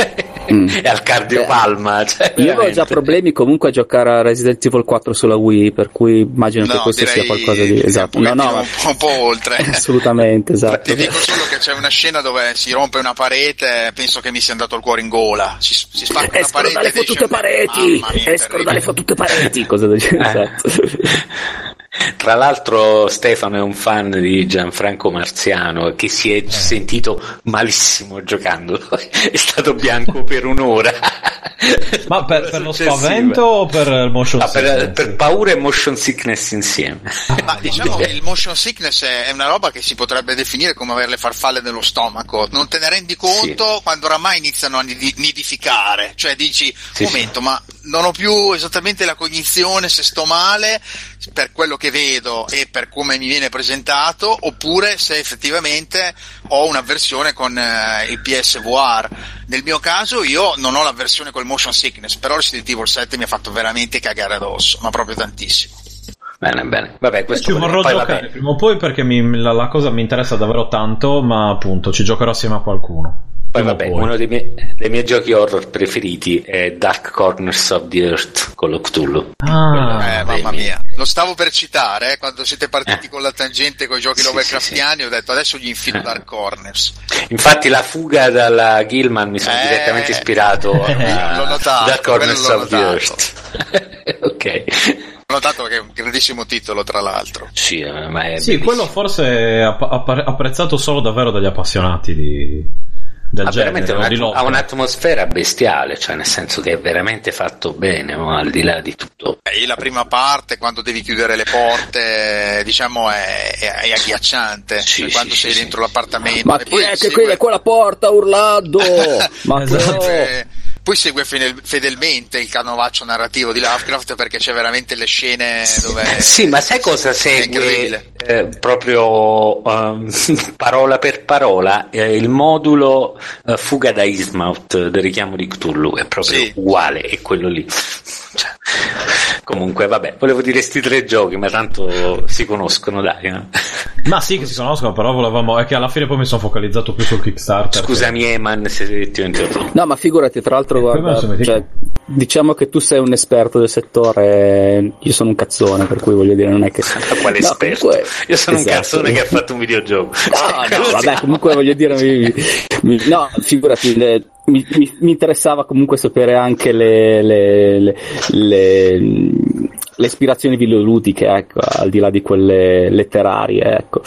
è al cardiopalma. Cioè, Io avevo già veramente. problemi comunque a giocare a Resident Evil 4 sulla Wii, per cui immagino che No, questo sia qualcosa di esatto. No, no, un, po', un po' oltre. assolutamente, esatto. Ti dico solo che c'è una scena dove si rompe una parete, penso che mi sia andato il cuore in gola. Si, si spacca una Escono parete dalle fottute pareti! "Mamma mia, Escono dalle terribile." fottute pareti! Cosa del genere, esatto. Tra l'altro Stefano è un fan di Gianfranco Marziano che si Eh. è sentito malissimo giocandolo, è stato bianco per un'ora. Ma per, per lo spavento o per il motion Ah, per, sickness? per paura e motion sickness insieme. Ma diciamo che il motion sickness è una roba che si potrebbe definire come avere le farfalle nello stomaco. Non te ne rendi conto quando oramai iniziano a nidi- nidificare. Cioè dici, Sì, un momento, ma non ho più esattamente la cognizione se sto male per quello che vedo e per come mi viene presentato, oppure se effettivamente ho un'avversione con eh, il PSVR. Nel mio caso io non ho l'avversione col motion sickness, però Resident Evil 7 mi ha fatto veramente cagare addosso, ma proprio tantissimo. Bene, bene. Vabbè, questo Ci vorrò poi giocare vabbè. prima o poi perché mi- la, la cosa mi interessa davvero tanto, ma appunto ci giocherò assieme a qualcuno. Poi vabbè, uno dei miei, dei miei, giochi horror preferiti è Dark Corners of the Earth con lo Cthulhu. Ah, eh, mamma mia, lo stavo per citare eh, quando siete partiti eh. con la tangente con i giochi sì, Lovecraftiani. Sì. Ho detto adesso gli infilo eh. Dark Corners. Infatti, la fuga dalla Gilman mi sono direttamente ispirato a notato, Dark Corners of the Earth. ok. Ho notato che è un grandissimo titolo, tra l'altro. Sì, ma è sì quello forse è apprezzato solo davvero dagli appassionati di del ha genere, veramente un, ha un'atmosfera bestiale, cioè nel senso che è veramente fatto bene, no? al di là di tutto. E la prima parte, quando devi chiudere le porte, diciamo, è, è, è agghiacciante. Sì, cioè, quando sì, sei sì, dentro l'appartamento. Ma chi è che segue... chiude quella porta urlando? Ma esatto. Poi segue fedelmente il canovaccio narrativo di Lovecraft perché c'è veramente le scene dove. Sì, ma sai cosa segue? Eh, proprio um, parola per parola, eh, il modulo uh, fuga da Ismouth del richiamo di Cthulhu è proprio sì. uguale, è quello lì. Cioè, comunque, vabbè, volevo dire sti tre giochi, ma tanto si conoscono, dai. No? Ma sì, che si conoscono, però volevamo. È che alla fine poi mi sono focalizzato più sul Kickstarter. Scusami, che... Eman, se ti ho interrotto. No, ma figurati, tra l'altro, guarda, cioè, diciamo che tu sei un esperto del settore, io sono un cazzone, per cui voglio dire, non è che. Quale no, esperto? Comunque... Io sono esatto. un cazzone che ha fatto un videogioco. No, no, vabbè, comunque voglio dire, mi, mi, no, figurati. Le, mi, mi, mi, interessava comunque sapere anche le, le, le, le, le ispirazioni videoludiche, ecco, al di là di quelle letterarie, ecco.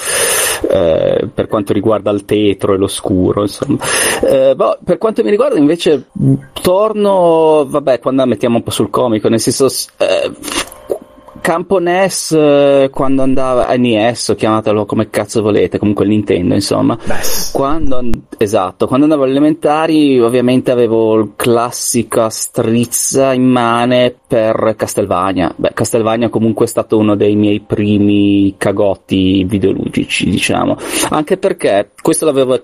Eh, per quanto riguarda il tetro e l'oscuro, insomma. Eh, boh, per quanto mi riguarda, invece, torno, vabbè, quando mettiamo un po' sul comico, nel senso, eh, campo NES eh, quando andava a NES chiamatelo come cazzo volete comunque Nintendo insomma. Quando, esatto quando andavo alle elementari ovviamente avevo il classica strizza immane per Castelvania. Beh Castelvania comunque è stato uno dei miei primi cagotti videoludici diciamo. Anche perché questo l'avevo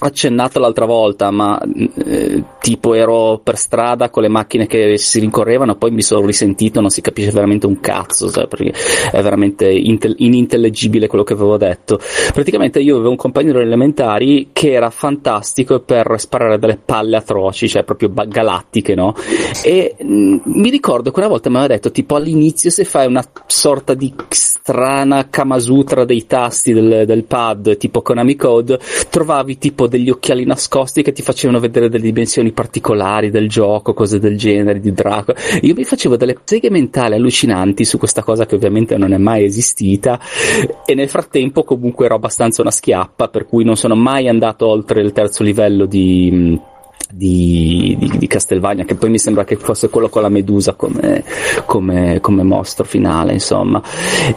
accennato l'altra volta, ma eh, tipo ero per strada con le macchine che si rincorrevano, poi mi sono risentito, non si capisce veramente un cazzo, cioè, perché è veramente inte- inintellegibile quello che avevo detto. Praticamente io avevo un compagno delle elementari che era fantastico per sparare delle palle atroci, cioè proprio ba- galattiche, no? E mh, mm, mi ricordo che una volta mi aveva detto, tipo all'inizio se fai una sorta di strana Kamasutra dei tasti del, del pad, tipo Konami Code, trovavi tipo degli occhiali nascosti che ti facevano vedere delle dimensioni particolari del gioco, cose del genere, di Draco. Io mi facevo delle seghe mentali allucinanti su questa cosa che ovviamente non è mai esistita e nel frattempo comunque ero abbastanza una schiappa per cui non sono mai andato oltre il terzo livello di di, di, di, Castelvania, che poi mi sembra che fosse quello con la Medusa come, come, come mostro finale, insomma.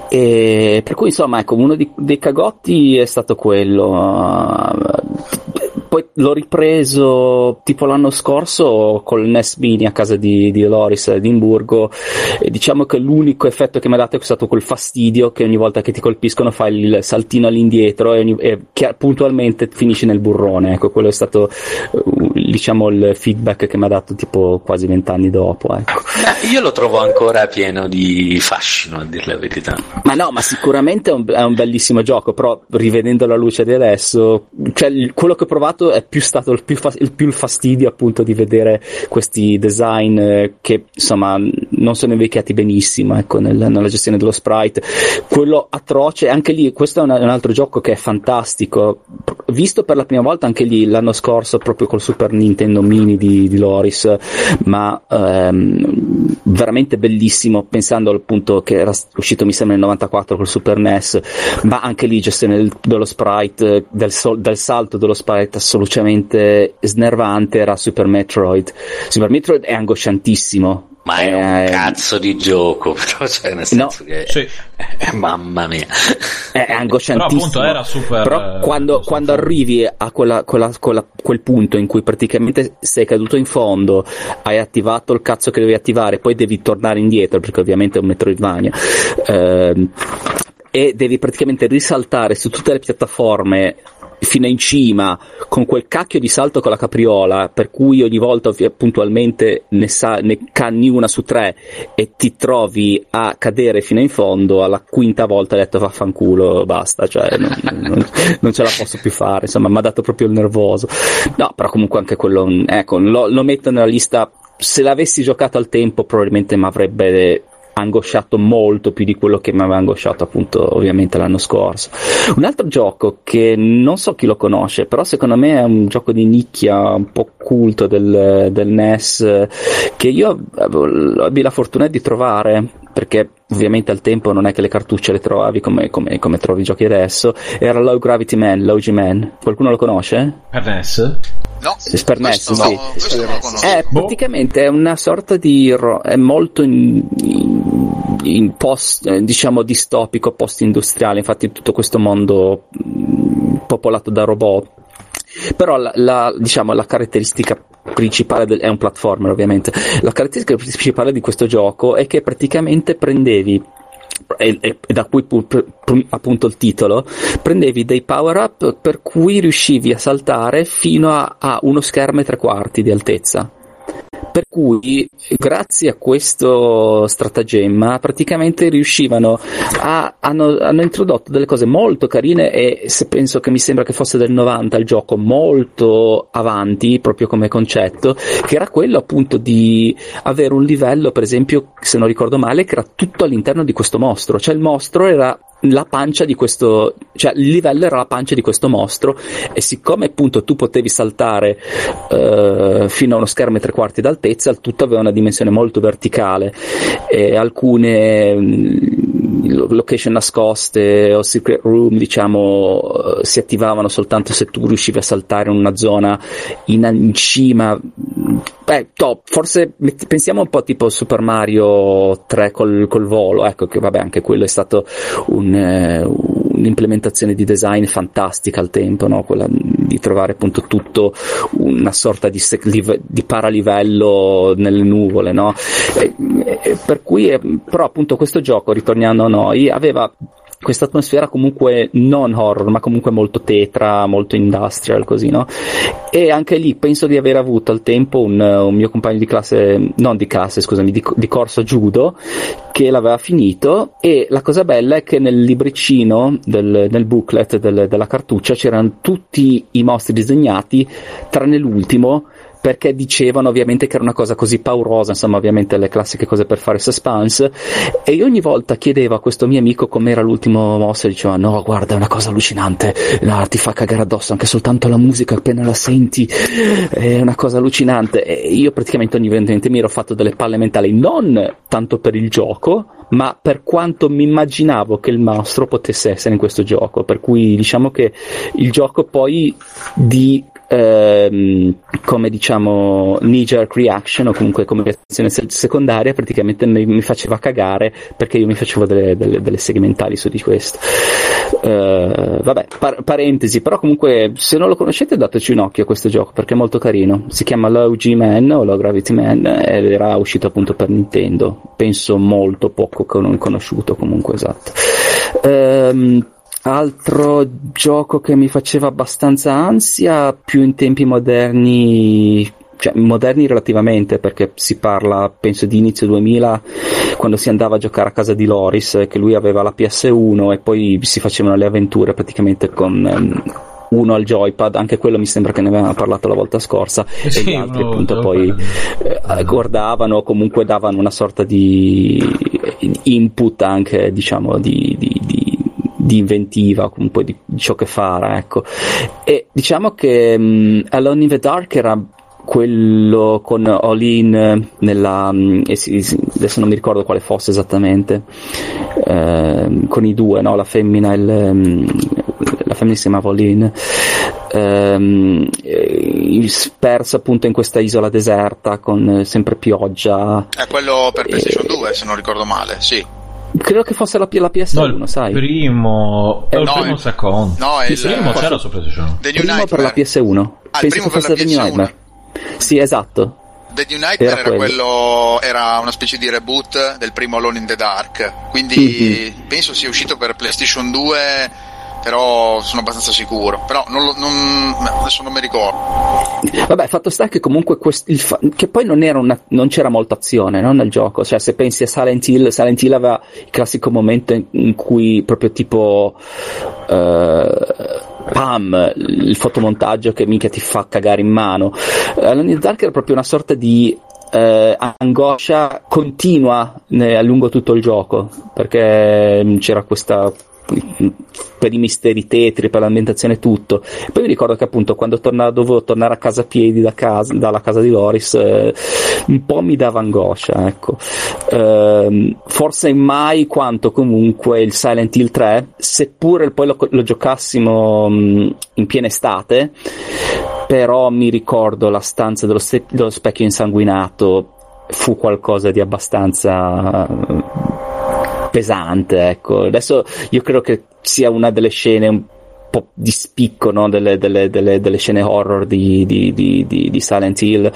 E per cui, insomma, ecco, uno di, dei cagotti è stato quello. Uh, poi l'ho ripreso tipo l'anno scorso col NES Mini a casa di, di Loris a Edimburgo e diciamo che l'unico effetto che mi ha dato è stato quel fastidio che ogni volta che ti colpiscono fai il saltino all'indietro e, ogni, e puntualmente finisci nel burrone ecco quello è stato uh, diciamo il feedback che mi ha dato tipo quasi vent'anni dopo ecco. io lo trovo ancora pieno di fascino a dire la verità. Ma no ma sicuramente è un, è un bellissimo gioco però rivedendo la luce di adesso cioè quello che ho provato è più stato il più, fa- il più, fastidio appunto di vedere questi design eh, che insomma non sono invecchiati benissimo ecco, nel, nella gestione dello sprite. Quello atroce anche lì questo è un, un, altro gioco che è fantastico. Visto per la prima volta anche lì l'anno scorso proprio col Super Nintendo Mini di, di Loris ma ehm, veramente bellissimo pensando appunto che era uscito mi sembra nel 94 col Super NES ma anche lì gestione del, dello sprite del, sol, del salto dello sprite assolutamente snervante era Super Metroid. Super Metroid è angosciantissimo. Ma è un eh, cazzo di gioco, però cioè nel senso no, che sì. eh, mamma mia. È angosciantissimo. Però, era super, però quando, super quando arrivi a quella, quella, quella, quel punto in cui praticamente sei caduto in fondo, hai attivato il cazzo che devi attivare, poi devi tornare indietro perché ovviamente è un Metroidvania. Eh, e devi praticamente risaltare su tutte le piattaforme fino in cima con quel cacchio di salto con la capriola per cui ogni volta puntualmente ne, sa, ne canni una su tre e ti trovi a cadere fino in fondo alla quinta volta hai detto vaffanculo basta cioè non, non, non ce la posso più fare insomma mi ha dato proprio il nervoso. No però comunque anche quello ecco lo, lo metto nella lista. Se l'avessi giocato al tempo probabilmente mi avrebbe angosciato molto più di quello che mi aveva angosciato appunto ovviamente l'anno scorso. Un altro gioco che non so chi lo conosce, però secondo me è un gioco di nicchia un po' culto del, del NES che io ebbi la fortuna di trovare perché ovviamente al tempo non è che le cartucce le trovavi come, come, come trovi i giochi adesso, era Low Gravity Man, Low G Man. Qualcuno lo conosce? Per NES? No, per NES, questo, sì. no, questo non lo conosco. È praticamente è una sorta di ro- è molto in, in, in post, eh, diciamo distopico, post-industriale, infatti tutto questo mondo mh, popolato da robot. Però la, la, diciamo, la caratteristica principale del, è un platformer ovviamente. La caratteristica principale di questo gioco è che praticamente prendevi e, e, da cui pu, pu, appunto il titolo, prendevi dei power up per cui riuscivi a saltare fino a, a uno schermo e tre quarti di altezza. Per cui, grazie a questo stratagemma, praticamente riuscivano a. Hanno, hanno, introdotto delle cose molto carine e se penso che mi sembra che fosse del 90 il gioco, molto avanti proprio come concetto, che era quello appunto di avere un livello, per esempio, se non ricordo male, che era tutto all'interno di questo mostro. Cioè il mostro era la pancia di questo, cioè il livello era la pancia di questo mostro e siccome appunto tu potevi saltare uh, fino a uno schermo e tre quarti d'altezza, il tutto aveva una dimensione molto verticale e alcune mh, location nascoste o secret room diciamo uh, si attivavano soltanto se tu riuscivi a saltare in una zona in, in cima. Beh top. Forse pensiamo un po' tipo Super Mario 3 col, col volo. Ecco che vabbè anche quello è stato un, eh, un'implementazione di design fantastica al tempo, no? quella di trovare appunto tutto una sorta di, sec- di paralivello nelle nuvole, no? e, e per cui, però appunto questo gioco, ritornando a noi, aveva questa atmosfera comunque non horror, ma comunque molto tetra, molto industrial, così, no? E anche lì penso di aver avuto al tempo un, un mio compagno di classe, non di classe, scusami, di, di, corso judo, che l'aveva finito e la cosa bella è che nel libricino, del, nel booklet del, della cartuccia c'erano tutti i mostri disegnati, tranne l'ultimo, perché dicevano ovviamente che era una cosa così paurosa, insomma ovviamente le classiche cose per fare suspense e io ogni volta chiedevo a questo mio amico com'era l'ultimo mosso e diceva no guarda è una cosa allucinante, no, ti fa cagare addosso anche soltanto la musica appena la senti è una cosa allucinante. E io praticamente ogni volta mi ero fatto delle palle mentali non tanto per il gioco ma per quanto mi immaginavo che il mostro potesse essere in questo gioco per cui diciamo che il gioco poi di ehm, come diciamo knee jerk reaction o comunque come reazione secondaria praticamente mi, mi, faceva cagare perché io mi facevo delle, delle, delle segmentali su di questo. Uh, vabbè par- parentesi però comunque se non lo conoscete dateci un occhio a questo gioco perché è molto carino. Si chiama Low G Man o Low Gravity Man ed era uscito appunto per Nintendo. Penso molto poco con- conosciuto comunque esatto. Um, Altro gioco che mi faceva abbastanza ansia, più in tempi moderni, cioè moderni relativamente, perché si parla, penso, di inizio 2000, quando si andava a giocare a casa di Loris, che lui aveva la PS1 e poi si facevano le avventure praticamente con... Um, uno al joypad, anche quello mi sembra che ne avevamo parlato la volta scorsa, sì, e gli altri appunto poi eh, guardavano, comunque davano una sorta di input anche diciamo di, di, di di inventiva, comunque di, di ciò che fare, ecco. E diciamo che um, Alone in the Dark era quello con All In nella um, adesso non mi ricordo quale fosse esattamente eh, con i due no? la femmina e il, la femmina si chiamava All In ehm, sperso appunto in questa isola deserta con sempre pioggia è quello per PlayStation e... 2 se non ricordo male sì Credo che fosse la, la PS1, no, sai? Primo, eh, il no, primo secondo. No, il, il primo c'era su PlayStation. The New primo Nightmare. per la PS1. Ah, Penso che fosse The New Nightmare. Sì, esatto. The New Nightmare era, era, quello, era una specie di reboot del primo Alone in the Dark. Quindi mm-hmm. penso sia uscito per PlayStation 2 però sono abbastanza sicuro. Però non lo, non, adesso non mi ricordo. Vabbè, fatto sta che comunque quest, fa, che poi non, una, non c'era molta azione no, nel gioco, cioè se pensi a Silent Hill, Silent Hill aveva il classico momento in, in cui proprio tipo uh, Pam, il fotomontaggio che mica ti fa cagare in mano. Alone in Dark era proprio una sorta di eh, angoscia continua eh, a lungo tutto il gioco perché c'era questa per i misteri tetri, per l'ambientazione e tutto. Poi mi ricordo che appunto quando torna, dovevo tornare a casa a piedi da casa, dalla casa di Loris, eh, un po' mi dava angoscia, ecco. Eh, forse mai quanto comunque il Silent Hill 3, seppure poi lo, lo giocassimo mh, mm, in piena estate, però mi ricordo la stanza dello, ste- dello specchio insanguinato fu qualcosa di abbastanza pesante, ecco. Adesso io credo che sia una delle scene un po' di spicco no? delle, delle, delle, delle, scene horror di, di, di, di Silent Hill,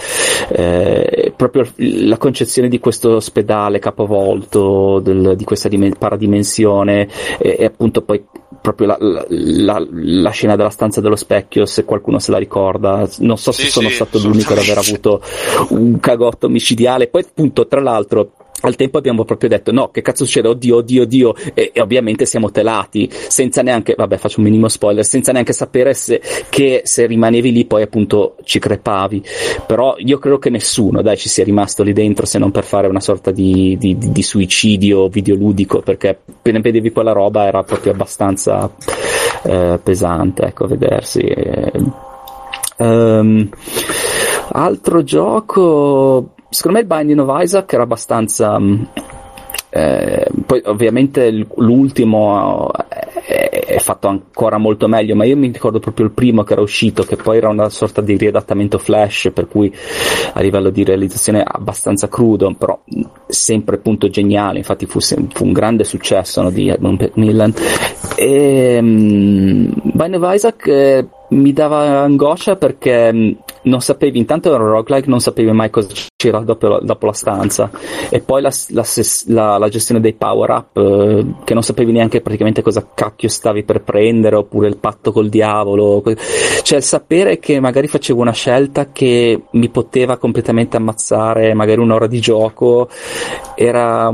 eh, proprio la concezione di questo ospedale capovolto, del, di questa dim- paradimensione e, e, appunto poi proprio la, la, la, scena della stanza dello specchio, se qualcuno se la ricorda, non so se sì, sono sì, stato l'unico ad aver avuto un cagotto micidiale, poi appunto tra l'altro al tempo abbiamo proprio detto no, che cazzo succede? Oddio, oddio, oddio, e, e, ovviamente siamo telati, senza neanche, vabbè faccio un minimo spoiler, senza neanche sapere se, che se rimanevi lì poi appunto ci crepavi, però io credo che nessuno, dai, ci sia rimasto lì dentro se non per fare una sorta di, di, di suicidio videoludico, perché appena vedevi quella roba era proprio abbastanza eh, pesante, ecco, vedersi. Eh. Um, altro gioco secondo me il Binding of Isaac era abbastanza mm, eh, poi ovviamente l'ultimo è, è, fatto ancora molto meglio, ma io mi ricordo proprio il primo che era uscito, che poi era una sorta di riadattamento flash, per cui a livello di realizzazione abbastanza crudo, però sempre appunto geniale, infatti fu, fu un grande successo no, di Edmund Macmillan. E, um, Binding of Isaac eh, mi dava angoscia perché mm, non sapevi, intanto era un roguelike, non sapevi mai cosa c'era dopo, dopo la stanza. E poi la, la, la, la gestione dei power up eh, che non sapevi neanche praticamente cosa cacchio stavi per prendere oppure il patto col diavolo cioè il sapere che magari facevo una scelta che mi poteva completamente ammazzare magari un'ora di gioco era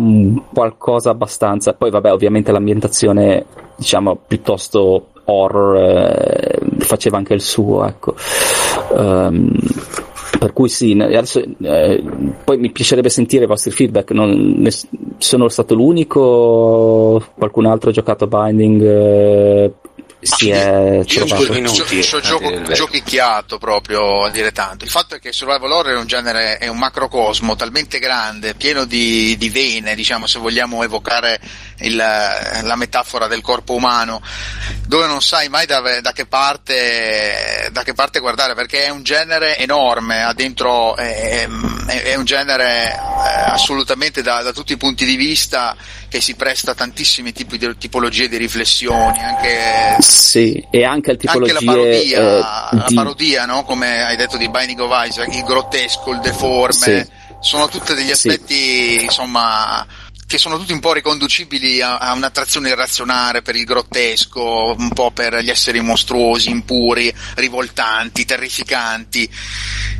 qualcosa abbastanza. Poi vabbè ovviamente l'ambientazione diciamo piuttosto horror eh, faceva anche il suo, ecco. Um, per cui sì, adesso, eh, poi mi piacerebbe sentire i vostri feedback. Non, ne, sono stato l'unico, qualcun altro ha giocato a Binding eh, si è io trovato minuti, ci ho gioco, giochicchiato proprio a dire tanto. Il fatto è che survival horror è un genere è un macrocosmo talmente grande pieno di, di vene diciamo se vogliamo evocare il, la metafora del corpo umano dove non sai mai da, da, che parte, da, che parte, guardare perché è un genere enorme ha dentro è, è, è un genere eh, assolutamente da, da tutti i punti di vista che si presta a tantissimi tipi di tipologie di riflessioni anche sì, e anche al tipologie... Anche la parodia, eh, la di... parodia no? come hai detto di Binding of Isaac, il grottesco, il deforme, sì. sono tutti degli aspetti, sì. insomma, che sono tutti un po' riconducibili a, a, un'attrazione irrazionale per il grottesco, un po' per gli esseri mostruosi, impuri, rivoltanti, terrificanti.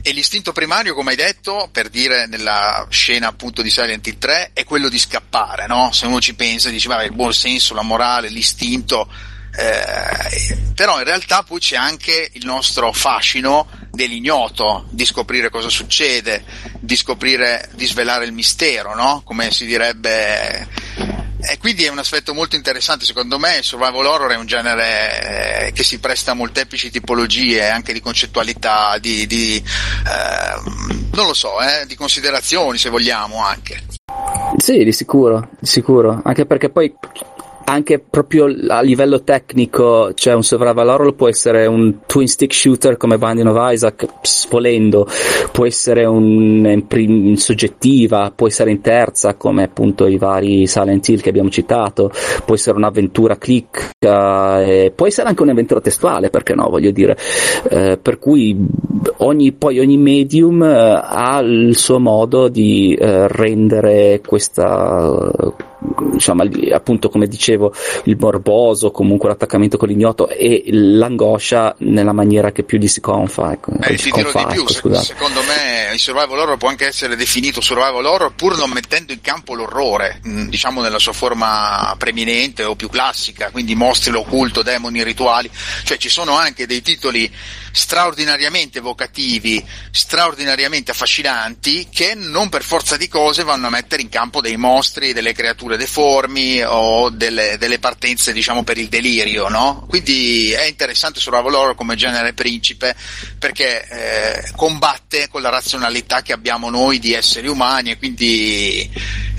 E l'istinto primario, come hai detto, per dire nella scena appunto di Silent Hill 3, è quello di scappare, no? Se uno ci pensa, dice, vabbè, il buon senso, la morale, l'istinto eh, però in realtà poi c'è anche il nostro fascino dell'ignoto, di scoprire cosa succede, di scoprire, di svelare il mistero, no? Come si direbbe. E quindi è un aspetto molto interessante, secondo me il survival horror è un genere eh, che si presta a molteplici tipologie, anche di concettualità, di, di eh, non lo so, eh, di considerazioni se vogliamo anche. Sì, di sicuro, di sicuro, anche perché poi anche proprio a livello tecnico, cioè un sopravvalore può essere un twin stick shooter come Binding of Isaac, volendo, può essere un, in, in, soggettiva, può essere in terza come appunto i vari Silent Hill che abbiamo citato, può essere un'avventura click, eh, può essere anche un'avventura testuale, perché no, voglio dire, eh, per cui ogni, poi ogni medium eh, ha il suo modo di eh, rendere questa insomma, appunto come dicevo, il morboso, comunque l'attaccamento con l'ignoto e l'angoscia nella maniera che più gli si confa. Ecco, eh, ti dirò di più, ecco, secondo me il survival horror può anche essere definito survival horror pur non mettendo in campo l'orrore, mm, diciamo nella sua forma preeminente o più classica, quindi mostri l'occulto, demoni, rituali, cioè ci sono anche dei titoli straordinariamente evocativi, straordinariamente affascinanti, che non per forza di cose vanno a mettere in campo dei mostri, delle creature deformi o delle, delle partenze, diciamo, per il delirio, no? Quindi è interessante Survival Horror come genere principe perché eh, combatte con la razionalità che abbiamo noi di esseri umani e quindi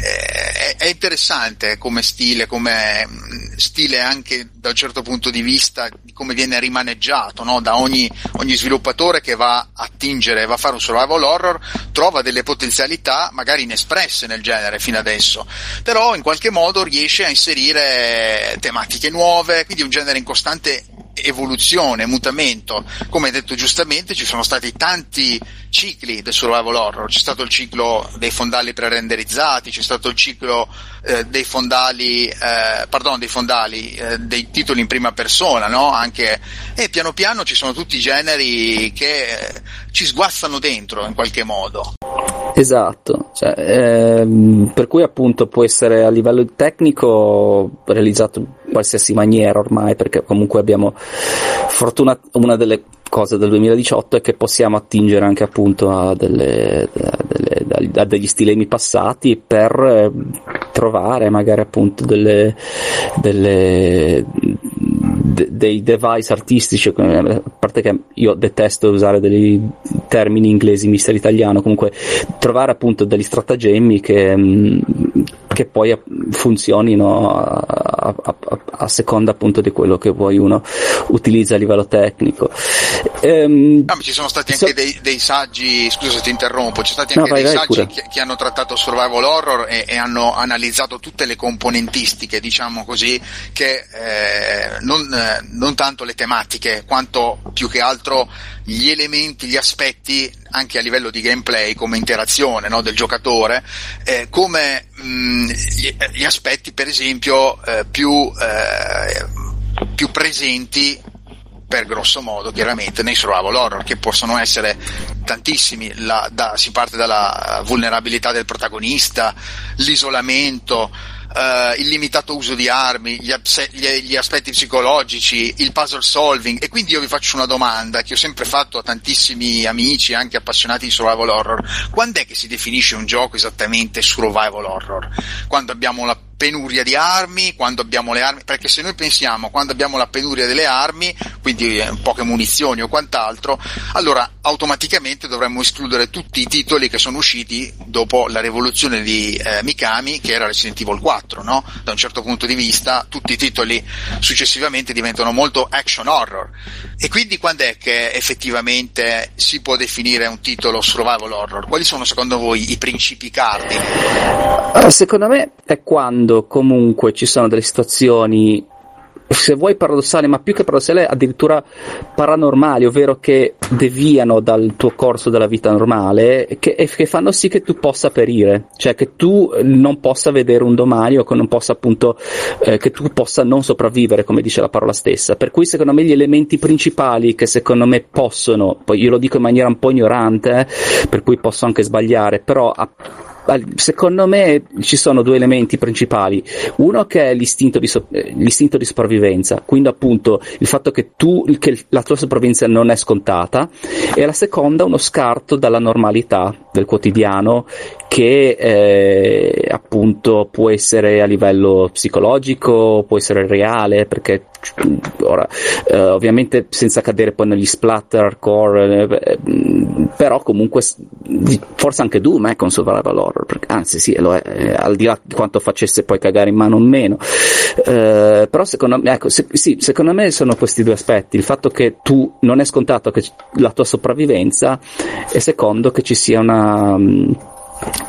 eh, è, interessante come stile, come stile anche da un certo punto di vista di come viene rimaneggiato no? da ogni ogni sviluppatore che va a attingere, va a fare un survival horror, trova delle potenzialità magari inespresse nel genere fino adesso, però in qualche modo riesce a inserire tematiche nuove, quindi un genere in costante evoluzione, mutamento. Come hai detto giustamente, ci sono stati tanti cicli del survival horror. C'è stato il ciclo dei fondali pre-renderizzati, c'è stato il ciclo eh, dei fondali, eh, pardon, dei fondali, eh, dei titoli in prima persona, no? Anche, e piano piano ci sono tutti i generi che eh, ci sguazzano dentro in qualche modo. Esatto, cioè, ehm, per cui appunto può essere a livello tecnico realizzato in qualsiasi maniera ormai, perché comunque abbiamo fortuna, una delle cose del 2018 è che possiamo attingere anche appunto a, delle, a, delle, a degli stilemi passati per eh, trovare magari appunto delle, delle de, dei device artistici, a parte che io detesto usare dei termini inglesi mister italiano, comunque trovare appunto degli stratagemmi che, mm, che poi funzionino a, a, a, seconda appunto di quello che poi uno utilizza a livello tecnico. Ehm, ah, ci sono stati anche so... dei, dei, saggi, scusa se ti interrompo, ci sono stati anche no, dei vai, saggi che, che, hanno trattato survival horror e, e, hanno analizzato tutte le componentistiche, diciamo così, che eh, non, eh, non tanto le tematiche, quanto più che altro gli elementi, gli aspetti anche a livello di gameplay come interazione no, del giocatore, eh, come mh, mm, gli, gli, aspetti per esempio eh, più, eh, più presenti per grosso modo chiaramente nei survival horror che possono essere tantissimi. La, da, si parte dalla vulnerabilità del protagonista l'isolamento uh, il limitato uso di armi, gli, abse- gli, gli, aspetti psicologici, il puzzle solving e quindi io vi faccio una domanda che ho sempre fatto a tantissimi amici, anche appassionati di survival horror. Quando è che si definisce un gioco esattamente survival horror? Quando abbiamo la penuria di armi, quando abbiamo le armi, perché se noi pensiamo quando abbiamo la penuria delle armi, quindi eh, poche munizioni o quant'altro, allora automaticamente dovremmo escludere tutti i titoli che sono usciti dopo la rivoluzione di eh, Mikami, che era Resident Evil 4, no? Da un certo punto di vista, tutti i titoli successivamente diventano molto action horror. E quindi quando è che effettivamente si può definire un titolo survival horror? Quali sono secondo voi i principi cardini? Secondo me è quando quando comunque ci sono delle situazioni se vuoi paradossali, ma più che paradossali, addirittura paranormali, ovvero che deviano dal tuo corso della vita normale, che, che, fanno sì che tu possa perire, cioè che tu non possa vedere un domani o che non possa appunto, eh, che tu possa non sopravvivere, come dice la parola stessa. Per cui secondo me gli elementi principali che secondo me possono, poi io lo dico in maniera un po' ignorante, eh, per cui posso anche sbagliare, però a, secondo me ci sono due elementi principali. Uno che è l'istinto di, so- eh, l'istinto di sopravvivenza, quindi appunto il fatto che tu, che la tua sopravvivenza non è scontata, e la seconda uno scarto dalla normalità del quotidiano che eh, appunto può essere a livello psicologico, può essere reale, perché ora eh, ovviamente senza cadere poi negli splatter core, eh, però comunque forse anche Doom è con survival horror, perché, anzi sì, lo è, eh, al di là di quanto facesse poi cagare in mano o meno, eh, però secondo me, ecco, se, sì, secondo me sono questi due aspetti, il fatto che tu non è scontato che la tua sopravvivenza e secondo che ci sia una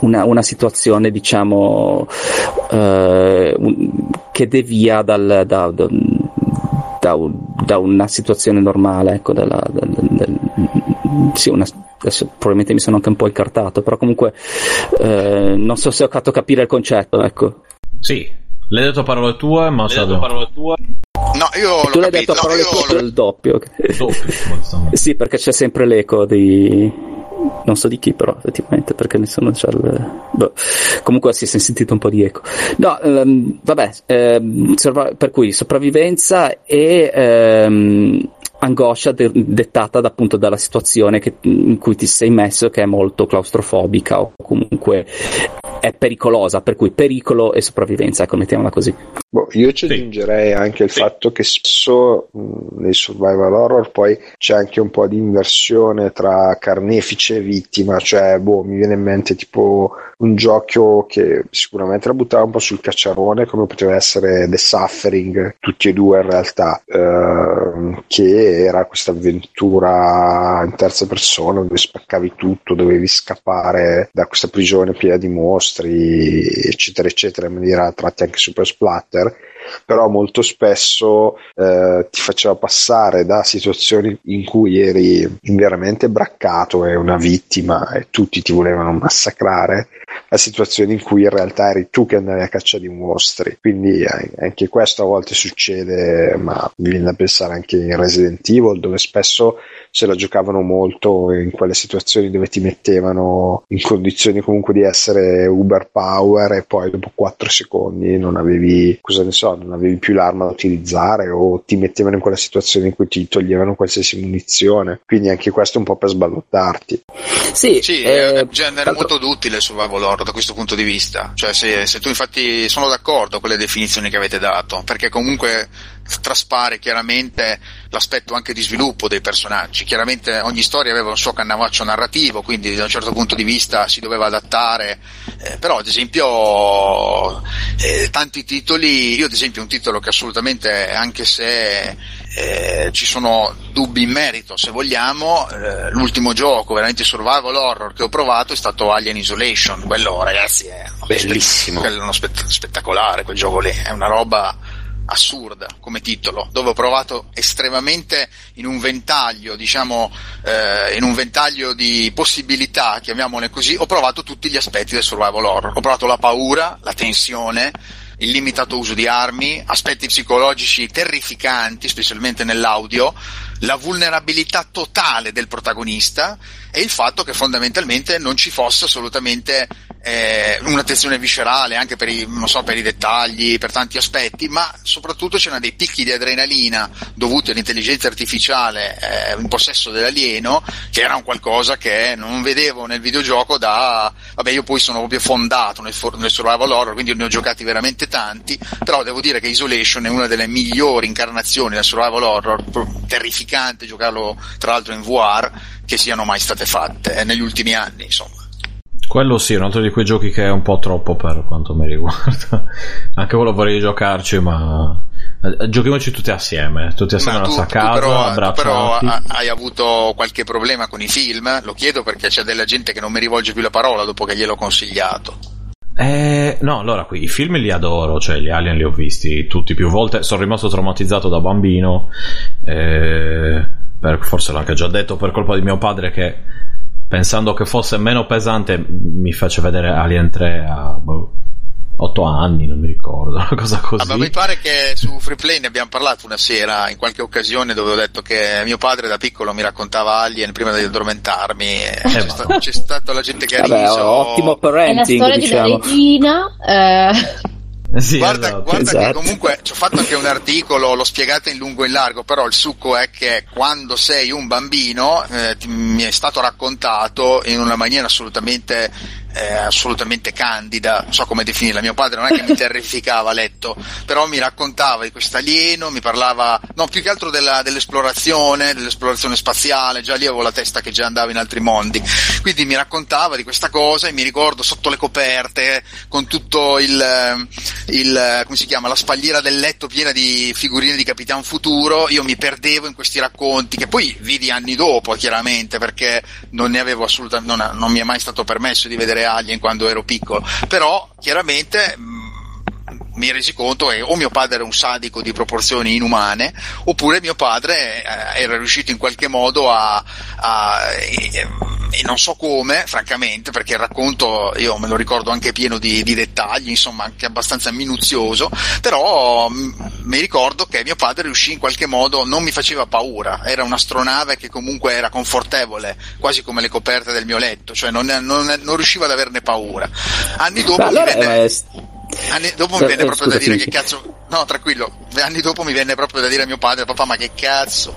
una, una situazione diciamo eh, un, che devia dal, da, da, da, da, una situazione normale ecco, dalla, dal, dal, sì, una, adesso probabilmente mi sono anche un po' incartato però comunque eh, non so se ho fatto capire il concetto ecco Sì, l'hai detto parole tue, ma c'è parole tue. No, io tu l'ho l'hai capito. detto a parole no, tue l'ho- del doppio. Doppio, sì, perché c'è sempre l'eco di. Non so di chi, però, effettivamente, perché nessuno c'ha il. boh. Comunque si è sentito un po' di eco. No, ehm, vabbè, sopra- per cui sopravvivenza e ehm, angoscia de- dettata appunto dalla situazione che- in cui ti sei messo, che è molto claustrofobica o comunque è pericolosa, per cui pericolo e sopravvivenza, ecco, mettiamola così. Boh, io ci aggiungerei anche il fatto che spesso mh, nei survival horror poi c'è anche un po' di inversione tra carnefice e vittima, cioè boh, mi viene in mente tipo un gioco che sicuramente la buttava un po' sul cacciarone come poteva essere The Suffering, tutti e due in realtà, ehm, che era questa avventura in terza persona dove spaccavi tutto, dovevi scappare da questa prigione piena di mostri, eccetera, eccetera, in maniera tratti anche super splatter però molto spesso eh, ti faceva passare da situazioni in cui eri veramente braccato e una vittima e tutti ti volevano massacrare a situazioni in cui in realtà eri tu che andavi a caccia di mostri. Quindi eh, anche questo a volte succede ma mi viene da pensare anche in Resident Evil dove spesso se la giocavano molto in quelle situazioni dove ti mettevano in condizioni comunque di essere uber power e poi dopo 4 secondi non avevi cosa ne so non avevi più l'arma da utilizzare o ti mettevano in quella situazione in cui ti toglievano qualsiasi munizione quindi anche questo è un po' per sballottarti sì, Sì, eh, è un genere molto utile il survival horror da questo punto di vista. Cioè, se, se tu infatti sono d'accordo con le definizioni che avete dato, perché comunque traspare chiaramente l'aspetto anche di sviluppo dei personaggi. Chiaramente ogni storia aveva un suo cannavaccio narrativo, quindi da un certo punto di vista si doveva adattare. Eh, però, ad esempio, eh, tanti titoli, io ad esempio un titolo che assolutamente, anche se eh, ci sono dubbi in merito, se vogliamo, eh, l'ultimo gioco veramente survival horror che ho provato è stato Alien Isolation. Quello, ragazzi, è Bellissimo. quello è uno spett- spettacolare quel gioco lì, è una roba assurda come titolo, dove ho provato estremamente in un ventaglio, diciamo, eh, in un ventaglio di possibilità, chiamiamole così, ho provato tutti gli aspetti del survival horror. Ho provato la paura, la tensione, il limitato uso di armi, aspetti psicologici terrificanti, specialmente nell'audio, la vulnerabilità totale del protagonista e il fatto che fondamentalmente non ci fosse assolutamente eh, un'attenzione viscerale anche per i, non so, per i dettagli, per tanti aspetti, ma soprattutto c'erano dei picchi di adrenalina dovuti all'intelligenza artificiale eh, in possesso dell'alieno, che era un qualcosa che non vedevo nel videogioco da... Vabbè, io poi sono proprio fondato nel, nel survival horror, quindi ne ho giocati veramente tanti, però devo dire che Isolation è una delle migliori incarnazioni del survival horror, terrificante giocarlo tra l'altro in VR, che siano mai state fatte eh, negli ultimi anni, insomma. Quello sì, è un altro di quei giochi che è un po' troppo per quanto mi riguarda. Anche quello vorrei giocarci, ma eh, giochiamoci tutti assieme, tutti assieme alla nostra casa, però, però hai avuto qualche problema con i film? Lo chiedo perché c'è della gente che non mi rivolge più la parola dopo che gliel'ho consigliato. Eh, no, allora qui i film li adoro, cioè gli Alien li ho visti tutti più volte. Sono rimasto traumatizzato da bambino. eh, per- forse l'ho anche già detto per colpa di mio padre che pensando che fosse meno pesante mi fece vedere Alien 3 a 8 anni, non mi ricordo, una cosa così. Ma mi pare che su Freeplay ne abbiamo parlato una sera in qualche occasione dove ho detto che mio padre da piccolo mi raccontava Alien prima di addormentarmi. e c'è, sta- c'è stata la gente che ha Vabbè, riso. ottimo È la parenting, storia diciamo. di una regina. eh, Sì, guarda, esatto. guarda che Esatto. comunque ci ho fatto anche un articolo, l'ho spiegato in lungo e in largo, però il succo è che quando sei un bambino eh, ti- mi è stato raccontato in una maniera assolutamente, eh, assolutamente candida, non so come definirla, mio padre non è che mi terrificava a letto, però mi raccontava di questo alieno, mi parlava, no più che altro della- dell'esplorazione, dell'esplorazione spaziale, già lì avevo la testa che già andava in altri mondi, quindi mi raccontava di questa cosa e mi ricordo sotto le coperte con tutto il, il come si chiama, la spalliera del letto piena di figurine di Capitan Futuro, io mi perdevo in questi racconti che poi vidi anni dopo chiaramente perché non ne avevo assolutamente, non, non mi è mai stato permesso di vedere Alien quando ero piccolo, però chiaramente mi resi conto che o mio padre era un sadico di proporzioni inumane oppure mio padre eh, era riuscito in qualche modo a, a, eh, e non so come, francamente, perché il racconto io me lo ricordo anche pieno di, di dettagli, insomma anche abbastanza minuzioso, però m- mi ricordo che mio padre riuscì in qualche modo, non mi faceva paura, era un'astronave che comunque era confortevole, quasi come le coperte del mio letto, cioè non, non, non riusciva ad averne paura. Anni dopo allora, venne... Anni dopo mi venne eh, proprio scusa, da dire finisci. che cazzo. No, tranquillo. Anni dopo mi venne proprio da dire a mio padre, papà, ma che cazzo.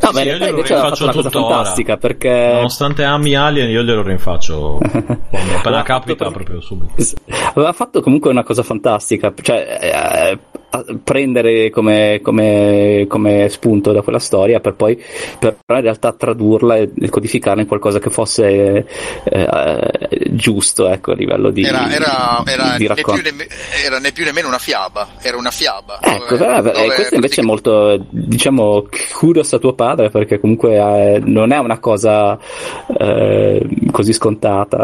No, Sì, in io glielo rinfaccio fatto una cosa tuttora. fantastica perché Nonostante ami Alien, io glielo rinfaccio quando appena Aveva capita fatto- proprio subito. aveva fatto comunque una cosa fantastica, cioè eh, prendere come, come- come spunto da quella storia per poi per in realtà tradurla e e codificarla in qualcosa che fosse eh, giusto ecco, a livello di, Era, era, era, di né più né, era né più nemmeno una fiaba. Era una fiaba. Ecco, dove- dove questo invece è molto, diciamo, kudos a tuo padre perché comunque eh, non è una cosa eh, così scontata.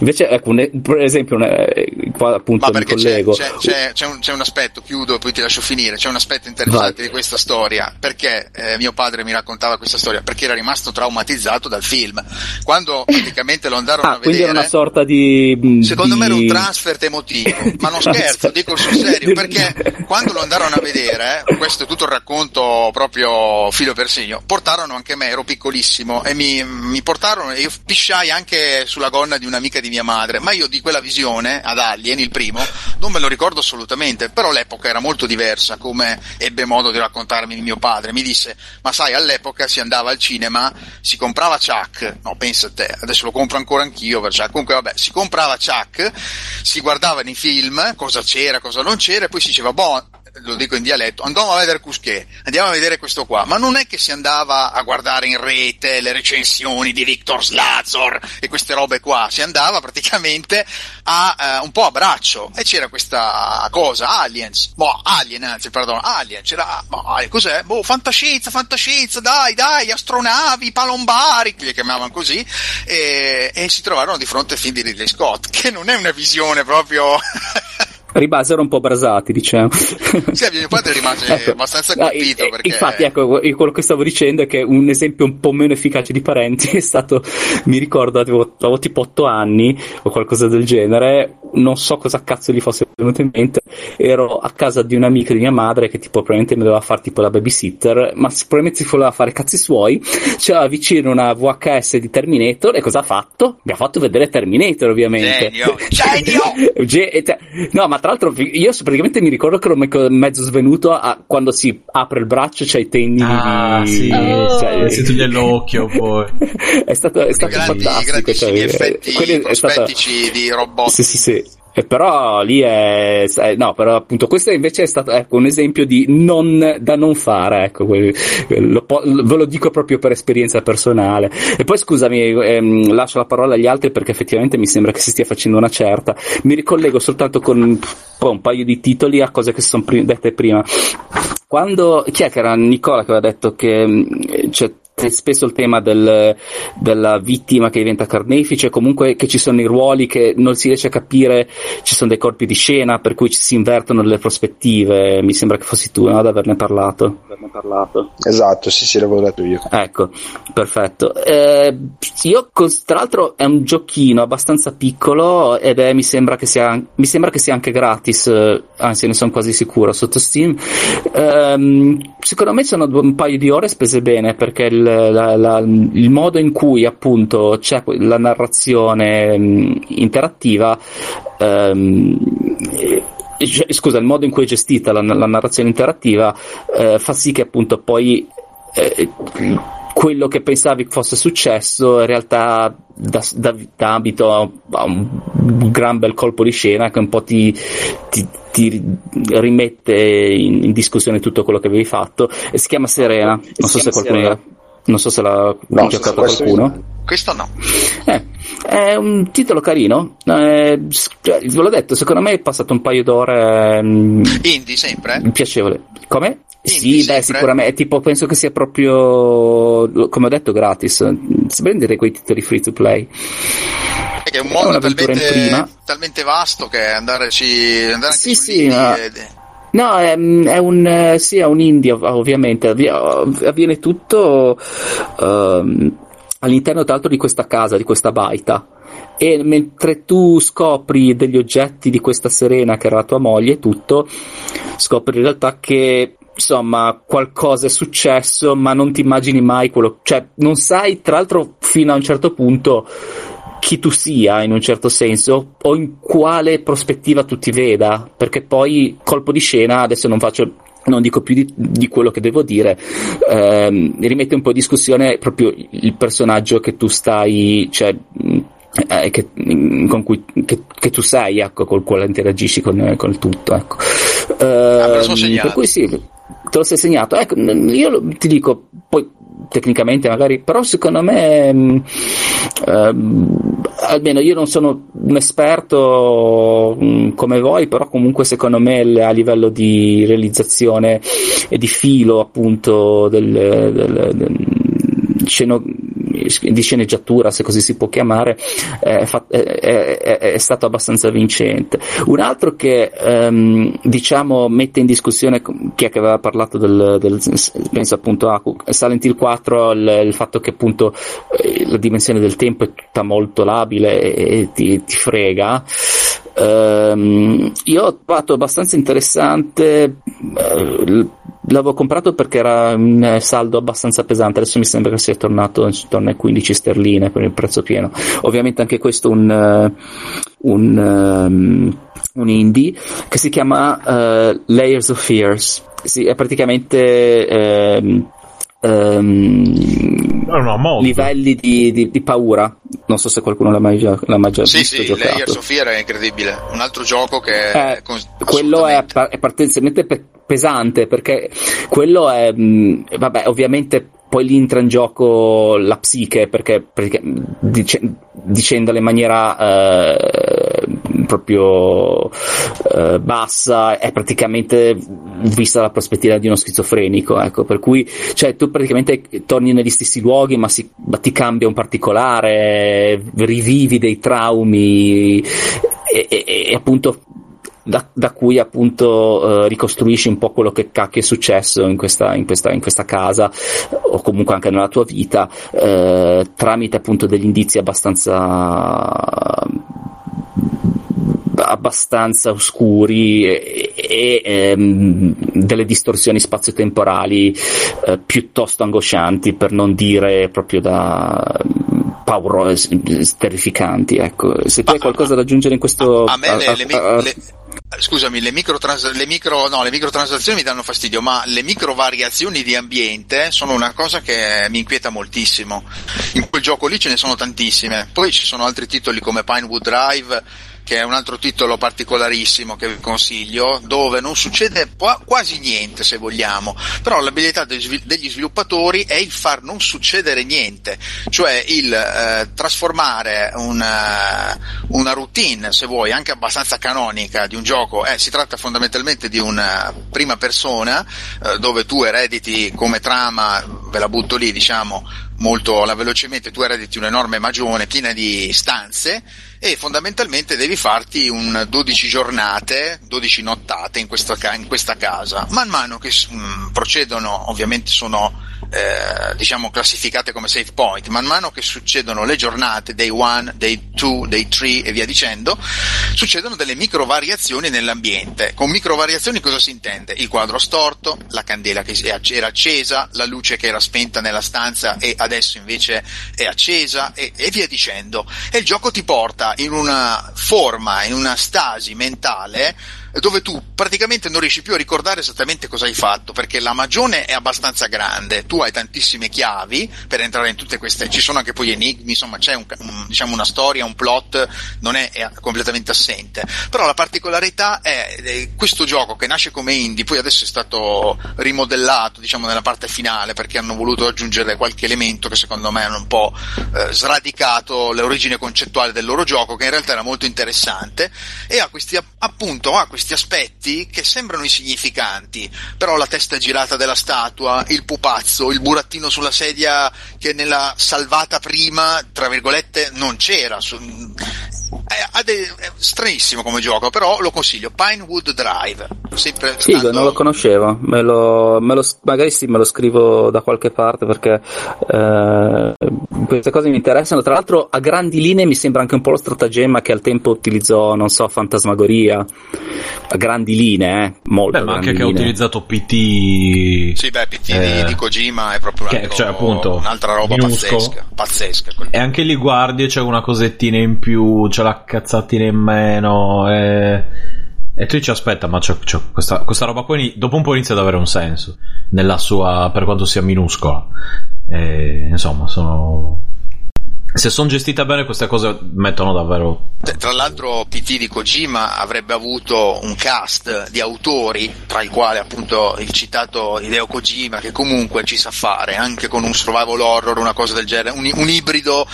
Invece, ecco, un- per esempio, un- eh, qua appunto mi collego. c'è- c'è- c'è un, c'è un aspetto, chiudo poi ti lascio finire, c'è un aspetto interessante Vai. di questa storia, perché eh, mio padre mi raccontava questa storia, perché era rimasto traumatizzato dal film. Quando praticamente lo andarono Ah, a quindi era vedere, una sorta di. secondo di- me era un transfert emotivo, ma non scherzo, dico sul serio, perché quando lo andarono a vedere, questo è tutto il racconto proprio filo per segno, portarono anche me, ero piccolissimo, e mi, mi portarono, e io pisciai anche sulla gonna di un'amica di mia madre, ma io di quella visione ad Alien, il primo, non me lo ricordo assolutamente, però l'epoca era molto diversa, come ebbe modo di raccontarmi mio padre, mi disse, ma sai, all'epoca si andava al cinema, si comprava Chuck, no, pensa a te, adesso lo compro ancora anch'io per Chuck, comunque vabbè, si comprava Chuck, si guardavano i film, cosa c'era, cosa non c'era, e poi si diceva, boh, lo dico in dialetto, andiamo a vedere Cusché, andiamo a vedere questo qua, ma non è che si andava a guardare in rete le recensioni di Victor Slazor e queste robe qua, si andava praticamente a eh, un po' a braccio. E c'era questa cosa, Aliens, boh, Alien anzi, perdono, Alien, c'era, boh, cos'è? Boh, fantascienza, fantascienza, dai, dai, astronavi, palombari, li chiamavano così, e, e si trovarono di fronte al film di Ridley Scott, che non è una visione proprio... Ribasero un po' brasati, diciamo. Sì, mio padre rimase Ecco. abbastanza No, colpito e- perché... Infatti, ecco, quello che stavo dicendo è che un esempio un po' meno efficace di parenti è stato, mi ricordo, avevo, avevo tipo 8 anni o qualcosa del genere, non so cosa cazzo gli fosse venuto in mente, ero a casa di un amico di mia madre che tipo probabilmente mi doveva fare tipo la babysitter, ma probabilmente si voleva fare cazzi suoi, c'era vicino una VHS di Terminator e cosa ha fatto? Mi ha fatto vedere Terminator ovviamente. Genio, genio! Ge- te- no, ma tra l'altro io praticamente mi ricordo che ero me- mezzo svenuto a quando si apre il braccio c'è i tenni Ah, di... sì. Oh. cioè- Si toglie l'occhio poi. è stato, è stato grandi, fantastico. grandissimi cioè, effetti quelli è prospettici di robot. Sì, sì, sì. E però lì è, no, però appunto questo invece è stato ecco, un esempio di non da non fare, ecco, lo ve lo dico proprio per esperienza personale. E poi scusami, ehm, lascio la parola agli altri perché effettivamente mi sembra che si stia facendo una certa. Mi ricollego soltanto con un, po' un paio di titoli a cose che sono pri- dette prima. Quando, chi è che era Nicola che aveva detto che c'è spesso il tema del- della vittima che diventa carnefice, comunque che ci sono i ruoli che non si riesce a capire, ci sono dei corpi di scena per cui ci si invertono le prospettive, mi sembra che fossi tu no, ad averne parlato. Esatto, sì, sì, l'avevo detto io. Ecco, perfetto. Eh, io, tra l'altro, è un giochino abbastanza piccolo ed è, mi sembra che sia, mi sembra che sia anche gratis, eh, anzi ne sono quasi sicuro, sotto Steam. Ehm, secondo me sono un paio di ore spese bene perché il, la- la- il modo in cui appunto c'è la narrazione mh, interattiva ehm, scusa, il modo in cui è gestita la, la narrazione interattiva eh, fa sì che appunto poi eh, quello che pensavi fosse successo in realtà dà, dà- dà ambito a, un, gran bel colpo di scena che un po' ti, ti- ti rimette in, in discussione tutto quello che avevi fatto e si chiama Serena. Non so se qualcuno non so se l'ha No, giocato questo qualcuno Questo no. eh, è un titolo carino, eh, cioè, ve l'ho detto, secondo me è passato un paio d'ore mm, Indie sempre? piacevole. Come? Indie Sì, beh, sicuramente, tipo, penso che sia proprio, come ho detto, gratis. Si prendere quei titoli free to play. È che è un È mondo un'avventura in talmente, prima. talmente vasto che andarci, andare Sì, sì, ma- è- No, è, è un, eh, sì, è un indie, ov- ovviamente. Avvi- Avviene tutto, ehm, all'interno tra l'altro di questa casa, di questa baita. E mentre tu scopri degli oggetti di questa Serena, che era la tua moglie e tutto, scopri in realtà che insomma qualcosa è successo, ma non ti immagini mai quello, cioè non sai tra l'altro fino a un certo punto chi tu sia in un certo senso o in quale prospettiva tu ti veda, perché poi colpo di scena, adesso non faccio non dico più di, di, quello che devo dire, ehm, rimette un po' in discussione proprio il personaggio che tu stai, cioè, eh, che, con cui che, che, tu sei, ecco, col quale interagisci con, con il tutto, ecco. Ah, eh, per cui sì, te lo sei segnato. Ecco, io ti dico, poi tecnicamente magari, però secondo me, mh, ehm, almeno io non sono un esperto mh, come voi, però comunque secondo me a livello di realizzazione e di filo appunto del, del, del sceno, di sceneggiatura, se così si può chiamare, è, è, è, stato abbastanza vincente. Un altro che ehm, diciamo mette in discussione chi è che aveva parlato del, del penso appunto a Silent Hill 4, il, il fatto che appunto eh, la dimensione del tempo è tutta molto labile e, e ti, ti frega. Um, io ho trovato abbastanza interessante uh, L'avevo comprato perché era un saldo abbastanza pesante, adesso mi sembra che sia tornato intorno ai 15 sterline per il prezzo pieno. Ovviamente anche questo un, uh, un, um, un indie che si chiama uh, Layers of Fears. Sì, è praticamente um, um, no, livelli di, di, di, paura. Non so se qualcuno l'ha mai già, l'ha mai già sì, visto. Sì, giocato. Layers of Fear è incredibile. Un altro gioco che eh, è con... quello è, è potenzialmente pe- pesante perché quello è, mh, vabbè, ovviamente poi lì entra in gioco la psiche perché, perché dice, dicendolo in maniera eh, proprio eh, bassa è praticamente vista dalla prospettiva di uno schizofrenico ecco. Per cui cioè tu praticamente torni negli stessi luoghi ma, si, ma ti cambia un particolare rivivi dei traumi e, e, e appunto da, da, cui appunto eh, ricostruisci un po' quello che cacchio è successo in questa, in questa, in questa casa o comunque anche nella tua vita eh, tramite appunto degli indizi abbastanza abbastanza oscuri e, e ehm, delle distorsioni spazio-temporali eh, piuttosto angoscianti per non dire proprio da pauro terrificanti ecco. Se tu hai qualcosa da aggiungere in questo a, a me le, le, le, Scusami, le, microtrans- le, micro, no, le microtransazioni mi danno fastidio, ma le microvariazioni di ambiente sono una cosa che mi inquieta moltissimo. In quel gioco lì ce ne sono tantissime. Poi ci sono altri titoli come Pinewood Drive che è un altro titolo particolarissimo che vi consiglio, dove non succede quasi niente se vogliamo, però l'abilità degli sviluppatori è il far non succedere niente, cioè il eh, trasformare una, eh, una, routine, se vuoi, anche abbastanza canonica di un gioco, eh, si tratta fondamentalmente di una prima persona eh, dove tu erediti come trama, ve la butto lì diciamo, molto velocemente, tu erediti un'enorme magione piena di stanze e fondamentalmente devi farti un 12 giornate, 12 nottate in questa, in questa casa. Man mano che mh, mm, procedono, ovviamente sono eh, diciamo classificate come save point, man mano che succedono le giornate, day 1, day 2, day 3 e via dicendo, succedono delle micro variazioni nell'ambiente. Con micro variazioni cosa si intende? Il quadro storto, la candela che era accesa, la luce che era spenta nella stanza e adesso invece è accesa e, e via dicendo. E il gioco ti porta in una forma, in una stasi mentale dove tu praticamente non riesci più a ricordare esattamente cosa hai fatto perché la magione è abbastanza grande, tu hai tantissime chiavi per entrare in tutte queste, ci sono anche poi enigmi, insomma c'è un, un, diciamo una storia, un plot, non è, è, completamente assente, però la particolarità è, è questo gioco che nasce come indie, poi adesso è stato rimodellato diciamo nella parte finale perché hanno voluto aggiungere qualche elemento che secondo me hanno un po' eh, sradicato l'origine concettuale del loro gioco che in realtà era molto interessante e ha questi appunto ha questi questi aspetti che sembrano insignificanti, però la testa girata della statua, il pupazzo, il burattino sulla sedia che nella salvata prima, tra virgolette, non c'era. È, è stranissimo come gioco, però lo consiglio. Pinewood Drive. Sempre Figo, stando... non lo conoscevo. Me lo, me lo, magari sì, me lo scrivo da qualche parte perché eh, queste cose mi interessano. Tra l'altro, a grandi linee mi sembra anche un po' lo stratagemma che al tempo utilizzò, non so, Fantasmagoria. A grandi linee, eh, molto. Beh, ma anche linee. che ha utilizzato PT. Sì, beh, PT Eh, di, di Kojima è proprio che- altro- cioè, appunto, un'altra roba minuscolo. pazzesca. Pazzesca. quel- E anche lì guardi e c'è una cosettina in più, c'è la cazzatina in meno. E, e tu dici: Aspetta, ma c'è, c'è questa, questa roba qua. ini- Dopo un po' inizia ad avere un senso. Nella sua. per quanto sia minuscola. E, insomma, sono. Se sono gestite bene, queste cose mettono davvero. Tra l'altro PT di Kojima avrebbe avuto un cast di autori, tra i quali appunto il citato Hideo Kojima, che comunque ci sa fare, anche con un survival horror, una cosa del genere, un, un ibrido,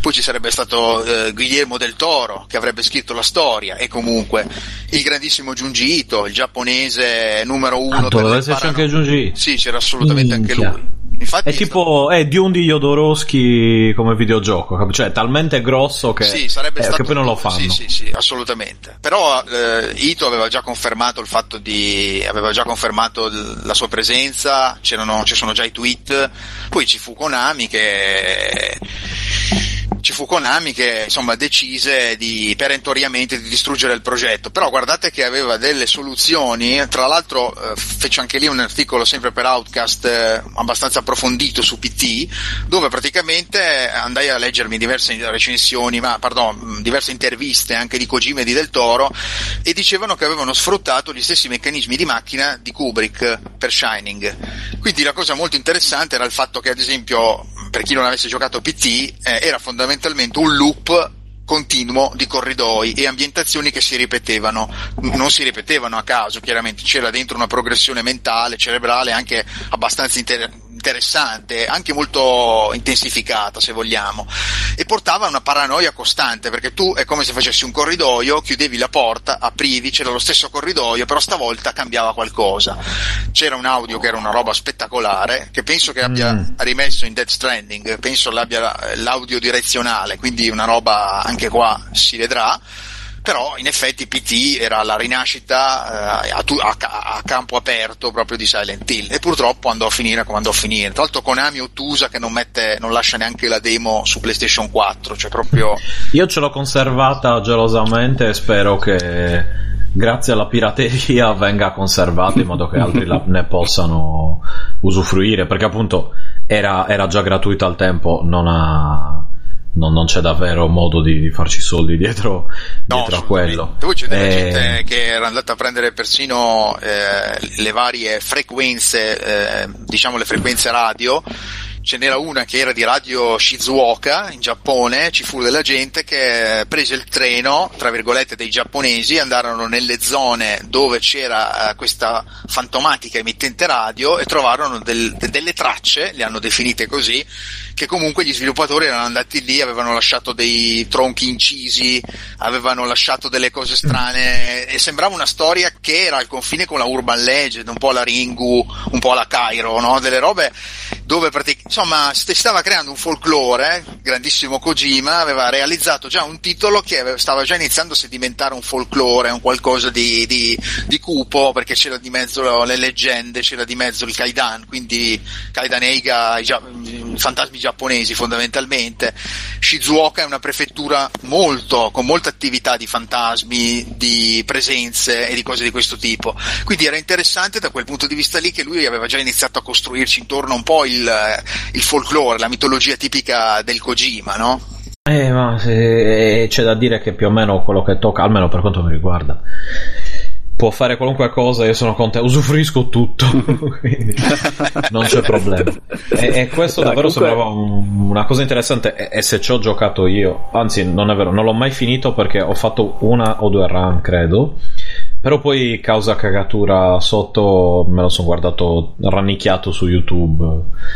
poi ci sarebbe stato eh, Guillermo del Toro, che avrebbe scritto la storia, e comunque il grandissimo Junji Ito, il giapponese numero uno. Tanto per esserci anche Junji. Sì, c'era assolutamente anche Minchia. lui. Infatti È tipo. È Dune di Jodorowsky come videogioco. Cioè, è talmente grosso che. Sì, sarebbe eh, che poi non lo fanno. Sì, sì, sì, assolutamente. Però eh, Ito aveva già confermato il fatto di aveva già confermato la sua presenza, c'erano ci sono già i tweet, poi ci fu Konami che ci fu Konami che insomma decise di perentoriamente di distruggere il progetto, però guardate che aveva delle soluzioni, tra l'altro eh, fece anche lì un articolo sempre per Outcast eh, abbastanza approfondito su PT, dove praticamente andai a leggermi diverse recensioni, ma pardon, diverse interviste anche di Kojima e di Del Toro e dicevano che avevano sfruttato gli stessi meccanismi di macchina di Kubrick per Shining. Quindi la cosa molto interessante era il fatto che ad esempio per chi non avesse giocato PT eh, era fondamentalmente un loop continuo di corridoi e ambientazioni che si ripetevano, non si ripetevano a caso, chiaramente. C'era dentro una progressione mentale, cerebrale anche abbastanza inter- interessante, anche molto intensificata se vogliamo, e portava a una paranoia costante perché tu è come se facessi un corridoio, chiudevi la porta, aprivi, c'era lo stesso corridoio, però stavolta cambiava qualcosa. C'era un audio che era una roba spettacolare, che penso che abbia Mm. rimesso in Death Stranding, penso l'abbia l'audio direzionale, quindi una roba anche qua si vedrà. Però in effetti PT era la rinascita eh, a, tu- a a campo aperto proprio di Silent Hill e purtroppo andò a finire come andò a finire. Tra l'altro Konami ottusa che non, mette, non lascia neanche la demo su PlayStation 4, cioè proprio Io ce l'ho conservata gelosamente e spero che grazie alla pirateria venga conservata in modo che altri la- ne possano usufruire perché appunto era, era già gratuita al tempo non ha non, non c'è davvero modo di, di farci soldi dietro, dietro a quello Poi c'è della Eh, gente che era andata a prendere persino eh, le varie frequenze, eh, diciamo le frequenze radio. Ce n'era una che era di Radio Shizuoka in Giappone, ci fu della gente che prese il treno, tra virgolette, dei giapponesi, andarono nelle zone dove c'era eh, questa fantomatica emittente radio e trovarono del- de- delle tracce, le hanno definite così, che comunque gli sviluppatori erano andati lì, avevano lasciato dei tronchi incisi, avevano lasciato delle cose strane e sembrava una storia che era al confine con la urban legend, un po' la Ringu, un po' la Cairo, no? delle robe dove praticamente insomma si stava creando un folklore, grandissimo Kojima aveva realizzato già un titolo che stava già iniziando a sedimentare un folklore, un qualcosa di, di, di cupo, perché c'era di mezzo le leggende, c'era di mezzo il Kaidan, quindi Kaidan Eiga, i fantasmi giapponesi fondamentalmente. Shizuoka è una prefettura molto, con molta attività di fantasmi, di presenze e di cose di questo tipo. Quindi era interessante da quel punto di vista lì che lui aveva già iniziato a costruirci intorno un po' il, il folklore, la mitologia tipica del Kojima, no? Eh, ma se- c'è da dire che più o meno quello che tocca, almeno per quanto mi riguarda, può fare qualunque cosa, io sono contento, usufruisco tutto, quindi non c'è problema. E, e questo No, davvero comunque- sembrava un- una cosa interessante, e, e se ci ho giocato io, anzi non è vero, non l'ho mai finito perché ho fatto una o due run, credo. Però poi causa cagatura sotto me lo sono guardato rannicchiato su YouTube.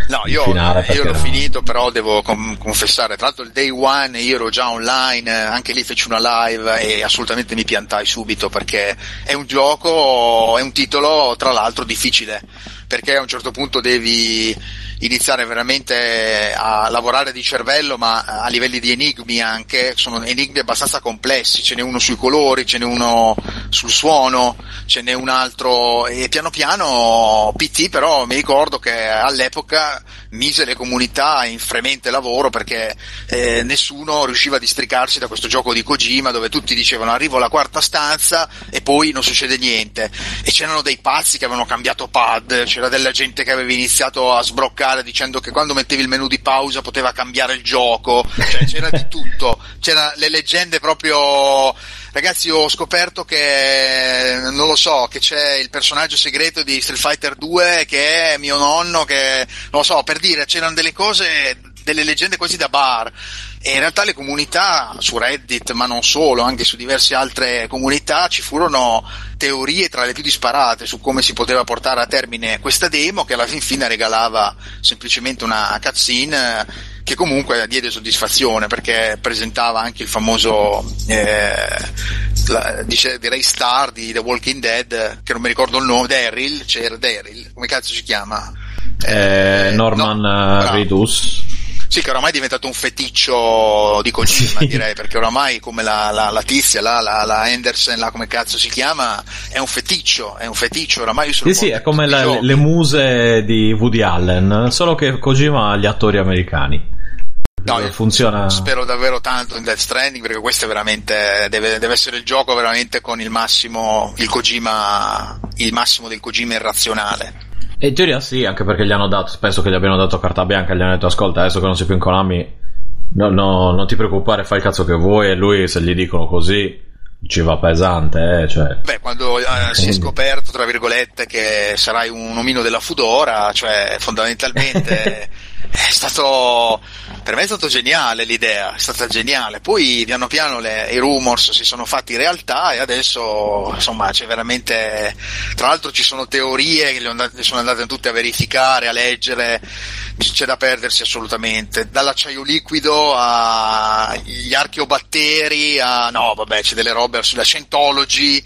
No, io, finale, io l'ho era- finito, però devo com- confessare, tra l'altro il day one io ero già online, anche lì feci una live e assolutamente mi piantai subito perché è un gioco, è un titolo tra l'altro difficile, perché a un certo punto devi iniziare veramente a lavorare di cervello, ma a livelli di enigmi anche, sono enigmi abbastanza complessi, ce n'è uno sui colori, ce n'è uno sul suono, ce n'è un altro e piano piano PT però mi ricordo che all'epoca mise le comunità in fremente lavoro perché eh, nessuno riusciva a districarsi da questo gioco di Kojima dove tutti dicevano arrivo alla quarta stanza e poi non succede niente e c'erano dei pazzi che avevano cambiato pad, c'era della gente che aveva iniziato a sbroccare dicendo che quando mettevi il menu di pausa poteva cambiare il gioco, cioè c'era di tutto, c'erano le leggende proprio Ragazzi, ho scoperto che non lo so, che c'è il personaggio segreto di Street Fighter 2 che è mio nonno, che non lo so, per dire, c'erano delle cose, delle leggende quasi da bar. E in realtà le comunità su Reddit, ma non solo, anche su diverse altre comunità, ci furono teorie tra le più disparate su come si poteva portare a termine questa demo che alla fin fine regalava semplicemente una cutscene che comunque diede soddisfazione perché presentava anche il famoso eh, la, dice, direi star di The Walking Dead che non mi ricordo il nome Daryl c'era Daryl come cazzo si chiama? Eh, Norman no, Reedus sì, che oramai è diventato un feticcio di Kojima, sì. direi, perché oramai come la, la, la tizia, la, la, Anderson, la, come cazzo si chiama, è un feticcio, è un feticcio, oramai io sono Sì, sì, è come le muse di Woody Allen, solo che Kojima ha gli attori americani. No, funziona. Spero davvero tanto in Death Stranding perché questo è veramente deve, deve, essere il gioco veramente con il massimo il Kojima il massimo del Kojima irrazionale. E in teoria sì, anche perché gli hanno dato, penso che gli abbiano dato carta bianca, gli hanno detto ascolta, adesso che non sei più in Konami, no, no, non ti preoccupare, fai il cazzo che vuoi e lui se gli dicono così ci va pesante, eh, cioè. Beh, quando eh, si è scoperto, tra virgolette, che sarai un omino della Fudora, cioè fondamentalmente è stato per me è stato geniale l'idea, è stata geniale. Poi piano piano le, i rumors si sono fatti realtà e adesso insomma c'è veramente. Tra l'altro ci sono teorie che le, andate, sono andate tutte a verificare, a leggere, c'è da perdersi assolutamente. Dall'acciaio liquido agli archeobatteri a. no, vabbè, c'è delle robe sulla Scientology,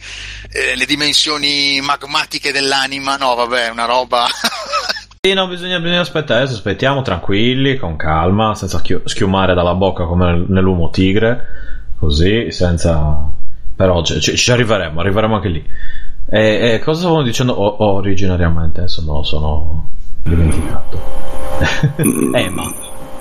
eh, le dimensioni magmatiche dell'anima, no, vabbè, una roba. Sì, no, bisogna, bisogna aspettare, adesso aspettiamo tranquilli, con calma, senza schiumare dalla bocca come nell'uomo tigre, così, senza... però ci, ci arriveremo, arriveremo anche lì. E, e cosa stavamo dicendo o- originariamente? Adesso me lo sono dimenticato. eh, ma...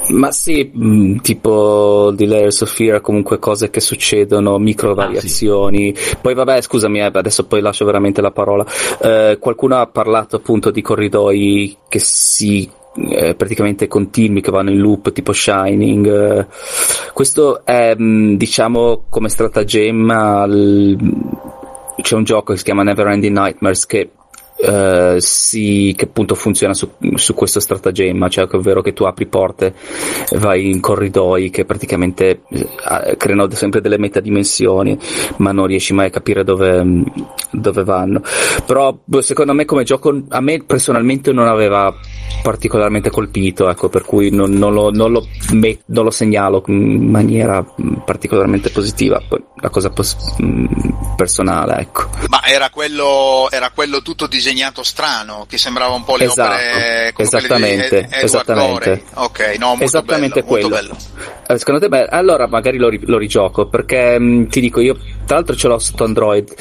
Ma sì, mh, mm, tipo di Layers of Fear, comunque cose che succedono, micro variazioni. Ah, sì. Poi vabbè, scusami, eh, adesso poi lascio veramente la parola. Eh, qualcuno ha parlato appunto di corridoi che si eh, praticamente continui che vanno in loop tipo Shining questo è mm, diciamo come stratagemma l... c'è un gioco che si chiama Neverending Nightmares che Uh, si, che appunto funziona su, su, questo stratagemma, cioè ovvero che tu apri porte, vai in corridoi che praticamente uh, creano sempre delle metadimensioni, ma non riesci mai a capire dove, dove vanno. Però boh, secondo me come gioco, a me personalmente non aveva particolarmente colpito, ecco, per cui non, non, lo, non, lo, met, non, lo, segnalo in maniera particolarmente positiva, la cosa pos- personale, ecco. Ma era quello, era quello tutto disegnato disegnato strano, che sembrava un po' le esatto, opere esattamente, di esattamente. Ok, no, molto esattamente bello, quello. Molto bello. Eh, secondo te, beh, allora magari lo, lo rigioco perché mh, mm, ti dico io, tra l'altro ce l'ho sotto Android,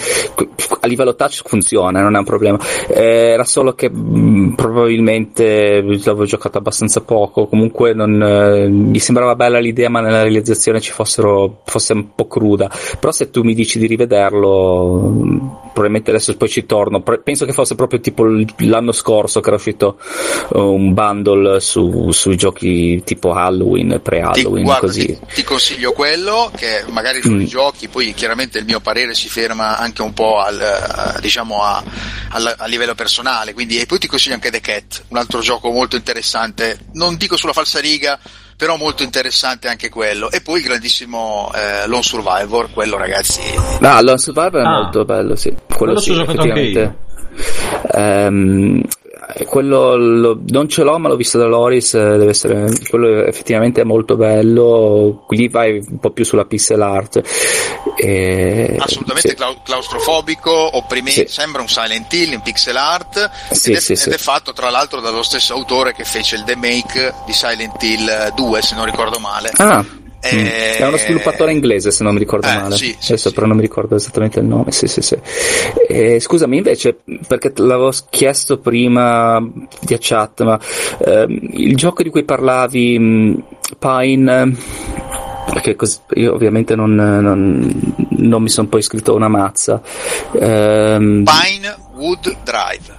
a livello touch funziona, non è un problema. Eh, era solo che mh, mm, probabilmente l'avevo giocato abbastanza poco, comunque non, eh, mi sembrava bella l'idea, ma nella realizzazione ci fossero, fosse un po' cruda. Però se tu mi dici di rivederlo, mm, probabilmente adesso poi ci torno. Penso che fosse proprio tipo l'anno scorso che era uscito uh, un bundle su, sui giochi tipo Halloween, pre-Halloween, ti, guarda, così. Ti, ti, consiglio quello, che magari mm. giochi, poi chiaramente il mio parere si ferma anche un po' al, uh, diciamo a, al, a, livello personale, quindi e poi ti consiglio anche The Cat, un altro gioco molto interessante, non dico sulla falsa riga, però molto interessante anche quello. E poi il grandissimo eh, Lone Survivor, quello ragazzi. Ah, Lone Survivor è ah. molto bello, sì. Quello, quello sì, effettivamente. Um, quello lo, non ce l'ho, ma l'ho visto da Loris. eh, Deve essere quello effettivamente è molto bello. Lì vai un po' più sulla pixel art. E, assolutamente sì. clau- claustrofobico, opprimente, Sì. sembra un Silent Hill in pixel art Sì, ed, è, ed è fatto tra l'altro dallo stesso autore che fece il remake di Silent Hill 2 se non ricordo male. Ah, Eh, mm. è uno sviluppatore inglese se non mi ricordo Eh, male. sì, sì, Adesso però non mi ricordo esattamente il nome. Sì, sì, sì. Eh, scusami invece, perché te l'avevo chiesto prima via chat, ma ehm, il gioco di cui parlavi, mh, Pine. Perché così, io ovviamente non, non- non mi sono poi iscritto a una mazza. Ehm, Pinewood Drive.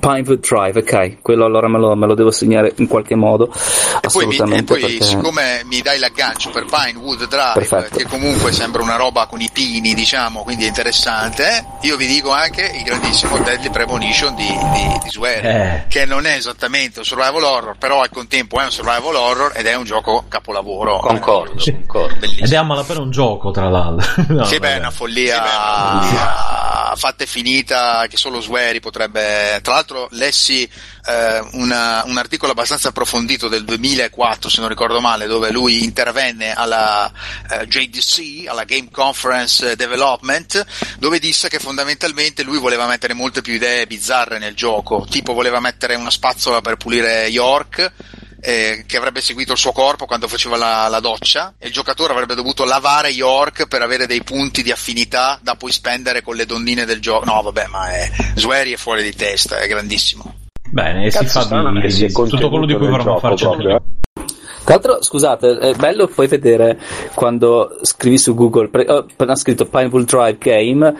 Pinewood Drive, ok, quello allora me lo, me lo devo segnare in qualche modo, E poi, mi- e assolutamente. poi perché... siccome mi dai l'aggancio per Pinewood Drive, Perfetto. che comunque sembra una roba con i pini, diciamo, quindi è interessante, eh, io vi dico anche il grandissimo Deadly Premonition di, di, di Swery, Eh. che non è esattamente un survival horror, però al contempo è un survival horror ed è un gioco capolavoro. Concordo, concordo. Bellissimo. Ed è a malapena un gioco, tra l'altro. No, sì, beh, è una follia fatta e finita che solo Swery potrebbe. Tra l'altro, lessi eh, una- un articolo abbastanza approfondito del 2004, se non ricordo male, dove lui intervenne alla eh, JDC, alla Game Conference Development, dove disse che fondamentalmente lui voleva mettere molte più idee bizzarre nel gioco, tipo voleva mettere una spazzola per pulire York eh, che avrebbe seguito il suo corpo quando faceva la, la doccia e il giocatore avrebbe dovuto lavare York per avere dei punti di affinità da poi spendere con le donnine del gioco. No, vabbè, ma è Swery è fuori di testa, è grandissimo. Bene, e si fa di, tutto quello di cui vorremmo farci proprio, eh. Tra l'altro, scusate, è bello poi vedere quando scrivi su Google, pre- ho appena scritto Pinewood Drive Game,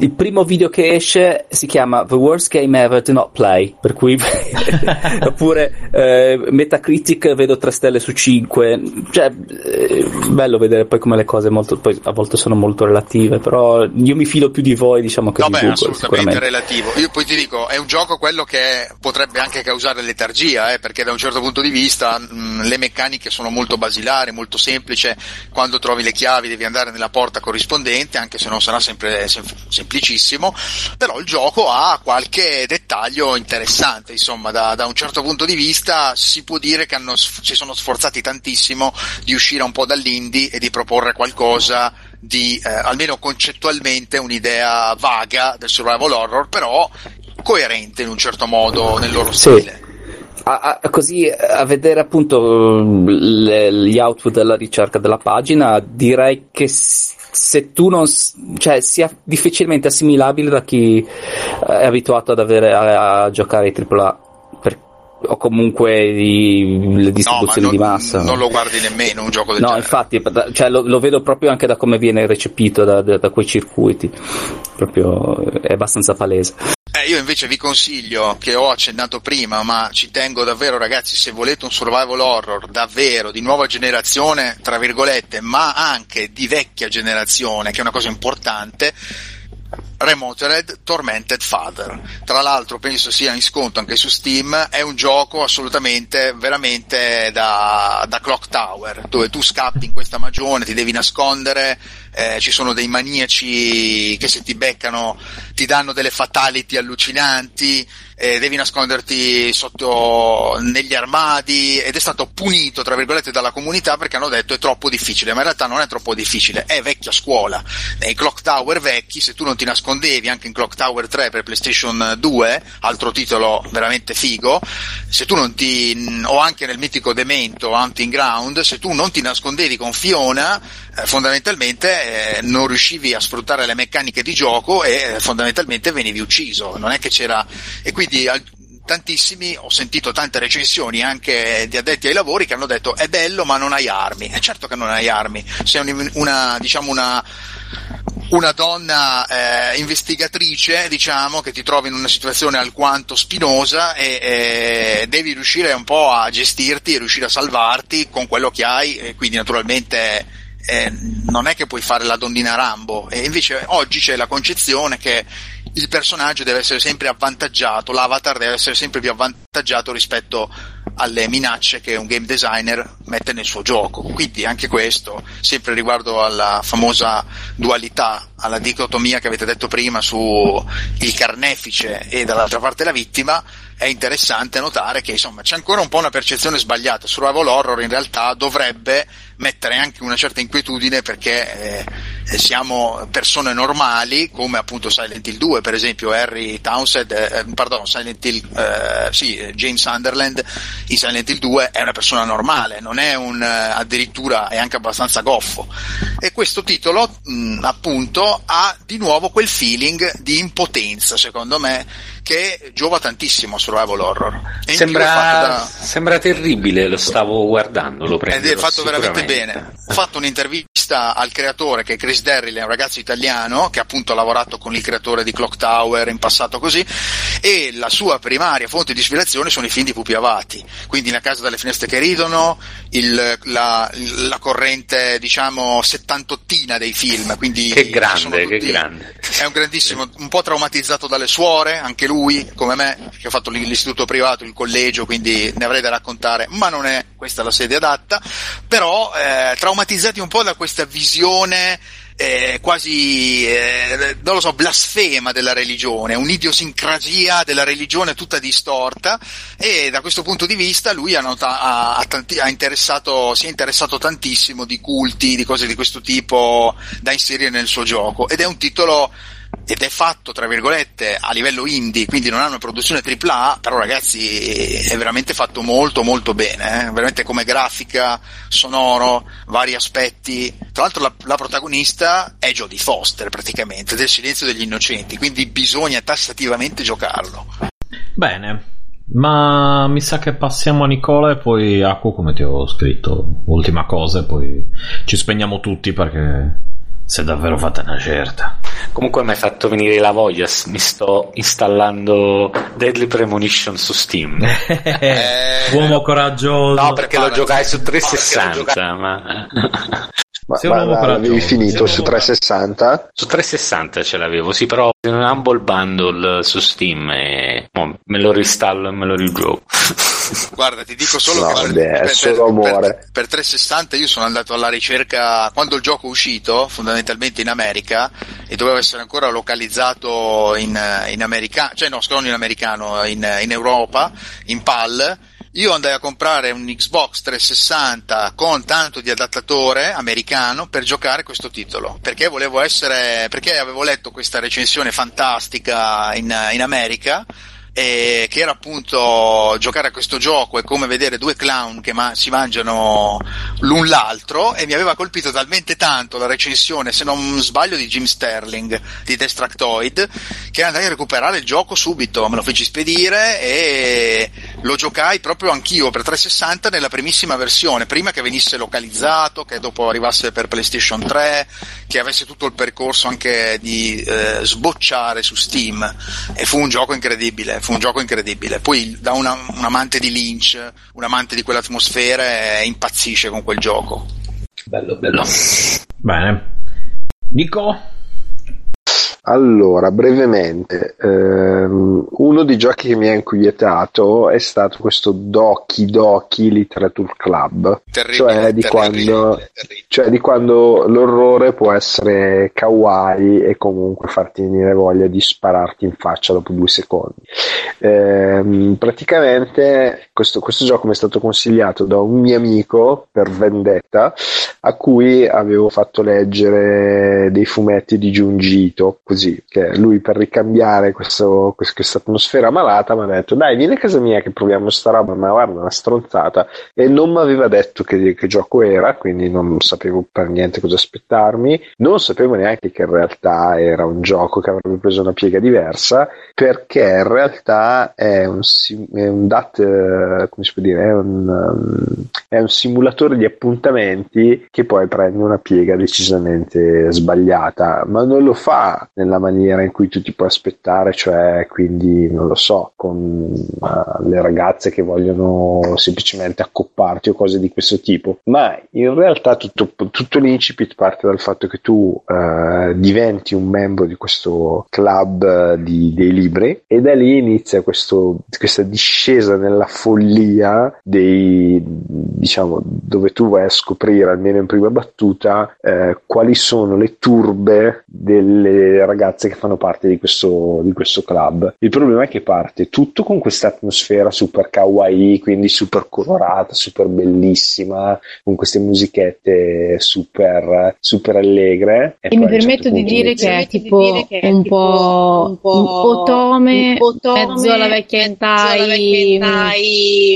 il primo video che esce si chiama The Worst Game Ever to Not Play, per cui oppure eh, Metacritic vedo 3 stelle su 5, cioè eh, bello vedere poi come le cose molto, poi a volte sono molto relative, però io mi fido più di voi diciamo che No, di beh, Google assolutamente relativo. Io poi ti dico, è un gioco quello che potrebbe anche causare letargia, eh, perché da un certo punto di vista mh, le meccaniche sono molto basilari, molto semplice, quando trovi le chiavi devi andare nella porta corrispondente, anche se non sarà sempre sem- semplicissimo, però il gioco ha qualche dettaglio interessante, insomma, da, da un certo punto di vista si può dire che hanno, si sono sforzati tantissimo di uscire un po' dall'indie e di proporre qualcosa di eh, almeno concettualmente un'idea vaga del survival horror, però coerente in un certo modo nel loro Sì. A, a- così a vedere appunto le- gli output della ricerca della pagina, direi che se tu non, cioè sia difficilmente assimilabile da chi è abituato ad avere a, a giocare ai AAA per- o comunque i- le No, distribuzioni non, di massa. non lo guardi nemmeno un gioco del No, genere. infatti, da- cioè, lo, lo vedo proprio anche da come viene recepito da, da- da quei circuiti. Proprio è abbastanza palese. Eh, io invece vi consiglio, che ho accennato prima, ma ci tengo davvero ragazzi, se volete un survival horror davvero di nuova generazione, tra virgolette, ma anche di vecchia generazione, che è una cosa importante, Remotered Tormented Father. Tra l'altro penso sia in sconto anche su Steam, è un gioco assolutamente, veramente da, da Clock Tower, dove tu scappi in questa magione, ti devi nascondere, eh, ci sono dei maniaci che se ti beccano ti danno delle fatality allucinanti, eh, devi nasconderti sotto negli armadi ed è stato punito tra virgolette dalla comunità perché hanno detto è troppo difficile, ma in realtà non è troppo difficile, è vecchia scuola. Nei Clock Tower vecchi, se tu non ti nascondevi anche in Clock Tower 3 per PlayStation 2, altro titolo veramente figo, se tu non ti o anche nel mitico Demento Hunting Ground, se tu non ti nascondevi con Fiona, eh, fondamentalmente eh, non riuscivi a sfruttare le meccaniche di gioco e eh, fondamentalmente venivi ucciso. Non è che c'era e quindi al- tantissimi, ho sentito tante recensioni anche di addetti ai lavori che hanno detto è bello ma non hai armi. È certo che non hai armi, sei un- una, diciamo una, una donna eh, investigatrice, diciamo, che ti trovi in una situazione alquanto spinosa e, e devi riuscire un po' a gestirti e riuscire a salvarti con quello che hai e quindi naturalmente eh, non è che puoi fare la donnina Rambo e invece oggi c'è la concezione che il personaggio deve essere sempre avvantaggiato, l'avatar deve essere sempre più avvantaggiato rispetto alle minacce che un game designer mette nel suo gioco. Quindi anche questo, sempre riguardo alla famosa dualità, alla dicotomia che avete detto prima su il carnefice e dall'altra parte la vittima, è interessante notare che insomma c'è ancora un po' una percezione sbagliata. Survival horror in realtà dovrebbe mettere anche una certa inquietudine perché eh, siamo persone normali come appunto Silent Hill 2 per esempio Harry Townsend eh, eh pardon Silent Hill eh, sì, James Sunderland in Silent Hill 2 è una persona normale non è un eh, addirittura è anche abbastanza goffo e questo titolo mh, appunto ha di nuovo quel feeling di impotenza secondo me che giova tantissimo a survival horror. Sembra, da... sembra, terribile, lo stavo guardando, lo prendo. Ed è fatto veramente bene. Ho fatto un'intervista al creatore che è Chris Derrill, è un ragazzo italiano che appunto ha lavorato con il creatore di Clock Tower in passato così e la sua primaria fonte di ispirazione sono i film di Pupi Avati, quindi La casa dalle finestre che ridono, il, la, la, corrente diciamo settantottina dei film, quindi che grande, tutti, che grande. È un grandissimo, un po' traumatizzato dalle suore, anche lui come me, che ha fatto l'istituto privato, il collegio, quindi ne avrei da raccontare, ma non è questa la sede adatta, però eh, traumatizzati un po' da questa visione eh, quasi, eh, non lo so, blasfema della religione, un'idiosincrasia della religione tutta distorta e da questo punto di vista lui ha, nota- ha, ha, tanti- si è interessato tantissimo di culti, di cose di questo tipo da inserire nel suo gioco ed è un titolo ed è fatto tra virgolette a livello indie, quindi non ha una produzione AAA, però ragazzi è veramente fatto molto molto bene, eh? veramente come grafica, sonoro, vari aspetti. Tra l'altro la, la protagonista è Jodie Foster praticamente, del Silenzio degli Innocenti, quindi bisogna tassativamente giocarlo. Bene, ma mi sa che passiamo a Nicola e poi Aku come ti ho scritto, ultima cosa e poi ci spegniamo tutti perché se davvero fate una certa. Comunque mi hai fatto venire la voglia, mi sto installando Deadly Premonition su Steam. eh, Uomo coraggioso. No, perché lo giocai su 360, ma... Ma, ma l'avevi finito su 360? Su 360 ce l'avevo, sì, però in un Humble Bundle su Steam e oh, me lo ristallo e me lo rigioco. Guarda, ti dico solo no, che beh, per, solo per, per, per, 360 io sono andato alla ricerca quando il gioco è uscito, fondamentalmente in America, e doveva essere ancora localizzato in, in americano, cioè no, non in americano, in, in Europa, in PAL io andai a comprare un Xbox 360 con tanto di adattatore americano per giocare questo titolo, perché volevo essere, perché avevo letto questa recensione fantastica in, in America eh, che era appunto giocare a questo gioco e come vedere due clown che ma- si mangiano l'un l'altro e mi aveva colpito talmente tanto la recensione, se non sbaglio, di Jim Sterling di Destructoid che andai a recuperare il gioco subito, me lo feci spedire e lo giocai proprio anch'io per 360 nella primissima versione, prima che venisse localizzato, che dopo arrivasse per PlayStation 3, che avesse tutto il percorso anche di eh, sbocciare su Steam e fu un gioco incredibile fu un gioco incredibile. Poi da una, un amante di Lynch, un amante di quelle atmosfere, impazzisce con quel gioco. Bello, bello. Bene. Nico? Allora, brevemente, ehm, uno dei giochi che mi ha inquietato è stato questo Doki Doki Literature Club, terribile, cioè, di quando, cioè di quando l'orrore può essere kawaii e comunque farti venire voglia di spararti in faccia dopo due secondi. Ehm, praticamente questo, questo gioco mi è stato consigliato da un mio amico per vendetta a cui avevo fatto leggere dei fumetti di Giungito così, che lui per ricambiare questo, questa atmosfera malata mi ha detto dai vieni a casa mia che proviamo sta roba, ma guarda una stronzata. E non mi aveva detto che, che, gioco era, quindi non sapevo per niente cosa aspettarmi, non sapevo neanche che in realtà era un gioco che avrebbe preso una piega diversa perché in realtà è un, è un DAT, come si può dire, è un, um, è un simulatore di appuntamenti che poi prende una piega decisamente sbagliata, ma non lo fa nella maniera in cui tu ti puoi aspettare, cioè quindi non lo so, con uh, le ragazze che vogliono semplicemente accopparti o cose di questo tipo, ma in realtà tutto, tutto l'incipit parte dal fatto che tu uh, diventi un membro di questo club di, dei libri e da lì inizia questo, questa discesa nella follia dei, diciamo, dove tu vai a scoprire, almeno in prima battuta, eh, quali sono le turbe delle ragazze che fanno parte di questo, di questo club. Il problema è che parte tutto con questa atmosfera super kawaii, quindi super colorata, super bellissima, con queste musichette super, super allegre. E, e mi permetto certo di dire che è tipo che è un, tipo po', un po' otome, mezzo alla vecchia hentai,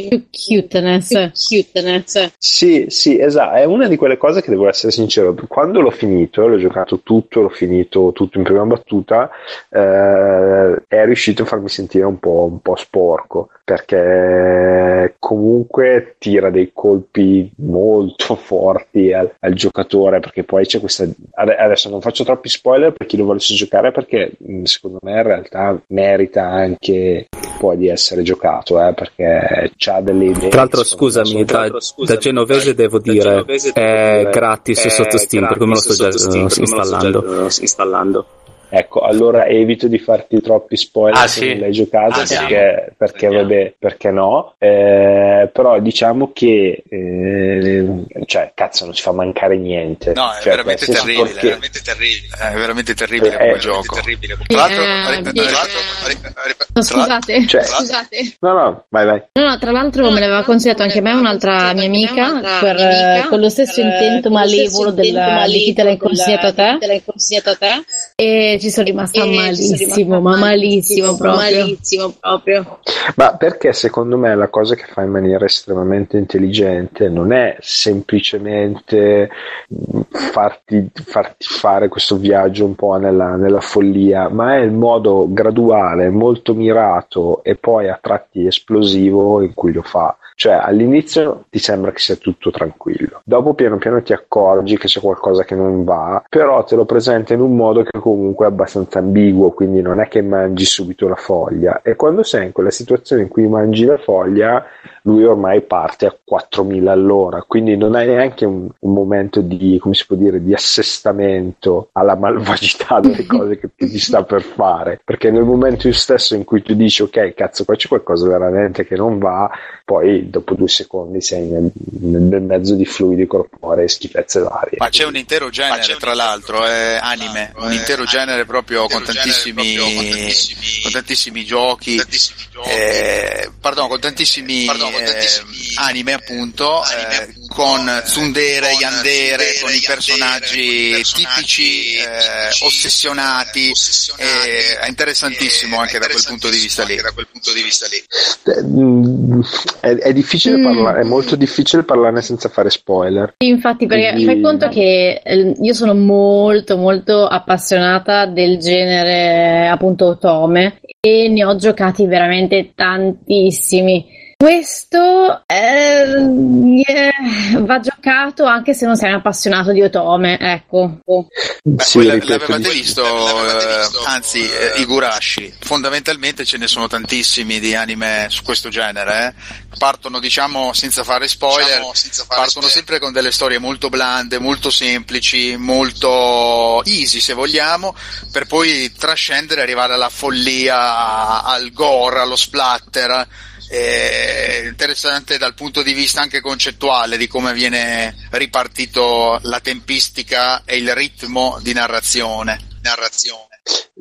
più cuteness. Più cuteness. Sì, sì, esatto, è una di quelle cose che devo essere sincero, quando l'ho finito, l'ho giocato tutto, l'ho finito tutto in prima battuta, eh, è riuscito a farmi sentire un po', un po' sporco, perché comunque tira dei colpi molto forti al, al giocatore, perché poi c'è questa... Adesso non faccio troppi spoiler per chi lo volesse giocare, perché secondo me in realtà merita anche poi di essere giocato, eh, perché ha delle idee. Tra l'altro, scusami, da, da, genovese devo dire, genovese è dire, gratis è sotto Steam, per come lo sto già installando. installando. Ecco, allora evito di farti troppi spoiler ah, se sì? non l'hai giocato perché, perché vabbè, perché no. Eh, però diciamo che eh, cioè, cazzo, non si fa mancare niente. No, è cioè, veramente terribile, perché... è veramente terribile, è veramente terribile eh, come è, gioco. Terribile. Tra l'altro, eh, scusate, cioè, scusate. No, no, vai, vai. No, no, tra l'altro me l'aveva consigliato anche a me un'altra mia amica per, con lo stesso intento malevolo della di te l'hai consigliato a te. E ci sono rimasta e malissimo, rimasta ma malissimo, proprio. malissimo proprio. Ma perché secondo me la cosa che fa in maniera estremamente intelligente non è semplicemente farti, farti fare questo viaggio un po' nella, nella follia, ma è il modo graduale, molto mirato e poi a tratti esplosivo in cui lo fa. Cioè all'inizio ti sembra che sia tutto tranquillo, dopo piano piano ti accorgi che c'è qualcosa che non va, però te lo presenta in un modo che comunque è abbastanza ambiguo, quindi non è che mangi subito la foglia. E quando sei in quella situazione in cui mangi la foglia lui ormai parte a 4000 all'ora, quindi non hai neanche un, un momento di, come si può dire, di assestamento alla malvagità delle cose che ti sta per fare, perché nel momento stesso in cui tu dici ok, cazzo, qua c'è qualcosa veramente che non va, poi dopo due secondi sei nel, nel mezzo di fluidi corporei e schifezze varie. Ma c'è un intero genere, tra l'altro, è anime, un intero genere proprio con tantissimi, con tantissimi giochi, eh, pardon, con tantissimi, eh, anime appunto, eh, con tsundere, yandere, con i personaggi tipici, eh, ossessionati, è interessantissimo anche da quel punto di vista lì. È, è difficile mm. parlare, è molto difficile parlarne senza fare spoiler. Infatti, perché Quindi... fai conto che eh, io sono molto molto appassionata del genere appunto otome e ne ho giocati veramente tantissimi. Questo eh, yeah, va giocato anche se non sei un appassionato di otome, ecco. Beh, sì, l'avevate visto, eh, anzi, eh, Igurashi. Fondamentalmente ce ne sono tantissimi di anime su questo genere. Eh. Partono, diciamo, senza fare spoiler, diciamo, senza fare partono spoiler. sempre con delle storie molto blande, molto semplici, molto easy se vogliamo, per poi trascendere e arrivare alla follia, al gore, allo splatter eh, interessante dal punto di vista anche concettuale di come viene ripartito la tempistica e il ritmo di narrazione. narrazione.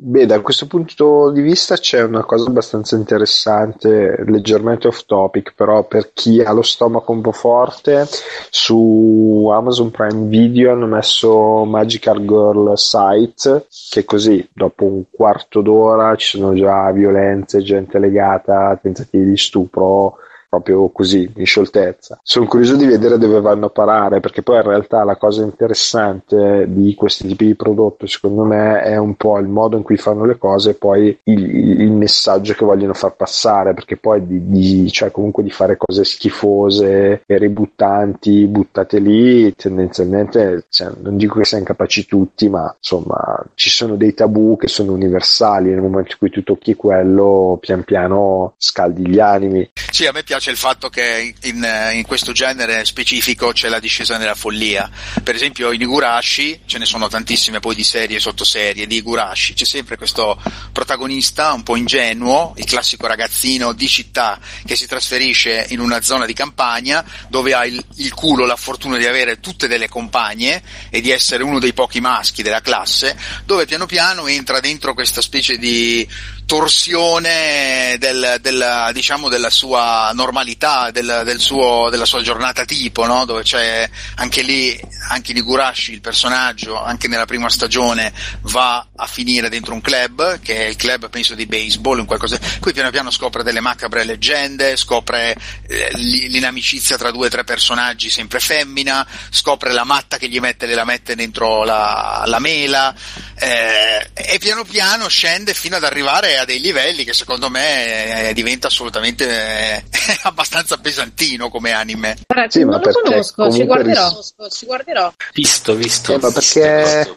Beh, da questo punto di vista c'è una cosa abbastanza interessante, leggermente off topic, però per chi ha lo stomaco un po' forte, su Amazon Prime Video hanno messo Magical Girl Site, che così dopo un quarto d'ora ci sono già violenze, gente legata, tentativi di stupro, proprio così, in scioltezza. Sono curioso di vedere dove vanno a parare, perché poi in realtà la cosa interessante di questi tipi di prodotto, secondo me, è un po' il modo in cui fanno le cose e poi il, il messaggio che vogliono far passare, perché poi di, di, cioè comunque di fare cose schifose e ributtanti, buttate lì, tendenzialmente, cioè, non dico che siano capaci tutti, ma insomma ci sono dei tabù che sono universali, nel momento in cui tu tocchi quello, pian piano scaldi gli animi. Sì, a me piace piace il fatto che in, in, questo genere specifico c'è la discesa nella follia. Per esempio in Igurashi, ce ne sono tantissime poi di serie e sottoserie di Igurashi, c'è sempre questo protagonista un po' ingenuo, il classico ragazzino di città che si trasferisce in una zona di campagna dove ha il, il culo, la fortuna di avere tutte delle compagne e di essere uno dei pochi maschi della classe, dove piano piano entra dentro questa specie di torsione del, del, diciamo della sua normalità, del, del suo, della sua giornata tipo, no? dove c'è anche lì, anche in Igurashi il personaggio, anche nella prima stagione, va a finire dentro un club, che è il club penso di baseball, un qualcosa. Qui piano piano scopre delle macabre leggende, scopre eh, l'inamicizia tra due o tre personaggi sempre femmina, scopre la matta che gli mette, la mette dentro la, la mela, eh, e piano piano scende fino ad arrivare a dei livelli che secondo me eh, diventa assolutamente eh, abbastanza pesantino come anime. Sì, non lo conosco, ci guarderò. Ris- ci guarderò. Visto, visto. Eh, ma perché,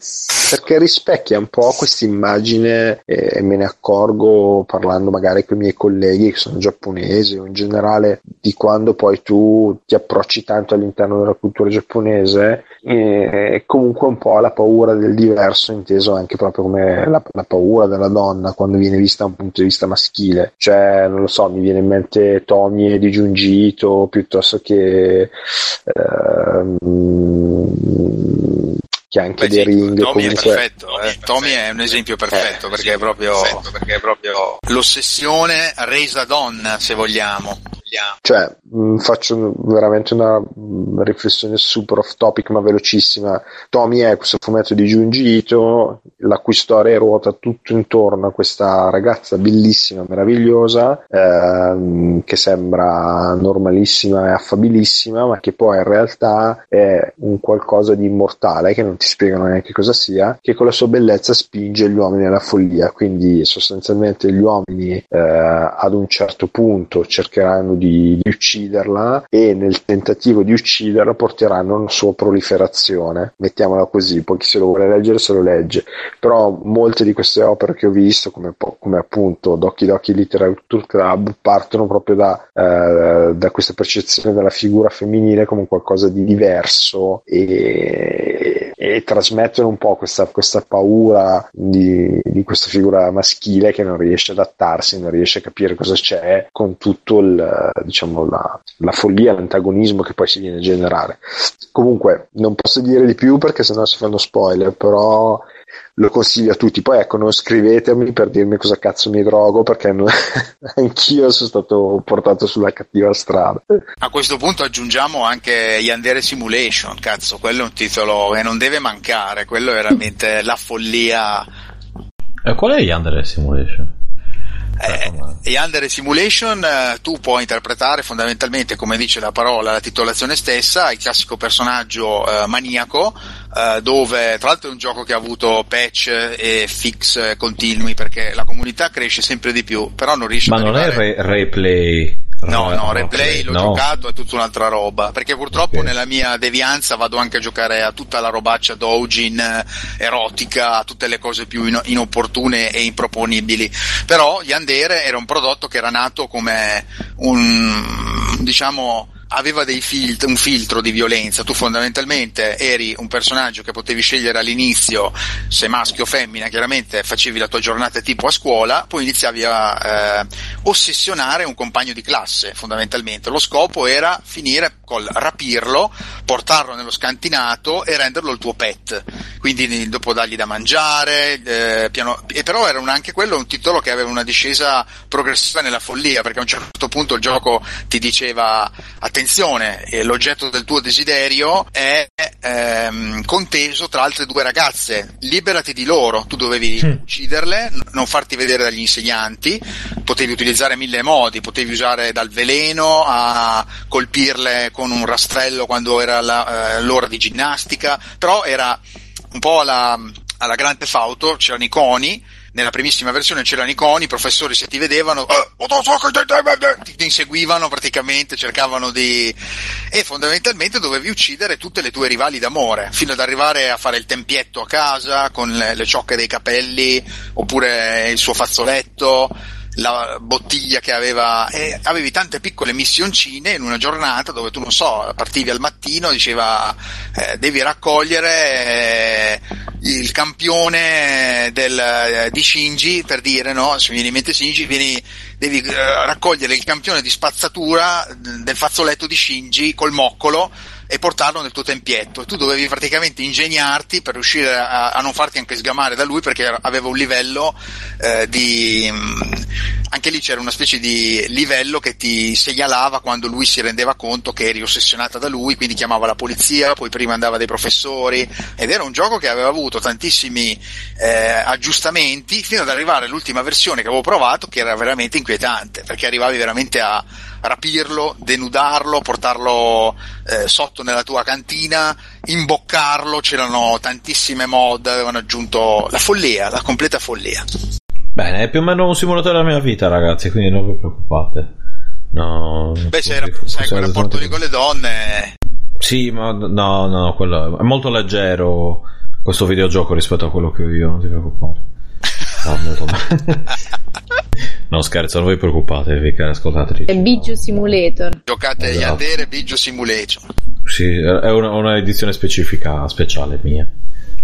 perché rispecchia un po' questa immagine e me ne accorgo parlando magari con i miei colleghi che sono giapponesi o in generale di quando poi tu ti approcci tanto all'interno della cultura giapponese e comunque un po' la paura del diverso inteso anche proprio come la, la paura della donna quando viene vista da un punto di vista maschile. Cioè, non lo so, mi viene in mente Tommy di Giungito piuttosto che ehm, che anche Beh, dei sì, ring Tommy comunque... è perfetto, eh. Tommy è un esempio perfetto, eh, perché, è proprio, perché è proprio l'ossessione resa donna, se vogliamo. Cioè, faccio veramente una mh, riflessione super off topic ma velocissima. Tommy è questo fumetto di Junji Ito, la cui storia ruota tutto intorno a questa ragazza bellissima, meravigliosa, ehm, che sembra normalissima e affabilissima, ma che poi in realtà è un qualcosa di immortale che non ti spiegano neanche cosa sia, che con la sua bellezza spinge gli uomini alla follia. Quindi sostanzialmente gli uomini eh, ad un certo punto cercheranno di, di, ucciderla e nel tentativo di ucciderla porteranno una sua proliferazione. Mettiamola così, poi chi se lo vuole leggere se lo legge. Però molte di queste opere che ho visto, come, come appunto Doki Doki Literature Club, partono proprio da, eh, da questa percezione della figura femminile come qualcosa di diverso e, e trasmettono un po' questa, questa paura di, di, questa figura maschile che non riesce ad adattarsi, non riesce a capire cosa c'è con tutto il, diciamo, la, la, follia, l'antagonismo che poi si viene a generare. Comunque, non posso dire di più perché sennò si fanno spoiler, però lo consiglio a tutti. Poi ecco, non scrivetemi per dirmi cosa cazzo mi drogo, perché non... anch'io sono stato portato sulla cattiva strada. A questo punto aggiungiamo anche Yandere Simulation, cazzo, quello è un titolo che non deve mancare, quello è veramente la follia. E qual è Yandere Simulation? Eh, e Under Simulation eh, tu puoi interpretare fondamentalmente, come dice la parola, la titolazione stessa, il classico personaggio eh, maniaco, dove tra l'altro è un gioco che ha avuto patch e fix continui perché la comunità cresce sempre di più, però non riesce Ma ad non arrivare... è re- replay No, no, replay l'ho no. giocato, è tutta un'altra roba. Perché purtroppo Ok. nella mia devianza vado anche a giocare a tutta la robaccia doujin, eh, erotica, a tutte le cose più ino- inopportune e improponibili. Però Yandere era un prodotto che era nato come un, diciamo, aveva filtri, un filtro di violenza. Tu fondamentalmente eri un personaggio che potevi scegliere all'inizio se maschio o femmina, chiaramente facevi la tua giornata tipo a scuola, poi iniziavi a eh, ossessionare un compagno di classe, fondamentalmente. Lo scopo era finire col rapirlo, portarlo nello scantinato e renderlo il tuo pet. Quindi dopo dargli da mangiare, eh, piano- e però era un- anche quello un titolo che aveva una discesa progressiva nella follia, perché a un certo punto il gioco ti diceva attenzione, eh, l'oggetto del tuo desiderio è ehm, conteso tra altre due ragazze, liberati di loro, tu dovevi ucciderle, n- non farti vedere dagli insegnanti, potevi utilizzare mille modi, potevi usare dal veleno a colpirle con un rastrello quando era la- eh, l'ora di ginnastica, però era un po' alla, alla Grand Theft Auto, c'erano i coni, nella primissima versione c'erano i coni, i professori se ti vedevano eh, ti, inseguivano praticamente, cercavano di... e fondamentalmente dovevi uccidere tutte le tue rivali d'amore, fino ad arrivare a fare il tempietto a casa con le, le ciocche dei capelli, oppure il suo fazzoletto, la bottiglia che aveva e avevi tante piccole missioncine in una giornata dove tu non so partivi al mattino diceva eh, devi raccogliere eh, il campione del, eh, di Shinji per dire no se mi viene in mente Shinji vieni, devi eh, raccogliere il campione di spazzatura del fazzoletto di Shinji col moccolo e portarlo nel tuo tempietto. Tu dovevi praticamente ingegnarti per riuscire a, a non farti anche sgamare da lui perché aveva un livello eh, di. Mh, anche lì c'era una specie di livello che ti segnalava quando lui si rendeva conto che eri ossessionata da lui, quindi chiamava la polizia, poi prima andava dai professori ed era un gioco che aveva avuto tantissimi eh, aggiustamenti fino ad arrivare all'ultima versione che avevo provato che era veramente inquietante perché arrivavi veramente a rapirlo, denudarlo, portarlo eh, sotto nella tua cantina, imboccarlo, c'erano tantissime mod, avevano aggiunto la follia, la completa follia. Bene, è più o meno un simulatore della mia vita, ragazzi, quindi non vi preoccupate. No. Beh, se sai quel rapporto lì con le donne. Sì, ma no, no, quello è molto leggero questo videogioco rispetto a quello che ho io, non ti preoccupare. No, molto No, scherzo, non vi preoccupatevi, cari ascoltatrici. È Biggio Simulator. Giocate esatto. Yandere Biggio Simulator. Sì, è una, una edizione specifica, speciale mia.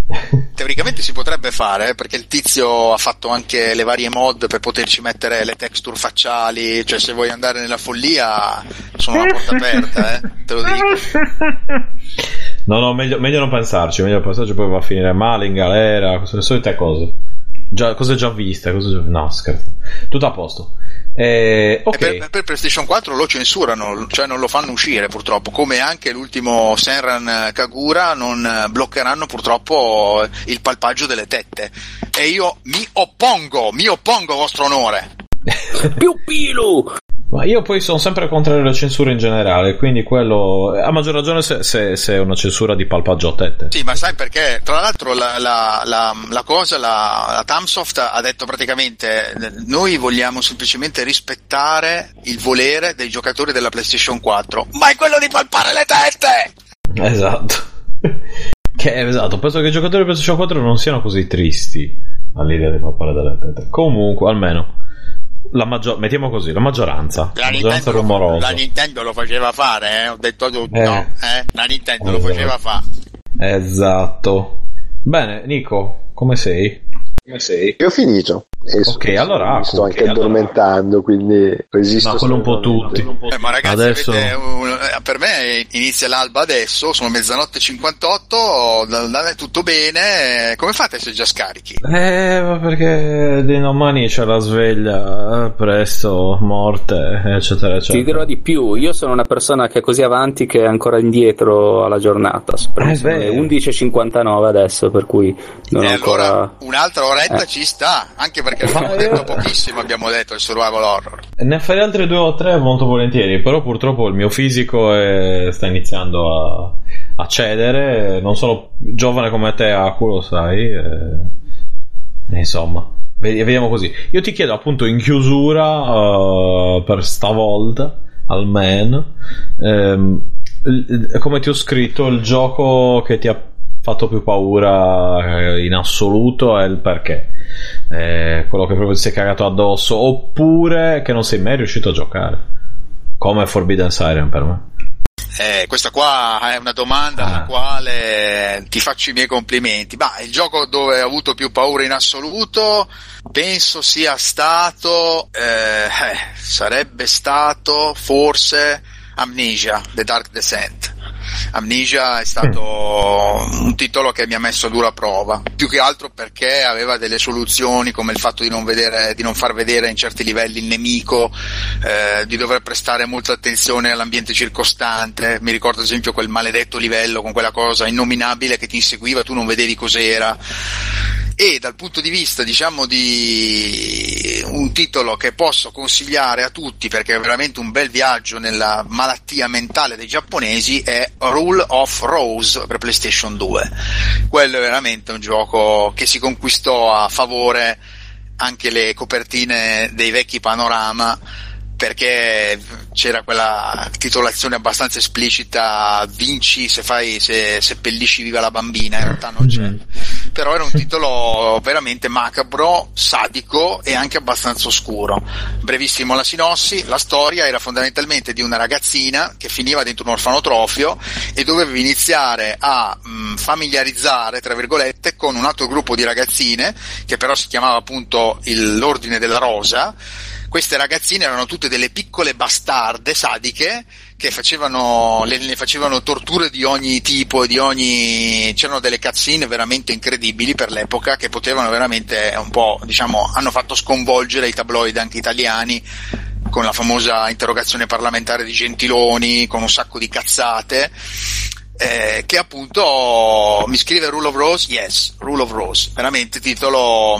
Teoricamente si potrebbe fare, eh, perché il tizio ha fatto anche le varie mod per poterci mettere le texture facciali, cioè se vuoi andare nella follia sono una porta aperta, eh, te lo dico. No, no, meglio, meglio non pensarci, meglio pensarci poi va a finire male in galera, queste solite cose. Già, cose già viste, cose già... No, scherzo. Tutto a posto. Eh, okay. per, per, PlayStation 4 lo censurano, cioè non lo fanno uscire purtroppo, come anche l'ultimo Senran Kagura non bloccheranno purtroppo il palpaggio delle tette. E io mi oppongo, mi oppongo vostro onore. Più pilo! Ma io poi sono sempre contrario alla censura in generale, quindi quello a maggior ragione se, se, se è una censura di palpaggio a tette. Sì, ma sai perché? Tra l'altro la, la, la, la cosa, la, la Tamsoft ha detto praticamente noi vogliamo semplicemente rispettare il volere dei giocatori della PlayStation 4, ma è quello di palpare le tette! Esatto. che, esatto, penso che i giocatori della PlayStation 4 non siano così tristi all'idea di palpare delle tette. Comunque, almeno la maggior- mettiamo così, la maggioranza. La, la maggioranza rumorosa. La Nintendo lo faceva fare, eh? ho detto tutto. Eh. Eh? La Nintendo esatto. lo faceva fare. Esatto. Bene, Nico, come sei? Come sei? Io ho finito. E ok, allora mi sto okay, anche addormentando, allora. quindi resisto. Ma quello un po' tutti. Eh, ma ragazzi, adesso... un, eh, per me inizia l'alba adesso, sono mezzanotte 58, è tutto bene. Come fate se già scarichi? Eh, ma perché di domani c'è la sveglia, eh, presto, morte, eccetera, eccetera. Ti dirò di più, io sono una persona che è così avanti che è ancora indietro alla giornata. Eh, sono le 11.59 adesso, per cui non e ancora... allora un'altra oretta eh. ci sta, anche perché abbiamo detto pochissimo, abbiamo detto il survival horror. Ne farei altre due o tre molto volentieri, però purtroppo il mio fisico è... sta iniziando a... a, cedere, non sono giovane come te, Aku, lo sai. E... Insomma, vediamo così. Io ti chiedo appunto in chiusura, uh, per stavolta, almeno, um, come ti ho scritto, il gioco che ti ha fatto più paura eh, in assoluto è il perché. Eh, quello che proprio ti sei cagato addosso, oppure che non sei mai riuscito a giocare. Come Forbidden Siren per me. Eh, questa qua è una domanda ah. alla quale ti faccio i miei complimenti. Ma il gioco dove ho avuto più paura in assoluto penso sia stato, eh, eh sarebbe stato forse Amnesia, The Dark Descent. Amnesia è stato un titolo che mi ha messo a dura prova, più che altro perché aveva delle soluzioni come il fatto di non, vedere, di non far vedere in certi livelli il nemico, eh, di dover prestare molta attenzione all'ambiente circostante. Mi ricordo ad esempio quel maledetto livello con quella cosa innominabile che ti inseguiva, tu non vedevi cos'era e dal punto di vista diciamo di un titolo che posso consigliare a tutti perché è veramente un bel viaggio nella malattia mentale dei giapponesi è Rule of Rose per PlayStation 2 quello è veramente un gioco che si conquistò a favore anche le copertine dei vecchi panorama perché c'era quella titolazione abbastanza esplicita vinci se fai se seppellisci viva la bambina in realtà non c'è. Però era un titolo veramente macabro sadico e anche abbastanza oscuro. Brevissimo la sinossi la storia era fondamentalmente di una ragazzina che finiva dentro un orfanotrofio e doveva iniziare a mh, familiarizzare tra virgolette con un altro gruppo di ragazzine che però si chiamava appunto il, l'ordine della rosa queste ragazzine erano tutte delle piccole bastarde sadiche che facevano, le, le facevano torture di ogni tipo di ogni c'erano delle cazzine veramente incredibili per l'epoca che potevano veramente un po' diciamo hanno fatto sconvolgere i tabloid anche italiani con la famosa interrogazione parlamentare di Gentiloni con un sacco di cazzate eh, che appunto mi scrive Rule of Rose? Yes Rule of Rose. Veramente titolo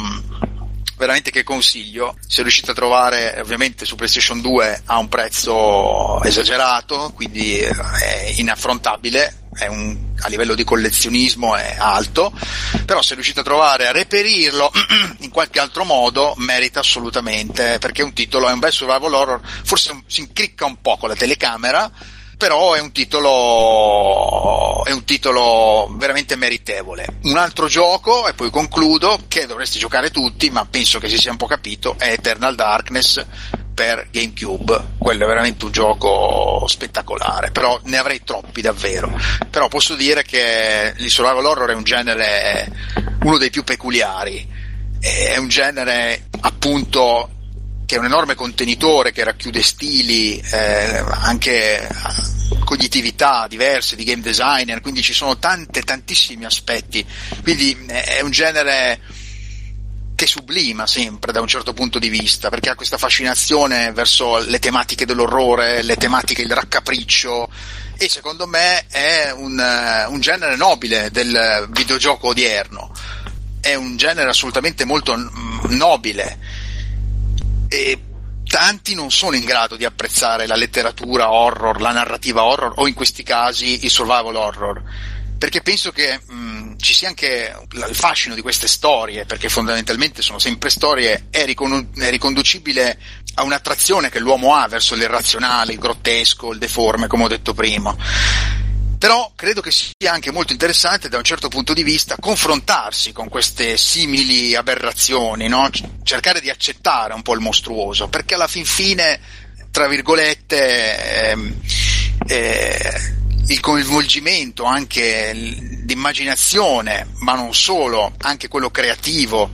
veramente che consiglio. Se riuscite a trovare, ovviamente su PlayStation 2 a un prezzo esagerato, quindi è inaffrontabile. Un, a livello di collezionismo è alto, però se riuscite a trovare a reperirlo in qualche altro modo merita assolutamente perché è un titolo, è un bel survival horror, forse si incricca un po' con la telecamera, però è un titolo è un titolo veramente meritevole. Un altro gioco, e poi concludo, che dovreste giocare tutti, ma penso che si sia un po' capito, è Eternal Darkness per GameCube. Quello è veramente un gioco spettacolare, però ne avrei troppi davvero. Però posso dire che il survival horror è un genere uno dei più peculiari. È un genere appunto che è un enorme contenitore che racchiude stili, eh, anche cognitività diverse di game designer, quindi ci sono tante, tantissimi aspetti. Quindi eh, è un genere che sublima sempre da un certo punto di vista, perché ha questa fascinazione verso le tematiche dell'orrore, le tematiche del raccapriccio e secondo me è un, uh, un genere nobile del videogioco odierno. È un genere assolutamente molto nobile e tanti non sono in grado di apprezzare la letteratura horror, la narrativa horror o in questi casi il survival horror. Perché penso che mh, ci sia anche il fascino di queste storie, perché fondamentalmente sono sempre storie, è, ricon- è riconducibile a un'attrazione che l'uomo ha verso l'irrazionale, il grottesco, il deforme, come ho detto prima però credo che sia anche molto interessante da un certo punto di vista confrontarsi con queste simili aberrazioni, no? cercare di accettare un po' il mostruoso, perché alla fin fine, tra virgolette, ehm, eh, il coinvolgimento anche l'immaginazione, ma non solo, anche quello creativo,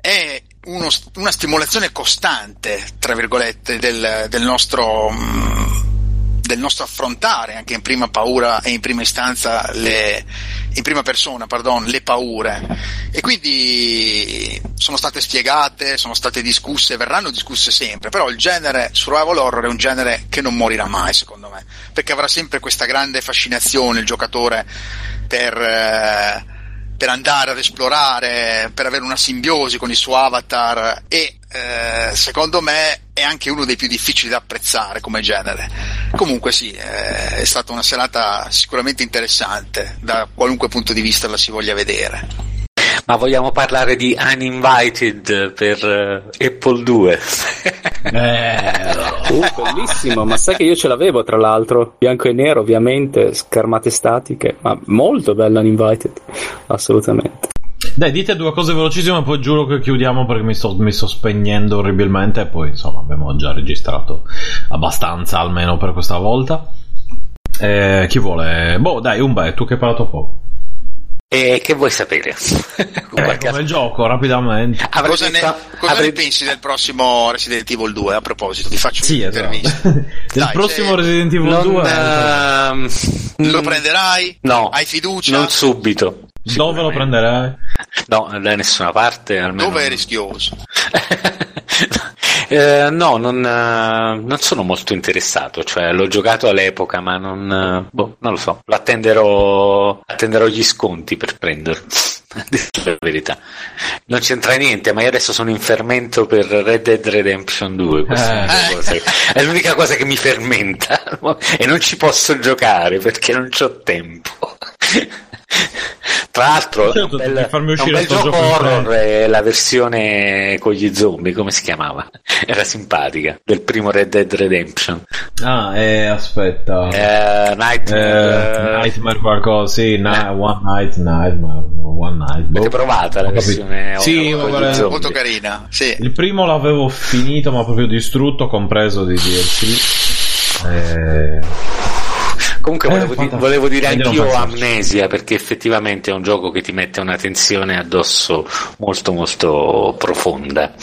è uno, una stimolazione costante, tra virgolette, del, del nostro mm, del nostro affrontare anche in prima paura e in prima istanza le, in prima persona, pardon, le paure. E quindi sono state spiegate, sono state discusse, verranno discusse sempre, però il genere survival horror è un genere che non morirà mai, secondo me, perché avrà sempre questa grande fascinazione il giocatore per, eh, per andare ad esplorare, per avere una simbiosi con il suo avatar e eh, secondo me è anche uno dei più difficili da apprezzare come genere. Comunque sì, eh, è stata una serata sicuramente interessante, da qualunque punto di vista la si voglia vedere. Ma vogliamo parlare di Uninvited per uh, Apple 2? eh, uh, bellissimo, ma sai che io ce l'avevo tra l'altro, bianco e nero ovviamente, schermate statiche, ma molto bella Uninvited, assolutamente. Dai, dite due cose velocissime, poi giuro che chiudiamo perché mi sto, mi sto spegnendo orribilmente. E poi, insomma, abbiamo già registrato abbastanza almeno per questa volta. Eh, chi vuole? Boh, dai, Umbe, tu che hai parlato poco. E che vuoi sapere? eh, come il gioco, rapidamente. Avrei cosa ne, cosa avrei... ne pensi del prossimo Resident Evil 2? A proposito, ti faccio sì, un'intervista. Esatto. del Dai, prossimo cioè, Resident Evil non, 2? Uh, lo prenderai? No. Hai fiducia? Non subito. Dove lo prenderai? No, da nessuna parte. Almeno... Dove è rischioso? eh, no, non, uh, non, sono molto interessato. Cioè, l'ho giocato all'epoca, ma non, uh, boh, non lo so. Lo attenderò, attenderò gli sconti per prenderlo. la verità. Non c'entra niente, ma io adesso sono in fermento per Red Dead Redemption 2. Questa eh. è l'unica cosa che mi fermenta e non ci posso giocare perché non ho tempo. Tra l'altro, è un Certo, bel, farmi è un uscire bel gioco horror, è la versione con gli zombie, come si chiamava? Era simpatica, del primo Red Dead Redemption. Ah, eh, aspetta. Eh, Nightmare, Eh, eh, Nightmare qualcosa, sì, ni- One Night, Nightmare, One Night. boh. Avete provata la versione Sì, horror? Molto carina, sì. Il primo l'avevo finito, ma proprio distrutto, compreso di DLC. Eh, Comunque Eh, volevo, di- volevo dire anch'io. Amnesia perché effettivamente è un gioco che ti mette una tensione addosso molto molto profonda.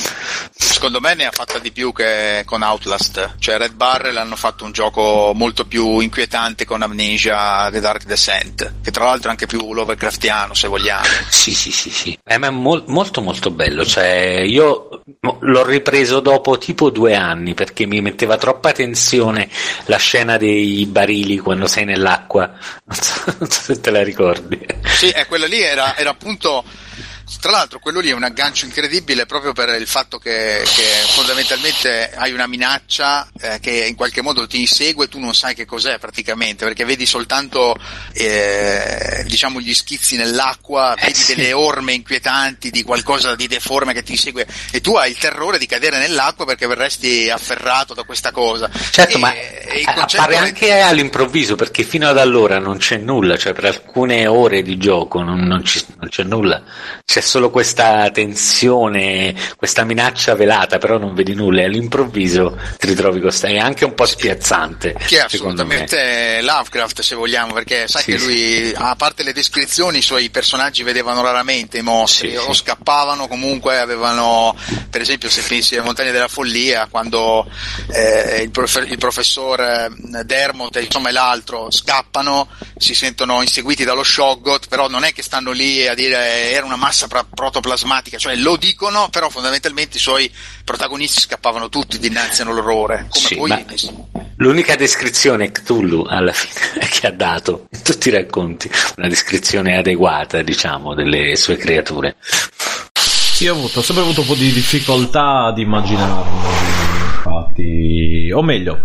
Secondo me ne ha fatta di più che con Outlast. Cioè Red Barrel hanno fatto un gioco molto più inquietante con Amnesia The Dark Descent, che tra l'altro è anche più Lovecraftiano se vogliamo. Sì, sì, sì, sì. Eh, ma è mol- molto molto bello. Cioè, io l'ho ripreso dopo tipo due anni perché mi metteva troppa tensione la scena dei barili quando sei nell'acqua. Non so, non so se te la ricordi. Sì, eh, quello lì era, era appunto. Tra l'altro, quello lì è un aggancio incredibile proprio per il fatto che, che fondamentalmente hai una minaccia eh, che in qualche modo ti insegue e tu non sai che cos'è praticamente, perché vedi soltanto eh, diciamo gli schizzi nell'acqua, vedi sì. delle orme inquietanti di qualcosa di deforme che ti insegue e tu hai il terrore di cadere nell'acqua perché verresti afferrato da questa cosa. Certo, E- ma e eh, appare è- anche all'improvviso perché fino ad allora non c'è nulla, cioè per alcune ore di gioco non, non ci- non c'è nulla, c'è solo questa tensione, questa minaccia velata, però non vedi nulla e all'improvviso ti ritrovi con sta- è anche un po' spiazzante. Che è me. assolutamente Lovecraft se vogliamo, perché sai Sì, che lui, a parte le descrizioni, i suoi personaggi vedevano raramente i mostri, Sì, o sì. scappavano comunque, avevano, per esempio se pensi alle montagne della follia, quando eh, il, profe- il professor eh, Dermot e insomma e l'altro scappano, si sentono inseguiti dallo Shoggoth, però non è che stanno lì a dire era una massa pra- protoplasmatica, cioè lo dicono, però fondamentalmente i suoi protagonisti scappavano tutti dinanzi all'orrore, come Sì, poi ma l'unica descrizione Cthulhu alla fine che ha dato in tutti i racconti, una descrizione adeguata, diciamo, delle sue creature. Sì, ho avuto, ho sempre avuto un po' di difficoltà ad immaginarlo, infatti, o meglio,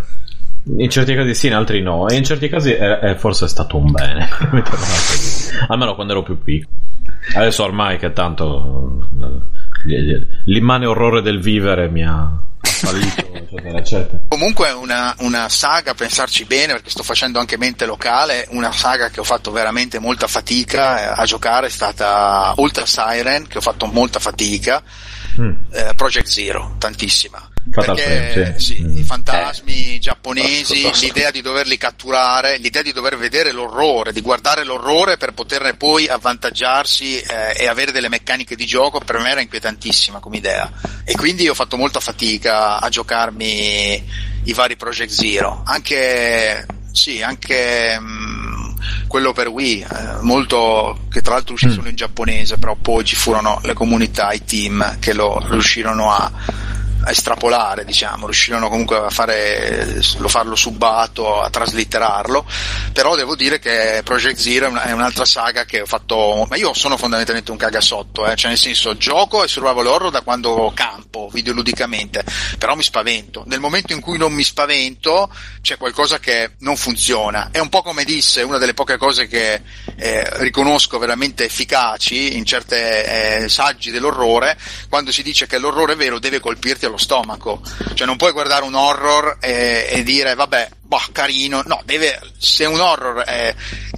in certi casi sì, in altri no, e in certi casi è, è forse stato un bene, almeno quando ero più piccolo. Adesso ormai che tanto eh, l'immane orrore del vivere mi ha fallito, eccetera, eccetera. Comunque una, una saga, pensarci bene, perché sto facendo anche mente locale, una saga che ho fatto veramente molta fatica eh, a giocare è stata Ultra Siren, che ho fatto molta fatica, Mm. eh, Project Zero, tantissima. Fatal Perché Frame, sì. sì, Mm. i fantasmi giapponesi, Posso- posso- l'idea di doverli catturare, l'idea di dover vedere l'orrore, di guardare l'orrore per poterne poi avvantaggiarsi eh, e avere delle meccaniche di gioco, per me era inquietantissima come idea. E quindi ho fatto molta fatica a giocarmi i vari Project Zero. Anche, sì, anche mm, quello per Wii, eh, molto, che tra l'altro uscì solo in giapponese, però poi ci furono le comunità, i team che lo riuscirono a, a estrapolare, diciamo, riuscirono comunque a fare, lo farlo subato, a traslitterarlo, però devo dire che Project Zero è, una- è un'altra saga che ho fatto, ma io sono fondamentalmente un cagasotto, eh, cioè nel senso gioco e survival horror da quando campo, videoludicamente, però mi spavento, nel momento in cui non mi spavento c'è qualcosa che non funziona, è un po' come disse, una delle poche cose che eh, riconosco veramente efficaci in certe eh, saggi dell'orrore, quando si dice che l'orrore vero deve colpirti allo stomaco, cioè non puoi guardare un horror e, e dire vabbè, boh, carino, no, deve, se un horror eh,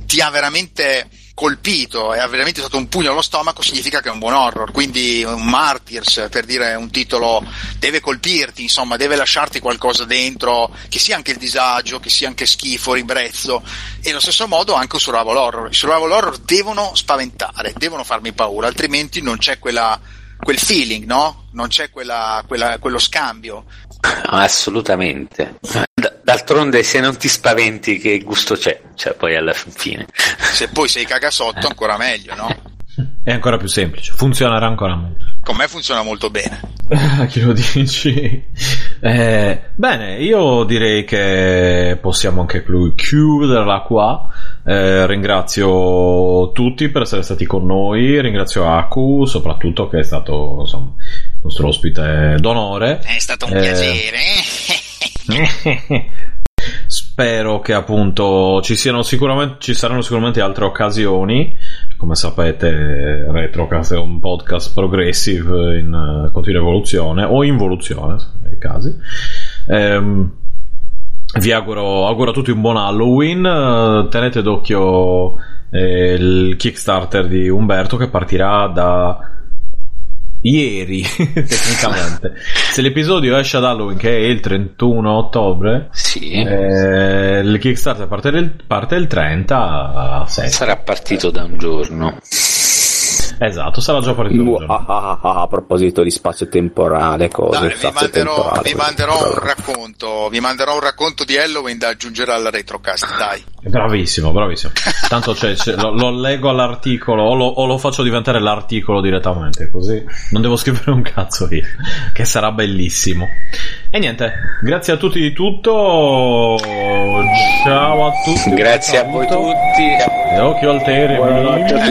ti ha veramente colpito e ha veramente stato un pugno allo stomaco significa che è un buon horror. Quindi un Martyrs per dire un titolo deve colpirti insomma deve lasciarti qualcosa dentro che sia anche il disagio che sia anche schifo ribrezzo. E allo stesso modo anche un survival horror. I survival horror devono spaventare devono farmi paura altrimenti non c'è quella quel feeling no? non c'è quella, quella, quello scambio Assolutamente. D'altronde, se non ti spaventi, che gusto c'è? Cioè, poi alla fin fine. se poi sei cagasotto ancora meglio no? È ancora più semplice, funzionerà ancora meglio. con me funziona molto bene A chi lo dici? Eh, bene, io direi che possiamo anche chiuderla qua. Eh, ringrazio tutti per essere stati con noi. Ringrazio Aku, soprattutto che è stato insomma, il nostro ospite d'onore. è stato un Eh, piacere Spero che appunto ci, siano sicuramente, ci saranno sicuramente altre occasioni. Come sapete, Retrocast è un podcast progressive in continua evoluzione o involuzione, nei casi. Ehm, vi auguro, auguro, a tutti un buon Halloween. Uh, tenete d'occhio eh, il Kickstarter di Umberto che partirà da ieri tecnicamente se l'episodio esce ad Halloween che è il 31 ottobre sì. eh, il Kickstarter parte, il, parte il 30 sarà partito da un giorno Esatto, sarà già partito. Uh, ah, ah, ah, a proposito di spazio temporale, cose. Dai, vi, manderò, vi manderò un racconto. Vi manderò un racconto di Halloween da aggiungere alla retrocast. Dai. Bravissimo, bravissimo. Tanto c'è, c'è, lo, lo, leggo all'articolo o lo, o lo, faccio diventare l'articolo direttamente, così non devo scrivere un cazzo io, che sarà bellissimo. E niente, grazie a tutti di tutto. Ciao a tutti. Grazie a voi tutti. E occhio al tere. Buonanotte.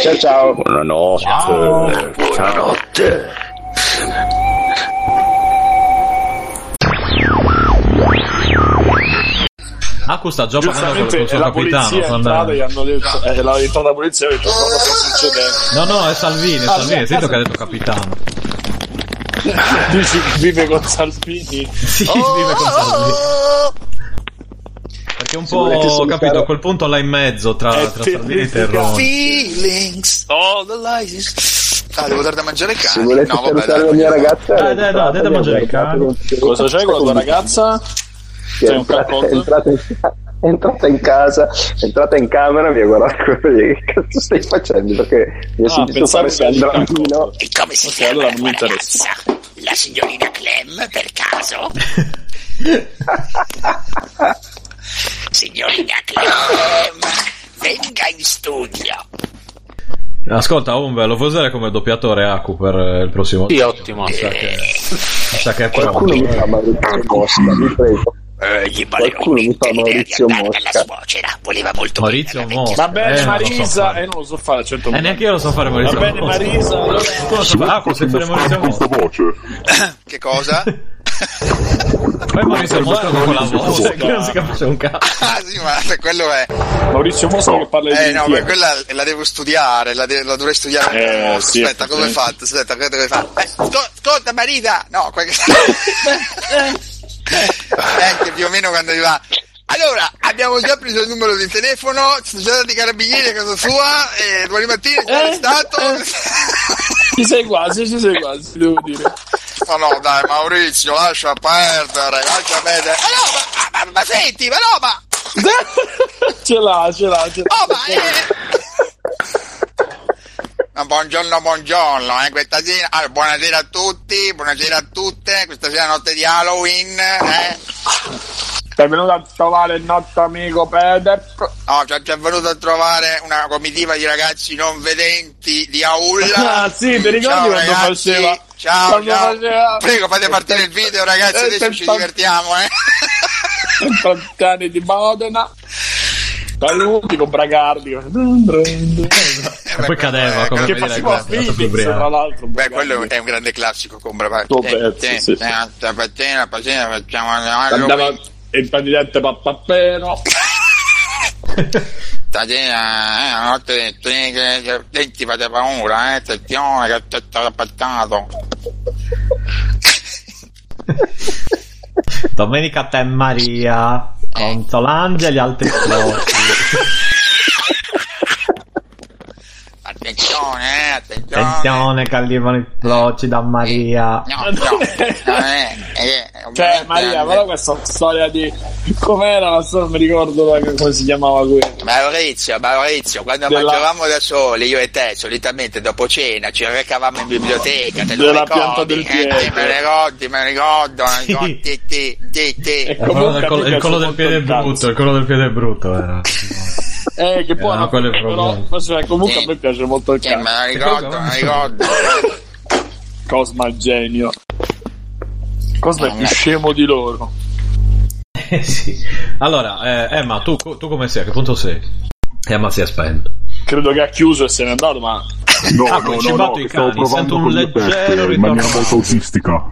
Ciao ciao. Buonanotte. Ciao. Buonanotte. Aku sta già parlando con il suo la capitano. polizia è entrata hanno detto, eh, la entrata la polizia e ha detto cosa sta succedendo. No, no, è Salvini, è Ah, Salvini, sì, sento ah, che ha detto capitano. Dici vive con Salvini. Sì, Oh, vive con Salvini. Perché un Se po', salutare- capito, a quel punto là in mezzo tra, È tra Salvini e. Terroni. Feelings, all the lies. Ah, devo dare da mangiare ai Se cani. volete No, vabbè, salutare dai. la mia ragazza, Dai, dai, dai, dai da mangiare i cani. Cosa c'è con la tua ragazza? Sei un in, è entrata in casa, è entrata in camera, mi ha guardato che cazzo stai facendo? Perché mi ha Ah, sentito fare Sandrino. E come si Ok, chiama allora la non mi interessa. ragazza? La signorina Clem, per caso? signorina Clem, venga in studio. Ascolta, Umbe, lo vuoi usare come doppiatore Aku per il prossimo? Sì, ottimo. Mi sa che, mi sa che è Qualcuno mi pronto. fa Maurizio Mosca, vi prego. Eh, gli Qualcuno mi fa Maurizio Mosca. suocera. Voleva molto Maurizio bene Mosca. Va bene Eh, non lo so Marisa, fare. e non lo so fare 100 Eh, neanche io lo so fare Va Maurizio bene Mosca. Marisa, allora- Tu lo so fare- Aku, sai fare Maurizio Mosca? voce. Che cosa? Poi Maurizio Mosca con quella voce che non si capisce un cazzo. Ah, sì, ma quello è. Maurizio Mosca che parla di Eh, no, ma quella la devo studiare, la, de- la dovrei studiare. Eh, sì, aspetta, come hai fatto? Aspetta, cosa hai fatto? Eh, ascol- ascolta, Marita! No, quel che... eh, più o meno quando arriva. Allora, abbiamo già preso il numero di telefono, ci sono già dati i carabinieri a casa sua, e domani mattina già Eh, arrestato. Ci sei quasi, ci sei quasi, devo dire. Ma no, dai, Maurizio, lascia perdere, lascia perdere. Ma no, ma, ma, ma senti, ma no, ma... ce l'ha, ce l'ha, ce l'ha. Oh, ma eh... Buongiorno, buongiorno, eh, questa sera, ah, buonasera a tutti, buonasera a tutte, questa sera è notte di Halloween, eh. Sei venuto a trovare il nostro amico Pedro. No, ci è venuto a trovare una comitiva di ragazzi non vedenti di Aulla. Ah, sì, ti ricordi Ciao, quando ragazzi. faceva- Ciao, quando ciao. faceva- Prego, fate partire il video, ragazzi, Eh, adesso ci divertiamo, eh. 30 anni di Modena. Saluti con Bragardi. E poi cadeva, come che faceva più Phoenix, tra l'altro. Beh, quello è un grande classico con sì. Stamattina, stamattina facciamo Andava il presidente Pappapero. Stasera, eh, la notte che denti fate paura, eh, attenzione che c'è stato appaccato. Domenica a te Maria, con Solange e gli altri. Attenzione, eh, attenzione. Attenzione che arrivano i floci da Maria. No, no, no, eh, eh, Cioè, Maria, però questa storia di. Com'era la storia? Non mi ricordo la- come si chiamava quello. Maurizio, Maurizio, quando Della- mangiavamo da soli, io e te, solitamente dopo cena, ci recavamo in biblioteca, te lo Della ricordi? pianta del Eh, piede. me lo ricordi, me lo ricordo, me lo ricordi, ti, ti, ti, ti. Eh, me il collo del piede brutto, il collo del piede brutto era. Eh, che poi Erano quelli i però, ma cioè, comunque Sì. a me piace molto il cazzo. lo ricordo, me lo ricordo. Cosma il genio. Cosma è più Eh. scemo di loro. Eh sì. Allora, eh, Emma, tu, tu come sei? A che punto sei? Emma si è spento. Credo che ha chiuso e se n'è andato, ma. No, Ah, no, no, no, i stavo cani, sento provando un con le leggero tette in ritorno. maniera molto autistica.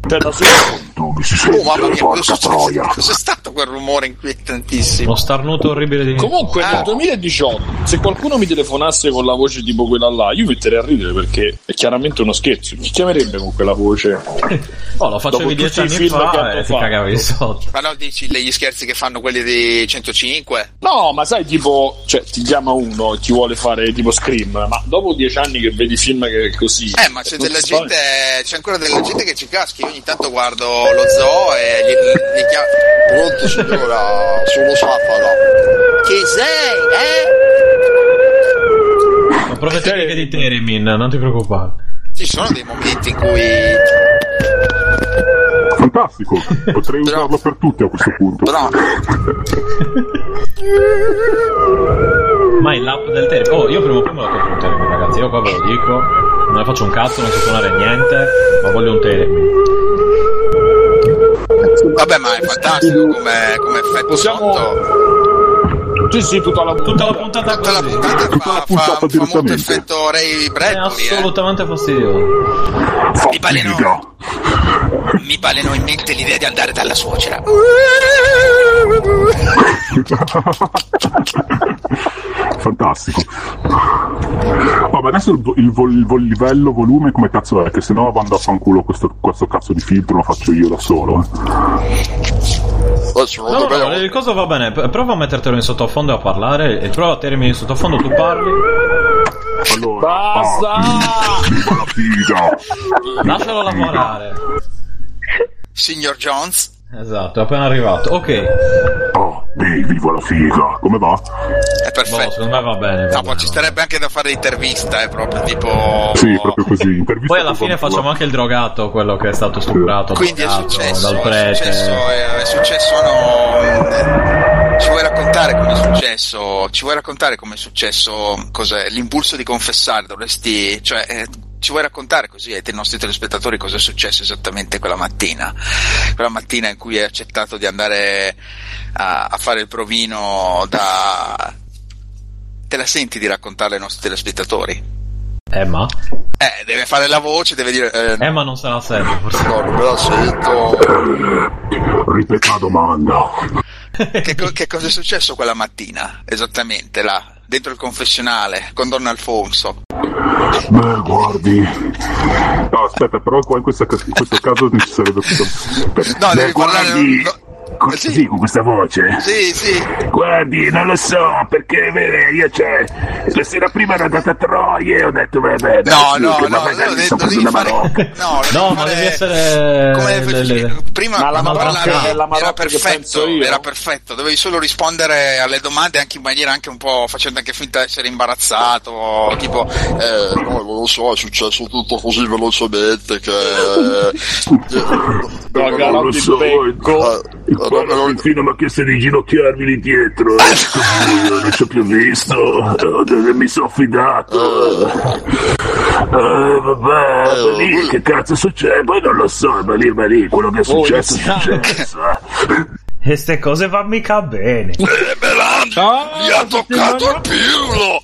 Te da solo. Mi si Oh sente, mamma mia, porca cosa troia. cos'è stato quel rumore inquietantissimo? Uno starnuto orribile di. Comunque Ah. nel 2018, se qualcuno mi telefonasse con la voce tipo quella là, io metterei a ridere perché è chiaramente uno scherzo. Chi chiamerebbe con quella voce? Oh, lo facevi dieci anni fa e ti cagavi sotto. Ma no, dici gli scherzi che fanno quelli di 105? No, ma sai, tipo, cioè, ti chiama uno e ti vuole fare tipo Scream, ma dopo dieci anni che vedi film che è così. Eh, ma c'è della gente, c'è ancora della gente che ci caschi. Io ogni tanto guardo lo zoo e gli, gli chiamo. Pronto signora, sono Safara. Chi sei, eh? Ma prove tecniche di Teremin, non ti preoccupare. Ci sono dei momenti in cui. Fantastico, potrei usarlo per tutti a questo punto. Ma il l'app del Teremin. Oh, io prima o poi me lo compro un Teremin, ragazzi. Io qua ve lo dico. Non ne faccio un cazzo, non so suonare niente. Ma voglio un Teremin. Vabbè, ma è fantastico come, come effetto Possiamo- sotto. Sì, sì, tutta la Tutta la puntata Tutta la puntata fa, fa, fa molto effetto Ray È Bradbury, eh. assolutamente fastidioso. Mi baleno, mi baleno in mente l'idea di andare dalla suocera. Fantastico. Oh, ma adesso il, vo- il vo- il vo- livello volume come cazzo è? Che se no mando a fanculo questo, questo cazzo di filtro lo faccio io da solo. eh. No, no, no, il coso va bene. Prova a mettertelo in sottofondo e a parlare. E prova a tenermi in sottofondo, tu parli. Allora, Basta! ah! Lascialo lavorare. Signor Jones, Esatto, è appena arrivato. Ok. Oh, ehi, viva la figa! Come va? è perfetto. Boh, secondo me va bene. va No, poi bene, ci va starebbe anche da fare l'intervista, eh, proprio tipo. Sì, proprio così. Intervista Poi alla fine facciamo anche il drogato, quello che è stato stuprato, Quindi è successo, dal è prete. successo, è, è successo, no, eh, ci vuoi raccontare come è successo? Ci vuoi raccontare come è successo? Cos'è? L'impulso di confessare, dovresti, cioè, eh, ci vuoi raccontare così ai nostri telespettatori cosa è successo esattamente quella mattina? Quella mattina in cui hai accettato di andare a, a fare il provino da... Te la senti di raccontarle ai nostri telespettatori? Emma? Eh, deve fare la voce, deve dire... Eh, Emma non se la sente, forse. no, non me la sento. Ripeta la domanda. che, co- che cosa è successo quella mattina? Esattamente là, dentro il confessionale, con Don Alfonso. Beh, guardi. No, aspetta, però qua in, questa- in questo caso ci sarebbe. No, Beh, devi parlare- guardi. no- Con, sì. con questa voce? Sì, sì. Guardi, non lo so, perché vede, io c'è. La sera prima ero andata a Troia e ho detto, vabbè, dai, No, sì, no, no, no, mi de- sono lo preso devi fare-. No, No, ma devi essere. Come le- le- prima Ma la Marocca era perfetto, era perfetto, dovevi solo rispondere alle domande anche in maniera anche un po' facendo anche finta di essere imbarazzato, tipo eh, no, non lo so, è successo tutto così velocemente che No, non lo so. Il povero infine mi ha chiesto di ginocchiarmi lì dietro. eh, così, non ci ho più visto. eh, Mi sono fidato. Eh, vabbè, lì, che cazzo succede? Poi non lo so, ma lì, ma lì, quello che è successo è successo. eh. E ste cose vanno mica bene. Mi ha toccato il pirlo!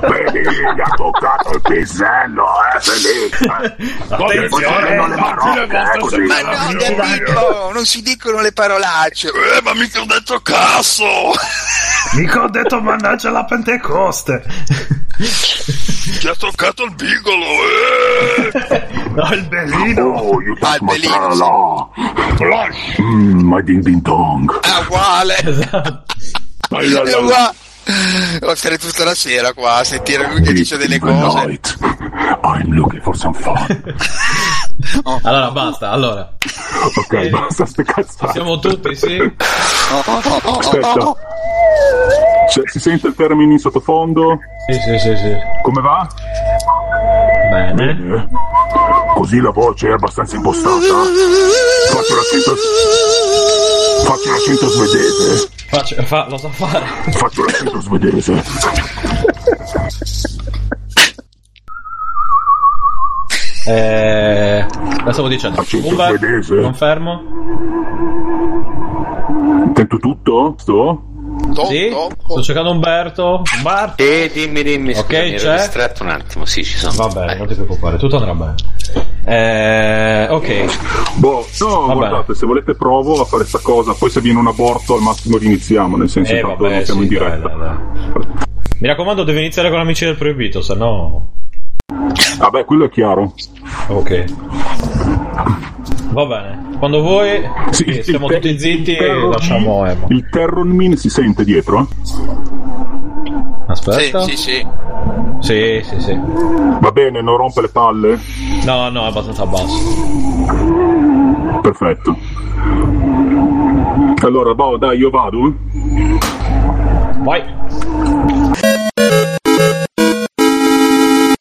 Vedi, gli ha toccato il pisello, eh, Felice. Attenzione, non le marocche, eh, così. Ma no, Davido, non si dicono le parolacce. Eh, ma mica ho detto cazzo! Mica ho detto mannaggia la Pentecoste. Ti ha toccato il bigolo, eh! No, il bellino. Oh, you Ah, touch my bellino, sì. tralala. Mm, my ding ding dong. È uguale! Esatto. È uguale! Devo stare tutta la sera qua a sentire lui che dice delle cose. night, I'm looking for some fun. Allora, basta. Allora, Ok, basta ste cazzate. siamo tutti, sì. Aspetta. Cioè, si sente il termine in sottofondo? Sì, sì, sì, sì. Come va? Bene. Eh, Così la voce è abbastanza impostata. Faccio l'accento. Faccio l'accento svedese. Faccio, fa, lo so fare. Faccio l'accento svedese. Eh, la stavo dicendo. Accento Umber, svedese. confermo. Intento tutto? Sto? To- Sì? to- Sto cercando Umberto. Umberto? E dimmi, dimmi, Ok, scusa, mi ero c'è? distratto un attimo, sì, ci sono. Va bene, non ti preoccupare, tutto andrà bene. Eh, ok. Boh, no, Va guardate, se volete provo a fare sta cosa, poi se viene un aborto al massimo riniziamo, nel senso Eh, tanto vabbè, non siamo sì, in diretta. dai, dai, Mi raccomando, devi iniziare con Amici del Proibito, se no. Vabbè, quello è chiaro. Ok. Va bene. Quando vuoi, Sì, sì, il stiamo te- tutti zitti e lasciamo Emma. Il Terron Min si sente dietro? eh? Aspetta. Sì, sì, sì. Sì, sì, sì. Va bene, non rompe le palle? No, no, è abbastanza basso. Perfetto. Allora, boh, dai, io vado. Vai.